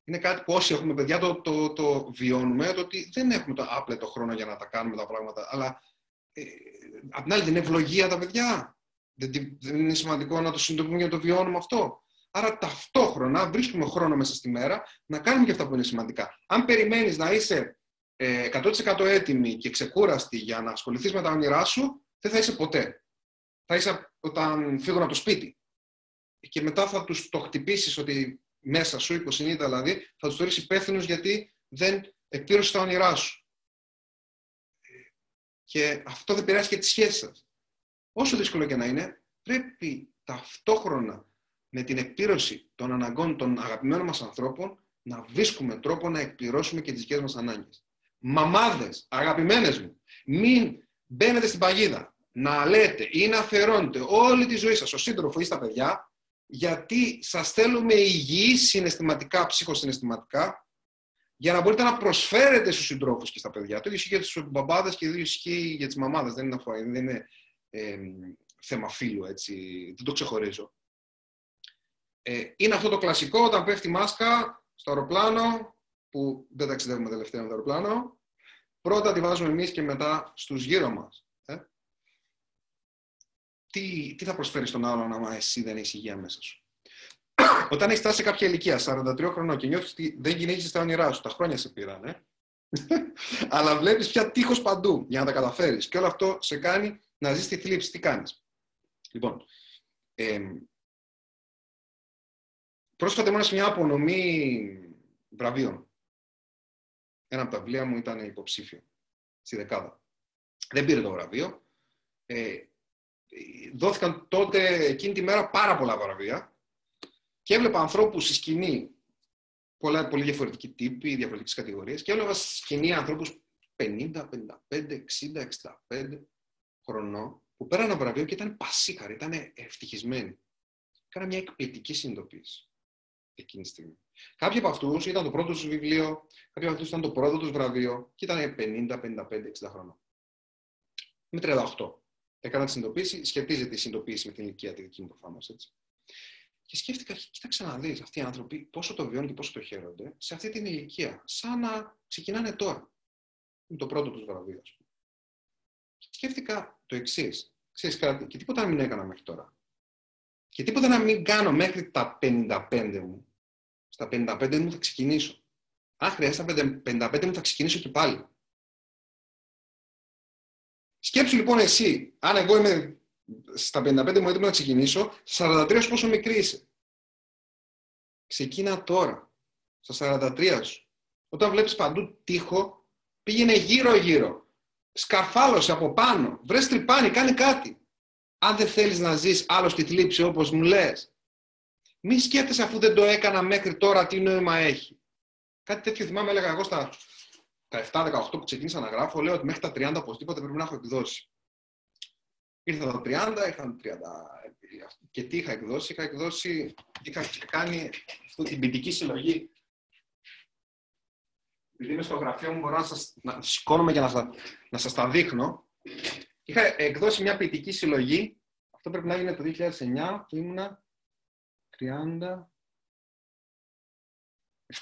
είναι κάτι που όσοι έχουμε παιδιά το, το, το βιώνουμε, το ότι δεν έχουμε το άπλετο χρόνο για να τα κάνουμε τα πράγματα. Αλλά ε, απ' την άλλη, δεν είναι ευλογία τα παιδιά. Δεν, δεν είναι σημαντικό να το συνειδητοποιούμε για να το βιώνουμε αυτό. Άρα ταυτόχρονα βρίσκουμε χρόνο μέσα στη μέρα να κάνουμε και αυτά που είναι σημαντικά. Αν περιμένεις να είσαι ε, 100% έτοιμη και ξεκούραστη για να ασχοληθείς με τα όνειρά σου, δεν θα είσαι ποτέ. Θα είσαι όταν φύγουν από το σπίτι. Και μετά θα τους το χτυπήσεις ότι μέσα σου, 20 δηλαδή, θα τους θεωρήσει υπεύθυνους γιατί δεν εκπλήρωσες τα όνειρά σου. Και αυτό δεν επηρεάσει και τις σχέσεις σας. Όσο δύσκολο και να είναι, πρέπει ταυτόχρονα με την εκπλήρωση των αναγκών των αγαπημένων μας ανθρώπων να βρίσκουμε τρόπο να εκπληρώσουμε και τις δικές μας ανάγκες. Μαμάδες, αγαπημένες μου, μην μπαίνετε στην παγίδα να λέτε ή να αφαιρώνετε όλη τη ζωή σας, ο σύντροφο ή στα παιδιά, γιατί σας θέλουμε υγιή συναισθηματικά, ψυχοσυναισθηματικά, για να μπορείτε να προσφέρετε στους συντρόφους και στα παιδιά. Το ίδιο ισχύει για τους μπαμπάδες και το ίδιο ισχύει για τις μαμάδες. Δεν είναι, δεν είναι ε, θέμα φίλου, έτσι. Δεν το ξεχωρίζω. Ε, είναι αυτό το κλασικό όταν πέφτει μάσκα στο αεροπλάνο, που δεν ταξιδεύουμε τελευταία με το αεροπλάνο, πρώτα τη βάζουμε εμείς και μετά στους γύρω μας. Ε; Τι, τι θα προσφέρεις στον άλλον άμα εσύ δεν έχεις υγεία μέσα σου; Όταν έχεις φτάσει σε κάποια ηλικία, 43 χρονών και νιώθεις ότι δεν κυνήγησες τα όνειρά σου, τα χρόνια σε πήραν, ε; αλλά βλέπεις πια τείχος παντού για να τα καταφέρεις. Και όλο αυτό σε κάνει να ζεις τη θλίψη. Τι κάνεις; Λοιπόν, ε, πρόσφατα ήμουν σε μια απονομή βραβείων. Ένα από τα βιβλία μου ήταν υποψήφιο στη δεκάδα. Δεν πήρε το βραβείο. Ε, δόθηκαν τότε εκείνη τη μέρα πάρα πολλά βραβεία και έβλεπα ανθρώπους στη σκηνή, πολλά, πολύ διαφορετικοί τύποι, διαφορετικές κατηγορίες και έβλεπα στη σκηνή ανθρώπους 50, 55, 60, 65 χρονών που πέραν ένα βραβείο και ήταν πασίχαροι, ήταν ευτυχισμένοι. Κάνα μια εκπληκτική συνειδητοποίηση εκείνη τη στιγμή. Κάποιοι από αυτούς ήταν το πρώτο τους βιβλίο, κάποιοι από αυτούς ήταν το πρώτο τους βραβείο και ήταν 50, 55, 60 χρόνια. Με 38. Έκανα τη συνειδητοποίηση, σχετίζεται η συνειδητοποίηση με την ηλικία τη δική μου προφανώς. Και σκέφτηκα, κοίταξε να δει αυτοί οι άνθρωποι πόσο το βιώνουν και πόσο το χαίρονται σε αυτή την ηλικία. Σαν να ξεκινάνε τώρα. Είναι το πρώτο τους βραβείο, Και σκέφτηκα το εξής. Ξέρεις κάτι, και τίποτα να μην έκανα μέχρι τώρα. Και τίποτα να μην κάνω μέχρι τα 55 μου. Στα 55 μου θα ξεκινήσω. Αν χρειάζεται στα 55 μου θα ξεκινήσω και πάλι. Σκέψου λοιπόν εσύ, αν εγώ είμαι στα 55 μου έτοιμο να ξεκινήσω, στα 43 σου πόσο μικρή είσαι. Ξεκίνα τώρα, στα 43 σου. Όταν βλέπεις παντού τείχο, πήγαινε γύρω-γύρω. Σκαρφάλωσε από πάνω. Βρες τρυπάνι, κάνει κάτι. Αν δεν θέλεις να ζεις άλλο στη θλίψη όπως μου λες, μη σκέφτεσαι αφού δεν το έκανα μέχρι τώρα τι νόημα έχει. Κάτι τέτοιο θυμάμαι έλεγα εγώ στα 17-18 που ξεκίνησα να γράφω, λέω ότι μέχρι τα 30 οπωσδήποτε πρέπει να έχω εκδώσει. Ήρθα τα 30, ήρθαν 30. Και τι είχα εκδώσει, είχα εκδώσει, είχα κάνει αυτή την ποιητική συλλογή. Επειδή είμαι στο γραφείο μου, μπορώ να, σας, να σηκώνομαι και να, να σας τα δείχνω. Είχα εκδώσει μια ποιητική συλλογή, αυτό πρέπει να έγινε το 2009, που ήμουνα 30...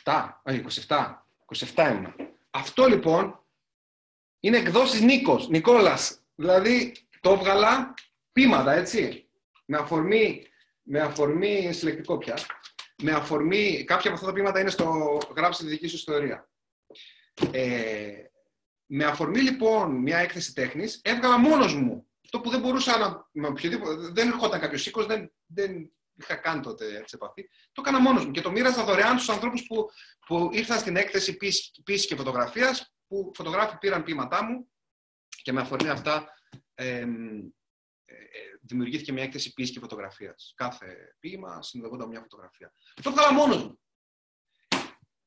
7, όχι 27, 27 ήμουνα. Αυτό λοιπόν είναι εκδόσεις Νίκος, Νικόλας. Δηλαδή το έβγαλα πείματα, έτσι. Με αφορμή, με αφορμή συλλεκτικό πια. Με αφορμή, κάποια από αυτά τα πείματα είναι στο γράψη τη δική σου ιστορία. Ε, με αφορμή λοιπόν μια έκθεση τέχνης, έβγαλα μόνος μου. Αυτό που δεν μπορούσα να, με οποιοδήποτε, δεν ερχόταν κάποιος οίκος, δεν, δεν είχα καν τότε έτσι επαφή. Το έκανα μόνος μου και το μοίραζα δωρεάν στους ανθρώπους που, που ήρθαν στην έκθεση πίση και φωτογραφίας, που φωτογράφοι πήραν ποίηματά μου και με αφορμή αυτά ε, δημιουργήθηκε μια έκθεση ποιήση και φωτογραφίας. Κάθε ποίημα συνδεδόταν μια φωτογραφία. Το έβγαλα μόνος μου.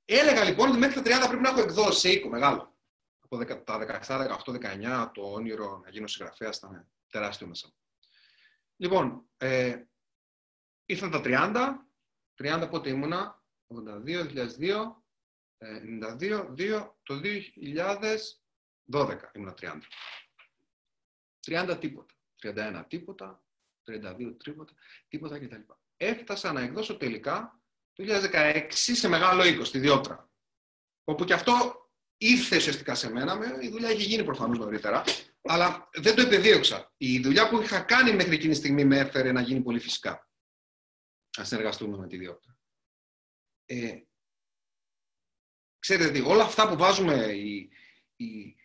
Έλεγα λοιπόν ότι μέχρι τα 30 πρέπει να έχω εκδώσει σε οίκο μεγάλο. Από τα 17, 18, 19 το όνειρο να γίνω συγγραφέας ήταν τεράστιο μέσα Λοιπόν, ε, ήρθαν τα 30, 30 πότε ήμουνα, 82, 2002, 92, 2, το 2012 ήμουνα 30. 30 τίποτα, 31 τίποτα, 32 τίποτα, τίποτα κτλ. Έφτασα να εκδώσω τελικά το 2016 σε μεγάλο οίκο, στη Διότρα. Όπου και αυτό ήρθε ουσιαστικά σε μένα, η δουλειά έχει γίνει προφανώς νωρίτερα, αλλά δεν το επεδίωξα. Η δουλειά που είχα κάνει μέχρι εκείνη τη στιγμή με έφερε να γίνει πολύ φυσικά. Να συνεργαστούμε με τη Διότρα. Ε, ξέρετε, όλα αυτά που βάζουμε, οι, οι,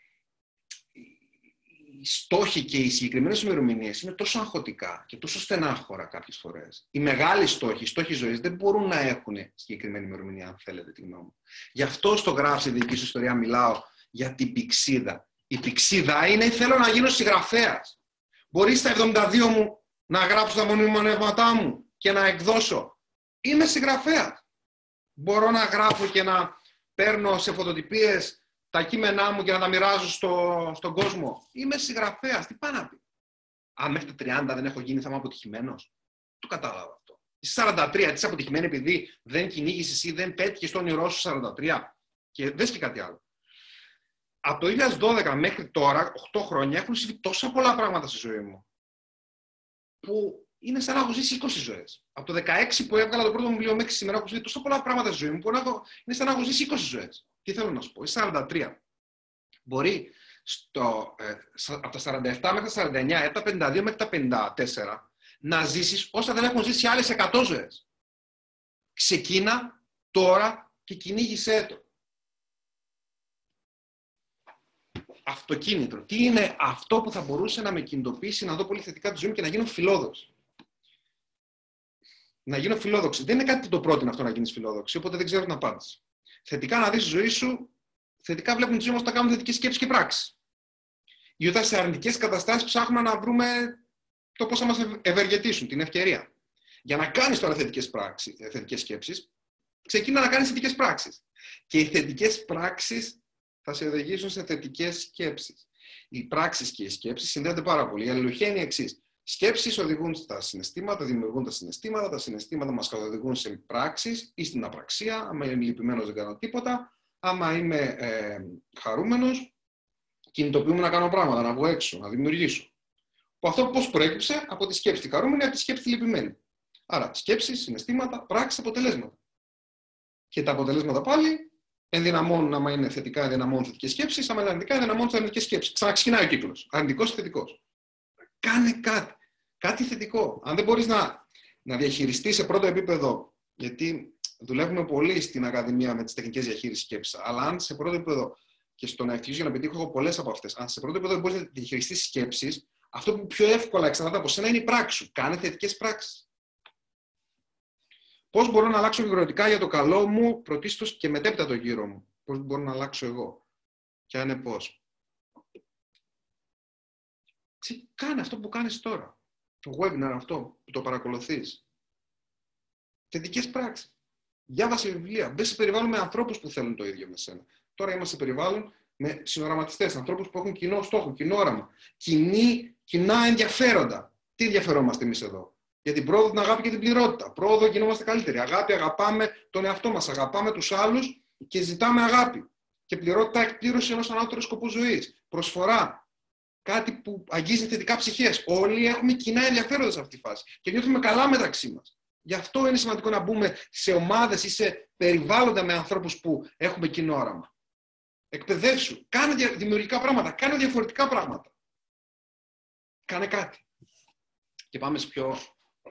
οι στόχοι και οι συγκεκριμένες ημερομηνίες είναι τόσο αγχωτικά και τόσο στενάχωρα κάποιες φορές. Οι μεγάλοι στόχοι, οι στόχοι ζωής δεν μπορούν να έχουν συγκεκριμένη ημερομηνία, αν θέλετε τη γνώμη μου. Γι' αυτό στο γράψη δική σου ιστορία μιλάω για την πηξίδα. Η πηξίδα είναι θέλω να γίνω συγγραφέας. Μπορεί στα 72 μου να γράψω τα μονιμονεύματά μου και να εκδώσω. Είμαι συγγραφέα. Μπορώ να γράφω και να παίρνω σε φωτοτυπίες τα κείμενά μου και να τα μοιράζω στο, στον κόσμο. Είμαι συγγραφέας. Τι πάει να πει; Αν μέχρι τα 30 δεν έχω γίνει, θα είμαι αποτυχημένος. Το κατάλαβα αυτό. Είσαι 43, είσαι αποτυχημένη επειδή δεν κυνήγησε ή δεν πέτυχες το όνειρό σου 43. Και δεν και κάτι άλλο. Από το 2012 μέχρι τώρα, 8 χρόνια, έχουν συμβεί τόσα πολλά πράγματα στη ζωή μου. Που είναι σαν να έχω ζήσει 20 ζωές. Από το 16 που έβγαλα το πρώτο μου βιβλίο μέχρι σήμερα, έχω ζήσει τόσα πολλά πράγματα στη ζωή μου που είναι σαν να έχω ζήσει 20 ζωές. Τι θέλω να σου πω, είσαι 43. Μπορεί στο, ε, από τα 47 μέχρι τα 49 ή τα 52 μέχρι τα 54 να ζήσεις όσα δεν έχουν ζήσει άλλες 100 ζωές. Ξεκίνα τώρα και κυνήγησέ το. Αυτοκίνητρο. Τι είναι αυτό που θα μπορούσε να με κινητοποιήσει να δω πολύ θετικά τη ζωή μου και να γίνω φιλόδοξη. Να γίνω φιλόδοξη. Δεν είναι κάτι που το πρότεινε αυτό να γίνεις φιλόδοξη, οπότε δεν ξέρω την απάντηση. Θετικά να δεις τη ζωή σου, θετικά βλέπουμε τη ζωή μας όταν κάνουμε θετικέ σκέψει και πράξει. Ή όταν σε αρνητικές καταστάσεις ψάχνουμε να βρούμε το πώς θα μας ευεργετήσουν, την ευκαιρία. Για να κάνεις τώρα θετικές σκέψεις, ξεκίνα να κάνεις θετικές πράξεις. Και οι θετικές πράξεις θα σε οδηγήσουν σε θετικές σκέψεις. Οι πράξεις και οι σκέψεις συνδέονται πάρα πολύ. Η αλληλουχία είναι η εξής. Σκέψεις οδηγούν στα συναισθήματα, δημιουργούν τα συναισθήματα, τα συναισθήματα μας καθοδηγούν σε πράξεις ή στην απραξία. Άμα είμαι λυπημένος, δεν κάνω τίποτα. Άμα είμαι ε, χαρούμενος, κινητοποιούμε να κάνω πράγματα, να βγω έξω, να δημιουργήσω. Που αυτό πώς προέκυψε; Από τη σκέψη τη χαρούμενη, από τη σκέψη τη λυπημένη. Άρα, σκέψεις, συναισθήματα, πράξεις, αποτελέσματα. Και τα αποτελέσματα πάλι ενδυναμώνουν, άμα είναι θετικά, ενδυναμώνουν θετικές σκέψεις, άμα είναι αρνητικά, ενδυναμώνουν αρνητικές σκέψεις. Ξαναξεκινάει ο κύκλος. Αρνητικός θετικός. Κάνε κάτι. Κάτι θετικό. Αν δεν μπορείς να, να διαχειριστείς σε πρώτο επίπεδο, γιατί δουλεύουμε πολύ στην Ακαδημία με τις τεχνικές διαχείρισης σκέψη, αλλά αν σε πρώτο επίπεδο και στο να ευτυχήσω για να πετύχω έχω πολλές από αυτές, αν σε πρώτο επίπεδο μπορείς να διαχειριστείς σκέψεις, αυτό που πιο εύκολα εξαρτάται από σένα είναι η πράξη σου. Κάνε θετικές πράξεις. Πώς μπορώ να αλλάξω βιβλιοτικά για το καλό μου, πρωτίστως και μετέπειτα το γύρο μου. Πώς μπορώ να αλλάξω εγώ. Και αν είναι πώς. Κάνε αυτό που κάνεις τώρα. Το webinar αυτό που το παρακολουθείς. Θετικέ πράξεις. Διάβασε βιβλία. Μπε σε περιβάλλον με ανθρώπους που θέλουν το ίδιο με σένα. Τώρα είμαστε σε περιβάλλον με συνοραματιστέ, ανθρώπους που έχουν κοινό στόχο, κοινό όραμα. Κοινή, κοινά ενδιαφέροντα. Τι ενδιαφερόμαστε εμείς εδώ; Για την πρόοδο, την αγάπη και την πληρότητα. Πρόοδο γινόμαστε καλύτεροι. Αγάπη, αγαπάμε τον εαυτό μας. Αγαπάμε τους άλλους και ζητάμε αγάπη. Και πληρότητα, εκπλήρωση ενός ανώτερου σκοπού ζωής. Προσφορά, κάτι που αγγίζει θετικά ψυχές. Όλοι έχουμε κοινά ενδιαφέροντα σε αυτή τη φάση και νιώθουμε καλά μεταξύ μας. Γι' αυτό είναι σημαντικό να μπούμε σε ομάδες ή σε περιβάλλοντα με ανθρώπους που έχουμε κοινό όραμα. Εκπαιδεύσου. Κάνε δημιουργικά πράγματα. Κάνε διαφορετικά πράγματα. Κάνε κάτι. Και πάμε σε πιο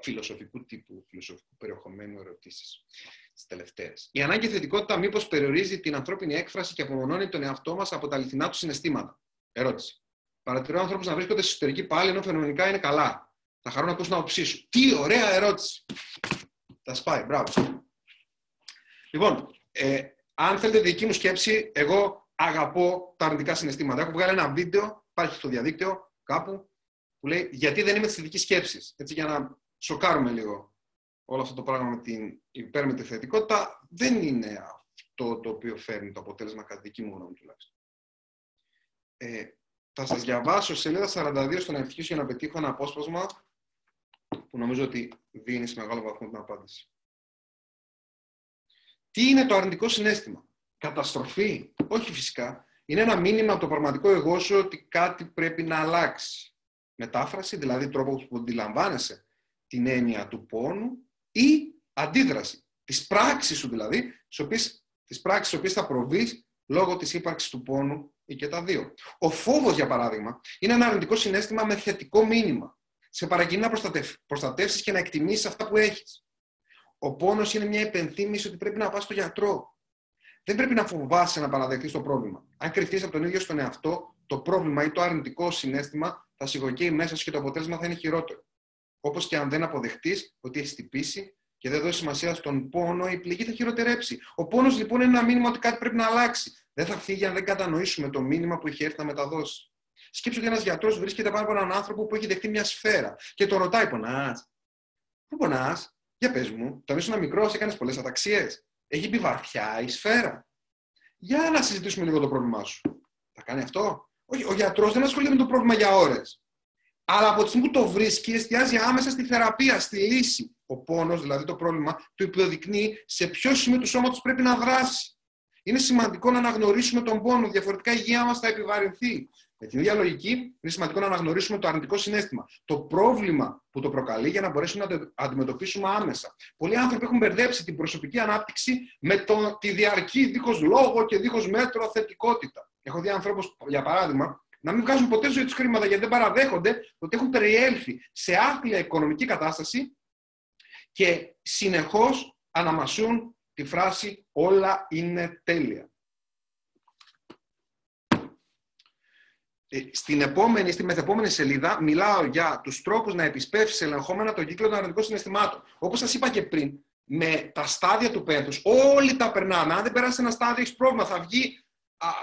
φιλοσοφικού τύπου, φιλοσοφικού περιεχομένου ερωτήσεις. Τις τελευταίες. Η ανάγκη θετικότητα μήπως περιορίζει την ανθρώπινη έκφραση και απομονώνει τον εαυτό μας από τα αληθινά του συναισθήματα. Ερώτηση. Παρατηρώ ανθρώπους να βρίσκονται σε εσωτερική πάλι ενώ φαινομενικά είναι καλά. Θα χαρώ να ακούσω την άποψή σου. Τι ωραία ερώτηση. Τα σπάει, μπράβο. Λοιπόν, ε, αν θέλετε δική μου σκέψη, εγώ αγαπώ τα αρνητικά συναισθήματα. Έχω βγάλει ένα βίντεο, υπάρχει στο διαδίκτυο κάπου, που λέει γιατί δεν είμαι της θετικής σκέψης. Έτσι, για να σοκάρουμε λίγο όλο αυτό το πράγμα με την υπέρμετη θετικότητα, δεν είναι αυτό το οποίο φέρνει το αποτέλεσμα κατά δική μου γνώμη τουλάχιστον. Ε, θα σας διαβάσω σελίδα 42 στον ευτυχής για να πετύχω ένα απόσπασμα που νομίζω ότι δίνει σε μεγάλο βαθμό την απάντηση. Τι είναι το αρνητικό συνέστημα; Καταστροφή; Όχι φυσικά. Είναι ένα μήνυμα από το πραγματικό εγώ σου ότι κάτι πρέπει να αλλάξει. Μετάφραση, δηλαδή τρόπο που αντιλαμβάνεσαι την έννοια του πόνου ή αντίδραση. Τις πράξεις σου δηλαδή, τις πράξεις τις οποίες θα προβείς λόγω της ύπαρξης του πόνου ή και τα δύο. Ο φόβος, για παράδειγμα, είναι ένα αρνητικό συνέστημα με θετικό μήνυμα. Σε παρακινεί να προστατεύσεις και να εκτιμήσεις αυτά που έχεις. Ο πόνος είναι μια υπενθύμηση ότι πρέπει να πας στο γιατρό. Δεν πρέπει να φοβάσαι να παραδεχτείς το πρόβλημα. Αν κρυφτείς από τον ίδιο στον εαυτό, το πρόβλημα ή το αρνητικό συνέστημα θα σιγοκαίει μέσα σου και το αποτέλεσμα θα είναι χειρότερο. Όπως και αν δεν αποδεχτείς ότι έχεις τυπήσει και δεν δώσει σημασία στον πόνο, η πληγή θα χειροτερέψει. Ο πόνος λοιπόν είναι ένα μήνυμα ότι κάτι πρέπει να αλλάξει. Δεν θα φύγει αν δεν κατανοήσουμε το μήνυμα που έχει έρθει να μεταδώσει. Σκέψου ότι ένας γιατρός βρίσκεται πάνω από έναν άνθρωπο που έχει δεχτεί μια σφαίρα και το ρωτάει: Πονάς. Πού πονάς, για πες μου, όταν ήσουν μικρός έκανες πολλές αταξίες. Έχει μπει βαθιά η σφαίρα. Για να συζητήσουμε λίγο το πρόβλημά σου. Θα κάνει αυτό; Όχι, ο γιατρός δεν ασχολείται με το πρόβλημα για ώρες. Αλλά από τη στιγμή που το βρίσκει, εστιάζει άμεσα στη θεραπεία, στη λύση. Ο πόνος, δηλαδή το πρόβλημα, του υποδεικνύει σε ποιο σημείο του σώματος πρέπει να δράσει. Είναι σημαντικό να αναγνωρίσουμε τον πόνο, διαφορετικά η υγεία μας θα επιβαρυνθεί. Με την ίδια λογική, είναι σημαντικό να αναγνωρίσουμε το αρνητικό συνέστημα. Το πρόβλημα που το προκαλεί για να μπορέσουμε να το αντιμετωπίσουμε άμεσα. Πολλοί άνθρωποι έχουν μπερδέψει την προσωπική ανάπτυξη με το, τη διαρκή δίχως λόγο και δίχως μέτρο θετικότητα. Έχω δει ανθρώπους, για παράδειγμα, να μην βγάζουν ποτέ ζωή τους χρήματα γιατί δεν παραδέχονται ότι έχουν περιέλθει σε άθλια οικονομική κατάσταση και συνεχώς αναμασούν τη φράση «όλα είναι τέλεια». Ε, στην επόμενη, στη μεθεπόμενη σελίδα μιλάω για τους τρόπους να επισπεύσεις ελεγχόμενα τον κύκλο των αρνητικών συναισθημάτων. Όπως σας είπα και πριν, με τα στάδια του πένθους, όλοι τα περνάμε. Αν δεν περάσει ένα στάδιο, έχεις πρόβλημα, θα, βγει, α, α,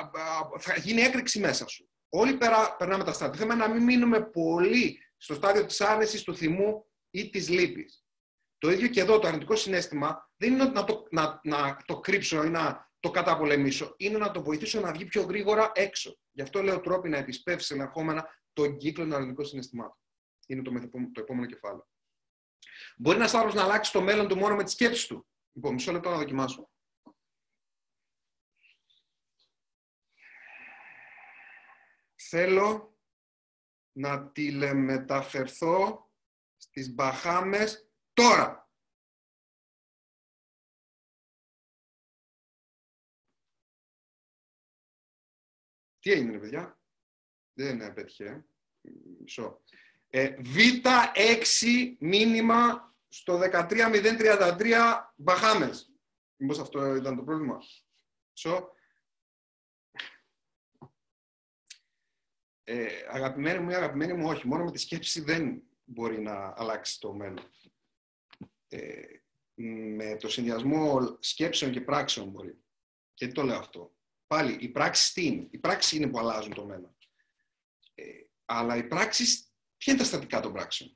θα γίνει έκρηξη μέσα σου. Όλοι περά, περνάμε τα στάδια. Θέλουμε να μην μείνουμε πολύ στο στάδιο της άρνησης, του θυμού ή της λύπης. Το ίδιο και εδώ το αρνητικό συνέστημα δεν είναι να το, να, να το κρύψω ή να το καταπολεμήσω, είναι να το βοηθήσω να βγει πιο γρήγορα έξω. Γι' αυτό λέω τρόποι να επισπεύσεις ενδεχόμενα τον κύκλο των αρνητικών συναισθημάτων. Είναι το, το επόμενο κεφάλαιο. Μπορεί ένας άνθρωπος να αλλάξει το μέλλον του μόνο με τη σκέψη του. Λοιπόν, μισό λεπτό να δοκιμάσω. Θέλω να τηλεμεταφερθώ στις Μπαχάμες τώρα. Τι έγινε, παιδιά; Δεν απέτυχε. Μισό. Ε, Β6 μήνυμα στο 13033 Μπαχάμες. Μήπως αυτό ήταν το πρόβλημα; Μισό. Ε, αγαπημένη μου ή αγαπημένη μου, όχι. Μόνο με τη σκέψη δεν μπορεί να αλλάξει το μέλλον. Ε, με το συνδυασμό σκέψεων και πράξεων μπορεί. Και τι το λέω αυτό. Πάλι, οι πράξεις τι είναι; Οι πράξεις είναι που αλλάζουν το μέλλον. Ε, αλλά οι πράξεις, ποια είναι τα στατικά των πράξεων;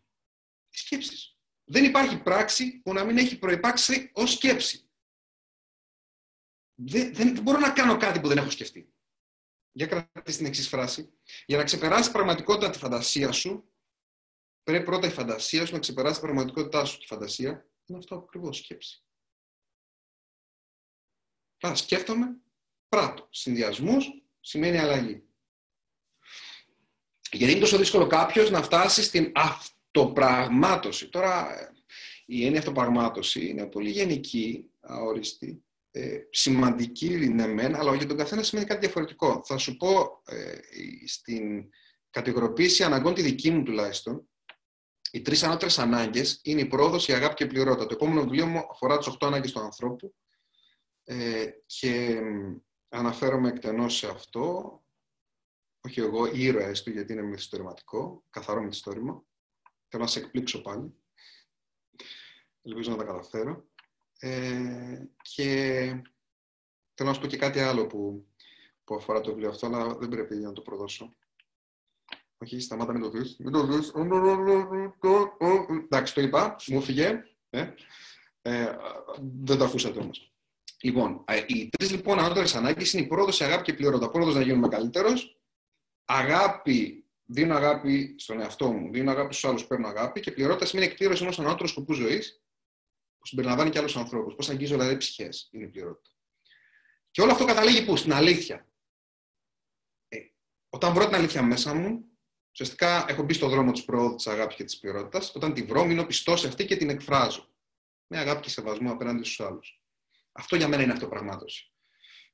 Οι σκέψεις. Δεν υπάρχει πράξη που να μην έχει προϋπάρξει ως σκέψη. Δεν, δεν, μπορώ να κάνω κάτι που δεν έχω σκεφτεί. Για κρατήσεις την εξής φράση. Για να ξεπεράσεις πραγματικότητα τη φαντασία σου, πρέπει πρώτα η φαντασία σου να ξεπεράσει την πραγματικότητά σου. Και η φαντασία είναι αυτό ακριβώς σκέψη. Α, σκέφτομαι, πράττο. Συνδυασμός σημαίνει αλλαγή. Γιατί είναι τόσο δύσκολο κάποιος να φτάσει στην αυτοπραγμάτωση. Τώρα, η έννοια αυτοπραγμάτωση είναι πολύ γενική, αόριστη, ε, σημαντική είναι μεν, αλλά για τον καθένα σημαίνει κάτι διαφορετικό. Θα σου πω ε, στην κατηγοροποίηση αναγκών τη δική μου τουλάχιστον, οι τρεις ανώτερες ανάγκες είναι η πρόοδος, η αγάπη και η πληρότητα. Το επόμενο βιβλίο μου αφορά τις 8 ανάγκες του ανθρώπου ε, και Αναφέρομαι εκτενώς σε αυτό, όχι εγώ, οι ήρωες του, γιατί είναι μυθιστορηματικό, καθαρό μυθιστόρημα. Θέλω να σε εκπλήξω πάλι. Ελπίζω να τα καταφέρω. Ε, και θέλω να σου πω και κάτι άλλο που, που αφορά το βιβλίο αυτό, αλλά δεν πρέπει να το προδώσω. Όχι, σταμάτα, μην το δεις. Μην το δεις. Εντάξει, το είπα, μου φύγε. Ε, ε, δεν το ακούσατε όμως. Λοιπόν, ε, οι τρεις λοιπόν ανώτερες ανάγκες είναι η πρόοδος, η αγάπη και η πληρώτα. Πρόοδος να γίνουμε καλύτερος. Αγάπη, δίνω αγάπη στον εαυτό μου, δίνω αγάπη στους άλλους, παίρνω αγάπη. Και πληρώτα σημαίνει εκπλήρωση ενός ανώτερου σκοπού ζωής που συμπεριλαμβάνει και άλλους ανθρώπους. Πώς αγγίζω δηλαδή ψυχές είναι η πληρότητα. Και όλο αυτό καταλήγει πού, στην αλήθεια. Ε, όταν βρω την αλήθεια μέσα μου, ουσιαστικά έχω μπει στον δρόμο της πρόοδου, της αγάπης και της πληρότητα. Όταν τη βρω, μείνω πιστός σε αυτή και την εκφράζω. Με αγάπη και σεβασμό απέναντι στους άλλους. Αυτό για μένα είναι αυτοπραγμάτωση.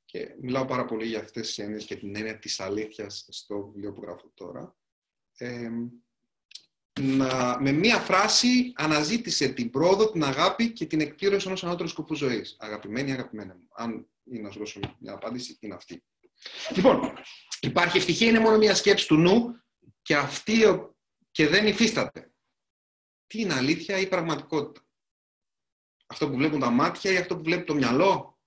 Και μιλάω πάρα πολύ για αυτές τις έννοιες και την έννοια της αλήθειας στο βιβλίο που γράφω τώρα. Ε, να, με μία φράση αναζήτησε την πρόοδο, την αγάπη και την εκπλήρωση ενός ανώτερου σκοπού ζωής. Αγαπημένη, αγαπημένα μου. Αν είναι να σου δώσω μια απάντηση, είναι αυτή. Λοιπόν, υπάρχει ευτυχία, είναι μόνο μια σκέψη του νου και αυτή και δεν υφίσταται. Τι είναι αλήθεια ή πραγματικότητα; Αυτό που βλέπουν τα μάτια ή αυτό που βλέπει το μυαλό;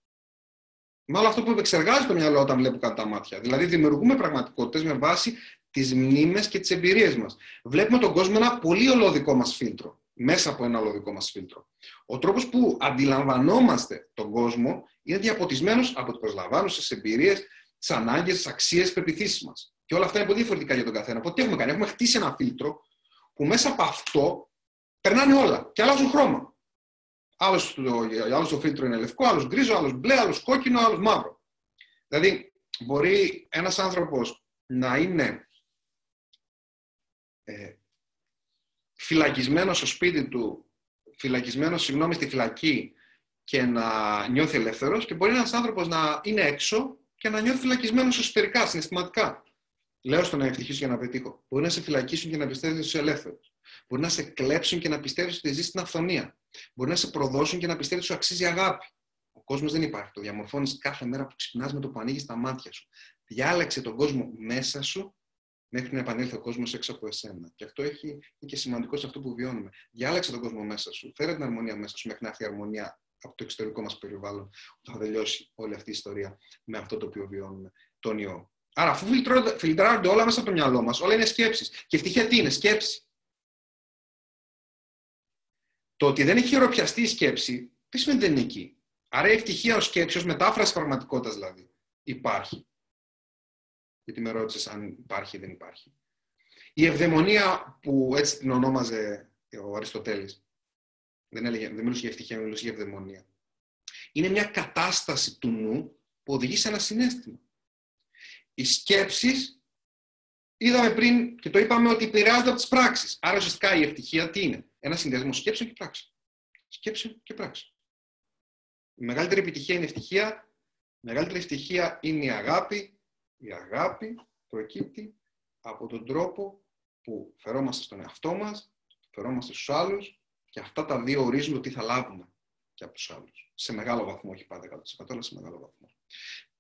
Μάλλον αυτό που επεξεργάζει το μυαλό όταν βλέπω κατά τα μάτια. Δηλαδή, δημιουργούμε πραγματικότητες με βάση τις μνήμες και τις εμπειρίες μας. Βλέπουμε τον κόσμο ένα πολύ ολοδικό μας φίλτρο. Μέσα από ένα ολοδικό μας φίλτρο. Ο τρόπος που αντιλαμβανόμαστε τον κόσμο είναι διαποτισμένος από τι προσλαμβάνουσε εμπειρίες, τις ανάγκες, τις αξίες, τι πεπιθήσει μας. Και όλα αυτά είναι πολύ διαφορετικά για τον καθένα. Οπότε τι έχουμε κάνει, έχουμε χτίσει ένα φίλτρο που μέσα από αυτό περνάνε όλα και αλλάζουν χρώμα. Άλλος το, το φίλτρο είναι λευκό, άλλος γκρίζο, άλλος μπλε, άλλος κόκκινο, άλλος μαύρο. Δηλαδή, μπορεί ένας άνθρωπος να είναι ε, φυλακισμένος στο σπίτι του, φυλακισμένος, συγγνώμη, στη φυλακή και να νιώθει ελεύθερος και μπορεί ένας άνθρωπος να είναι έξω και να νιώθει φυλακισμένος εσωτερικά, συναισθηματικά. Λέω στο να ευτυχήσω για να πετύχω. Μπορεί να σε φυλακίσουν και να πιστεύεις ότι είσαι ελεύθερος. Μπορεί να σε κλέψουν και να πιστεύεις ότι ζεις στην αυθονία. Μπορεί να σε προδώσουν και να πιστεύεις ότι σου αξίζει αγάπη. Ο κόσμος δεν υπάρχει. Το διαμορφώνεις κάθε μέρα που ξυπνάς με το που ανοίγεις τα μάτια σου. Διάλεξε τον κόσμο μέσα σου μέχρι να επανέλθει ο κόσμος έξω από εσένα. Και αυτό έχει, είναι και σημαντικό σε αυτό που βιώνουμε. Διάλεξε τον κόσμο μέσα σου. Φέρε την αρμονία μέσα σου μέχρι να έρθει η αρμονία από το εξωτερικό μας περιβάλλον, που θα τελειώσει όλη αυτή η ιστορία με αυτό το οποίο βιώνουμε, τον ιό. Άρα, αφού φιλτράρονται όλα μέσα από το μυαλό μας, όλα είναι σκέψεις. Και ευτυχία τι είναι, σκέψη. Το ότι δεν έχει χειροπιαστεί η σκέψη, τι σημαίνει δεν είναι εκεί; Άρα η ευτυχία ως σκέψη, ως μετάφραση πραγματικότητας δηλαδή, υπάρχει. Γιατί με ρώτησες αν υπάρχει ή δεν υπάρχει. Η ευδαιμονία που έτσι την ονόμαζε ο Αριστοτέλης, δεν, έλεγε, δεν μιλούσε για ευτυχία, μιλούσε για ευδαιμονία. Είναι μια κατάσταση του νου που οδηγεί σε ένα συνέστημα. Οι σκέψεις, είδαμε πριν και το είπαμε ότι επηρεάζονται από τις πράξεις. Άρα ουσιαστικά η ευτυχία τι είναι; Ένα συνδυασμό σκέψεων και πράξεων. Σκέψεων και πράξεων. Η μεγαλύτερη επιτυχία είναι η ευτυχία. Η μεγαλύτερη ευτυχία είναι η αγάπη. Η αγάπη προκύπτει από τον τρόπο που φερόμαστε στον εαυτό μας, φερόμαστε στους άλλους και αυτά τα δύο ορίζουν το τι θα λάβουμε και από τους άλλους. Σε μεγάλο βαθμό, όχι πάντα 100%, αλλά σε μεγάλο βαθμό.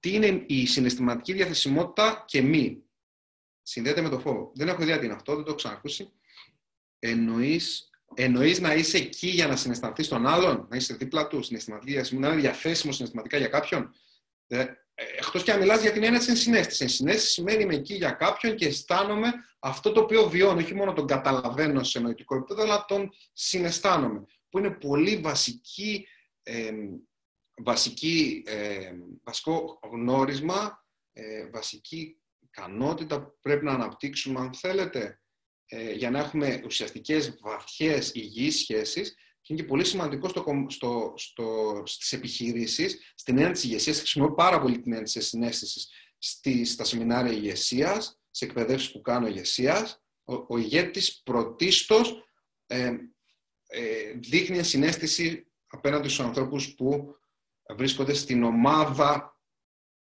Τι είναι η συναισθηματική διαθεσιμότητα και μη; Συνδέεται με το φόβο. Δεν έχω ιδέα τι είναι αυτό, δεν το έχω ξανακούσει. Εννοείς, εννοείς να είσαι εκεί για να συναισθανθείς τον άλλον, να είσαι δίπλα του, συναισθηματική διαθεσιμότητα, να είναι διαθέσιμος συναισθηματικά για κάποιον. Ε, Εκτός και αν μιλάς για την έννοια τη ενσυναίσθηση. Ενσυναίσθηση σημαίνει είμαι εκεί για κάποιον και αισθάνομαι αυτό το οποίο βιώνω. Όχι μόνο τον καταλαβαίνω σε νοητικό επίπεδο, αλλά τον συναισθάνομαι. Που είναι πολύ βασική, ε, βασική, ε, βασικό γνώρισμα, ε, βασική ικανότητα που πρέπει να αναπτύξουμε, αν θέλετε, ε, για να έχουμε ουσιαστικές, βαθιές, υγιείς σχέσεις και είναι και πολύ σημαντικό στο, στο, στο, στις επιχειρήσεις, στην έννοια της ηγεσίας, χρησιμοποιώ πάρα πολύ την έννοια της συνέστησης στα σεμινάρια ηγεσίας, σε εκπαιδεύσεις που κάνω ηγεσίας. Ο, ο ηγέτης πρωτίστως ε, ε, δείχνει συνέστηση απέναντι στους ανθρώπους που βρίσκονται στην ομάδα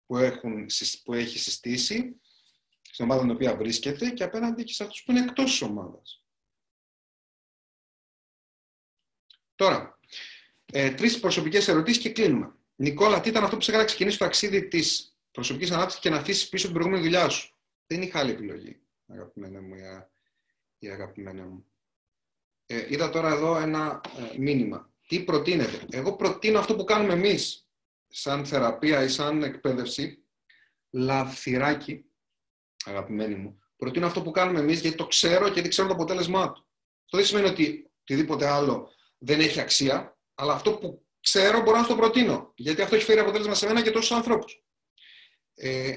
που, έχουν, που έχει συστήσει, στην ομάδα στην οποία βρίσκεται και απέναντι και σε αυτούς που είναι εκτός της ομάδας. Τώρα, ε, τρεις προσωπικές ερωτήσεις και κλείνουμε. Νικόλα, τι ήταν αυτό που σε έκανε να ξεκινήσεις το ταξίδι της προσωπικής ανάπτυξης και να αφήσεις πίσω την προηγούμενη δουλειά σου; Δεν είχα άλλη επιλογή, αγαπημένα μου, η αγαπημένα μου. Ε, είδα τώρα εδώ ένα ε, μήνυμα. Τι προτείνετε; Εγώ προτείνω αυτό που κάνουμε εμείς, σαν θεραπεία ή σαν εκπαίδευση, λαθυράκι, αγαπημένοι μου. Προτείνω αυτό που κάνουμε εμείς γιατί το ξέρω και δεν ξέρω το αποτέλεσμά του. Αυτό δεν σημαίνει ότι οτιδήποτε άλλο δεν έχει αξία, αλλά αυτό που ξέρω μπορώ να το προτείνω. Γιατί αυτό έχει φέρει αποτέλεσμα σε μένα και τόσους ανθρώπους. Ε,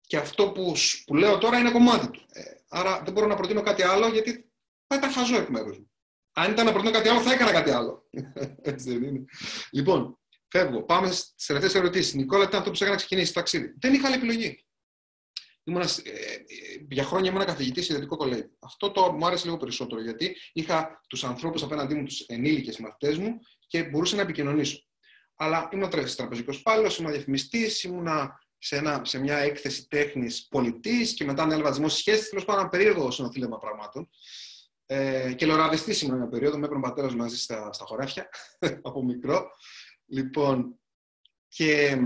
και αυτό που, που λέω τώρα είναι κομμάτι του. Ε, άρα δεν μπορώ να προτείνω κάτι άλλο γιατί θα ήταν χαζό εκ μέρους μου. Αν ήταν να προτείνω κάτι άλλο, θα έκανα κάτι άλλο. Έτσι δεν είναι. Λοιπόν, φεύγω. Πάμε στις τελευταίες ερωτήσεις. Νικόλα, ήταν αυτό που σε έκανα ξεκινήσει το ταξίδι. Δεν είχα άλλη επιλογή. Ήμουνα, ε, ε, για χρόνια ήμουν καθηγητής σε ιδιωτικό κολέγιο. Αυτό το μου άρεσε λίγο περισσότερο γιατί είχα τους ανθρώπους απέναντί μου, τους ενήλικες μαθητές μου και μπορούσα να επικοινωνήσω. Αλλά ήμουν τραπεζικός υπάλληλο, ήμουν διαφημιστής, ήμουν σε, ένα, σε μια έκθεση τέχνης πολιτής και μετά ανέλαβα δημόσιε σχέσει. Τέλος πάντων, ένα περίεργο συνοθήλευμα πραγμάτων. Ε, και λογαριαστή ήμουν ένα περίοδο, με έπαιρνε ο πατέρας μαζί στα, στα χωράφια από μικρό. Λοιπόν, και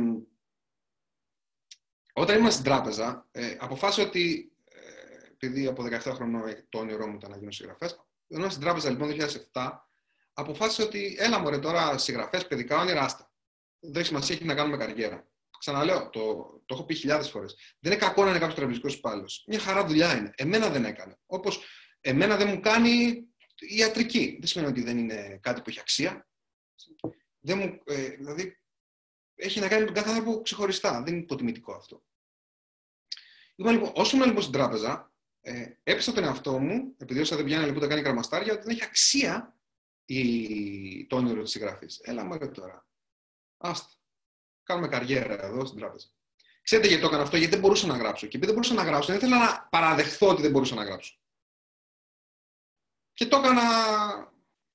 όταν ήμουν στην τράπεζα, ε, αποφάσισα ότι, ε, επειδή από 17 χρονών το όνειρό μου ήταν να γίνω συγγραφέας, όταν ήμουν στην τράπεζα λοιπόν το 2007, αποφάσισα ότι έλα μωρέ τώρα συγγραφές, παιδικά όνειρα, άστα. Δεν έχει σημασία, έχει να κάνουμε καριέρα. Ξαναλέω, το, το έχω πει χιλιάδες φορές. Δεν είναι κακό να είναι κάποιος τραπεζικός υπάλληλος. Μια χαρά δουλειά είναι. Εμένα δεν έκανε. Όπως εμένα δεν μου κάνει η ιατρική. Δεν σημαίνει ότι δεν είναι κάτι που έχει αξία. Δεν μου, ε, δηλαδή, έχει να κάνει με τον κάθε άνθρωπο ξεχωριστά. Δεν είναι υποτιμητικό αυτό. Είπα λοιπόν, όσο ήμουν λοιπόν στην τράπεζα, ε, έπεσα τον εαυτό μου, επειδή όσα δεν πιάνει λοιπόν τα κάνει καρμαστάρια, ότι δεν έχει αξία η, το όνειρο της συγγραφής. Έλα μου τώρα. Άστα. Κάνουμε καριέρα εδώ στην τράπεζα. Ξέρετε γιατί το έκανα αυτό, γιατί δεν μπορούσα να γράψω. Και επειδή δεν μπορούσα να γράψω, δεν ήθελα να παραδεχθώ ότι δεν μπορούσα να γράψω. Και το έκανα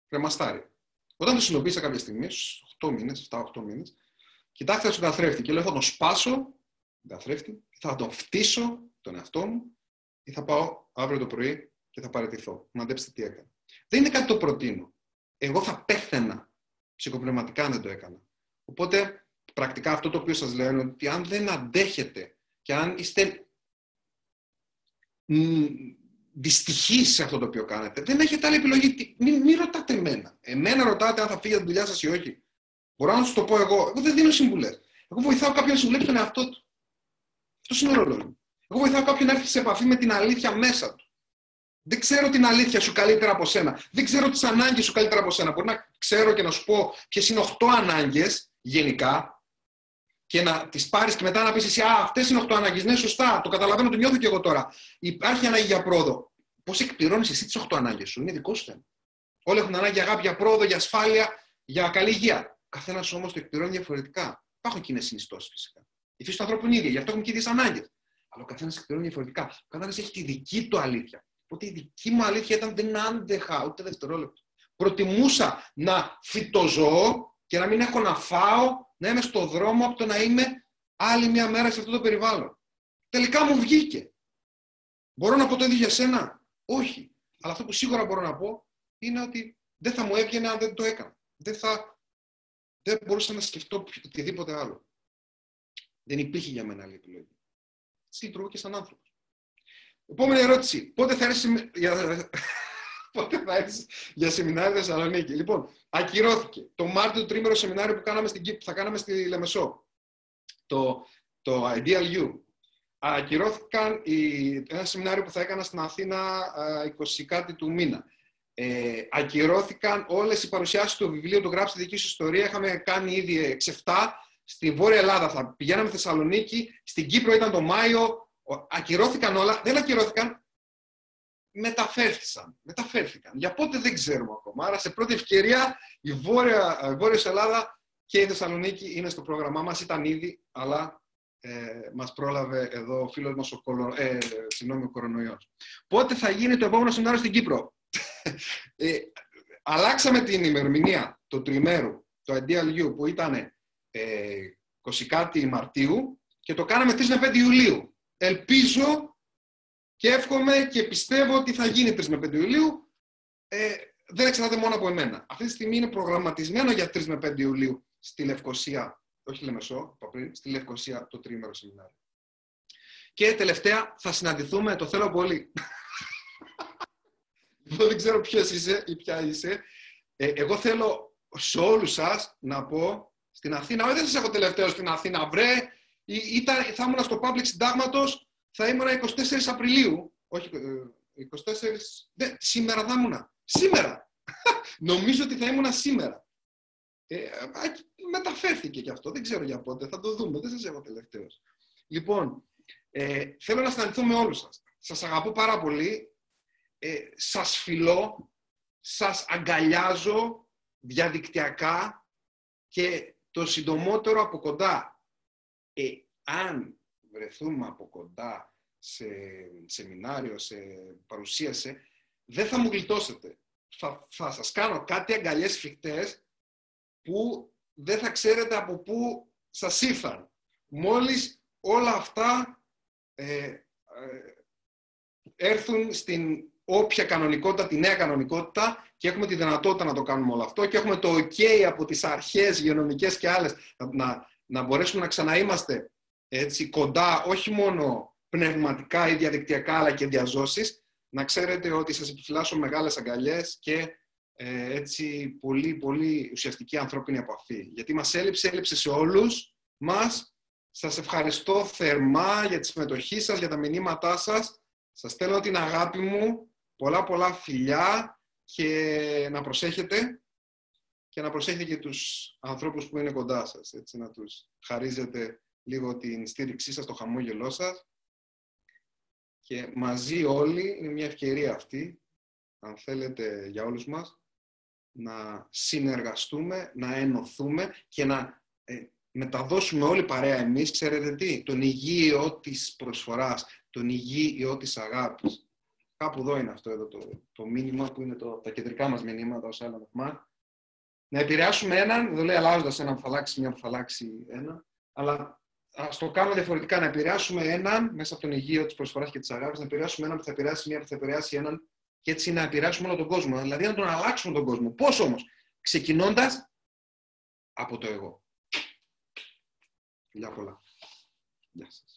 κρεμαστάρι. Όταν το συνειδητοποίησα κάποια στιγμή, στους 8 μήνες, 7-8 μήνες, κοιτάξτε στον καθρέφτη και λέω: Θα τον σπάσω, τον καθρέφτη, θα τον φτύσω τον εαυτό μου, ή θα πάω αύριο το πρωί και θα παραιτηθώ. Μαντέψτε τι έκανα. Δεν είναι κάτι το προτείνω. Εγώ θα πέθαινα ψυχοπνευματικά αν δεν το έκανα. Οπότε, πρακτικά αυτό το οποίο σας λέω είναι ότι αν δεν αντέχετε και αν είστε δυστυχείς σε αυτό το οποίο κάνετε, δεν έχετε άλλη επιλογή. Μην, μην ρωτάτε εμένα. Εμένα ρωτάτε αν θα φύγει από τη δουλειά σας ή όχι. Μπορώ να σα το πω εγώ. Εγώ δεν δίνω συμβουλές. Εγώ βοηθάω κάποιον να συμβουλέψει τον εαυτό του. Αυτό είναι ο ρόλο μου. Εγώ βοηθάω κάποιον να έρθει σε επαφή με την αλήθεια μέσα του. Δεν ξέρω την αλήθεια σου καλύτερα από σένα. Δεν ξέρω τις ανάγκες σου καλύτερα από σένα. Μπορεί να ξέρω και να σου πω ποιες είναι 8 ανάγκες γενικά και να τις πάρεις και μετά να πεις εσύ, Α, αυτές είναι 8 ανάγκε. Ναι, σωστά, το καταλαβαίνω, το νιώθω και εγώ τώρα. Υπάρχει ανάγκη για πρόοδο. Πώς εκπληρώνεις εσύ τις 8 ανάγκε σου, είναι δικός σου θέμα. Όλοι έχουν ανάγκη για αγάπη, για πρόοδο, για ασφάλεια, για καλή υγεία. Καθένας όμως το εκπληρώνει διαφορετικά. Υπάρχουν κοινές συνιστώσεις φυσικά. Η φύση του ανθρώπου είναι ίδια, γι' αυτό έχουμε και ίδιες ανάγκες. Αλλά ο καθένας εκπληρώνει διαφορετικά. Ο καθένας έχει τη δική του αλήθεια. Οπότε η δική μου αλήθεια ήταν δεν άντεχα ούτε δευτερόλεπτο. Προτιμούσα να φυτοζωώ και να μην έχω να φάω, να είμαι στο δρόμο από το να είμαι άλλη μια μέρα σε αυτό το περιβάλλον. Τελικά μου βγήκε. Μπορώ να πω το ίδιο για σένα; Όχι. Αλλά αυτό που σίγουρα μπορώ να πω είναι ότι δεν θα μου έβγαινε αν δεν το έκανα. Δεν, θα, δεν μπορούσα να σκεφτώ οτιδήποτε άλλο. Δεν υπήρχε για μένα άλλη επιλογή. Έτσι λειτουργώ και σαν άνθρωπο. Επόμενη ερώτηση. Πότε θα έρθει για... Πότε θα έρθεις για σεμινάριο Θεσσαλονίκη. Λοιπόν, ακυρώθηκε το Μάρτιο το τρίμερο σεμινάριο που, κάναμε στην... που θα κάναμε στη Λεμεσό. Το, το Ideal You. Ακυρώθηκαν η... ένα σεμινάριο που θα έκανα στην Αθήνα 20 κάτι του μήνα. Ε, ακυρώθηκαν όλες οι παρουσιάσεις του βιβλίου του «Γράψτε δική σου ιστορία». Είχαμε κάνει ήδη 6-7. Στη Βόρεια Ελλάδα θα πηγαίναμε Θεσσαλονίκη. Στην Κύπρο ήταν το Μάιο ακυρώθηκαν όλα, δεν ακυρώθηκαν, μεταφέρθησαν. Μεταφέρθηκαν. Για πότε δεν ξέρουμε ακόμα. Άρα σε πρώτη ευκαιρία η Βόρεια, η Βόρεια Ελλάδα και η Θεσσαλονίκη είναι στο πρόγραμμά μας. Ήταν ήδη, αλλά ε, μας πρόλαβε εδώ ο φίλος μας ο, κολο, ε, συγγνώμη, ο κορονοϊός. Πότε θα γίνει το επόμενο σεμινάριο στην Κύπρο; ε, αλλάξαμε την ημερομηνία του τριμέρου, το Ideal U, που ήταν ε, 20 Μαρτίου και το κάναμε 3 με 5 Ιουλίου ελπίζω και εύχομαι και πιστεύω ότι θα γίνει 3 με 5 Ιουλίου. Ε, δεν εξαρτάται μόνο από εμένα. Αυτή τη στιγμή είναι προγραμματισμένο για 3 με 5 Ιουλίου στη Λευκοσία, όχι Λεμεσό, πριν, στη Λευκοσία το τρίμερο σεμινάριο. Και τελευταία θα συναντηθούμε, το θέλω πολύ. δεν ξέρω ποιος είσαι ή ποια είσαι. Ε, εγώ θέλω σε όλους σας να πω στην Αθήνα, όχι δεν σας έχω τελευταίο στην Αθήνα, βρε, ήταν, θα ήμουν στο public συντάγματος, θα ήμουν 24 Απριλίου. Όχι, 24. Ε, σήμερα θα ήμουν. Σήμερα. Νομίζω ότι θα ήμουν σήμερα. Ε, μεταφέρθηκε και αυτό. Δεν ξέρω για πότε. Θα το δούμε. Δεν σας έχω τελευταίος. Λοιπόν, ε, θέλω να συναντηθώ με όλους σας. Σας αγαπώ πάρα πολύ. Ε, σας φιλώ. Σας αγκαλιάζω διαδικτυακά και το συντομότερο από κοντά ε, αν βρεθούμε από κοντά σε σεμινάριο, σε παρουσίαση, δεν θα μου γλιτώσετε. Θα, θα σας κάνω κάτι αγκαλιές φυκτές που δεν θα ξέρετε από πού σας ήρθαν. Μόλις όλα αυτά ε, ε, έρθουν στην όποια κανονικότητα, τη νέα κανονικότητα και έχουμε τη δυνατότητα να το κάνουμε όλο αυτό και έχουμε το ok από τις αρχές υγειονομικές και άλλες να, να μπορέσουμε να ξαναείμαστε έτσι, κοντά όχι μόνο πνευματικά ή διαδικτυακά αλλά και διαζώσεις, να ξέρετε ότι σας επιφυλάσσω μεγάλες αγκαλιές και ε, έτσι πολύ, πολύ ουσιαστική ανθρώπινη επαφή. Γιατί μας έλειψε, έλειψε σε όλους μας Σας ευχαριστώ θερμά για τη συμμετοχή σας, για τα μηνύματά σας. Σας στέλνω την αγάπη μου, πολλά πολλά φιλιά και να προσέχετε και να προσέχετε και τους ανθρώπους που είναι κοντά σας, έτσι, να τους χαρίζετε λίγο την στήριξή σας, το χαμόγελό σας και μαζί όλοι, είναι μια ευκαιρία αυτή, αν θέλετε για όλους μας, να συνεργαστούμε, να ενωθούμε και να ε, μεταδώσουμε όλοι παρέα εμείς, ξέρετε τι, τον υγιείο της προσφοράς, τον υγιείο της αγάπης. Κάπου εδώ είναι αυτό εδώ το, το μήνυμα που είναι το, τα κεντρικά μας μηνύματα ως άλλο Να επηρεάσουμε έναν, δεν λέει αλλάζοντας έναν που θα αλλάξει μια που θα αλλάξει ένα, αλλά α το κάνουμε διαφορετικά. Να επηρεάσουμε έναν μέσα από τον υγείο της προσφοράς και της αγάπης, να επηρεάσουμε έναν που θα επηρεάσει μια που θα επηρεάσει έναν και έτσι να επηρεάσουμε όλο τον κόσμο. Δηλαδή να τον αλλάξουμε τον κόσμο. Πώς όμως, ξεκινώντας από το εγώ. Φιλιά πολλά. Γεια σας.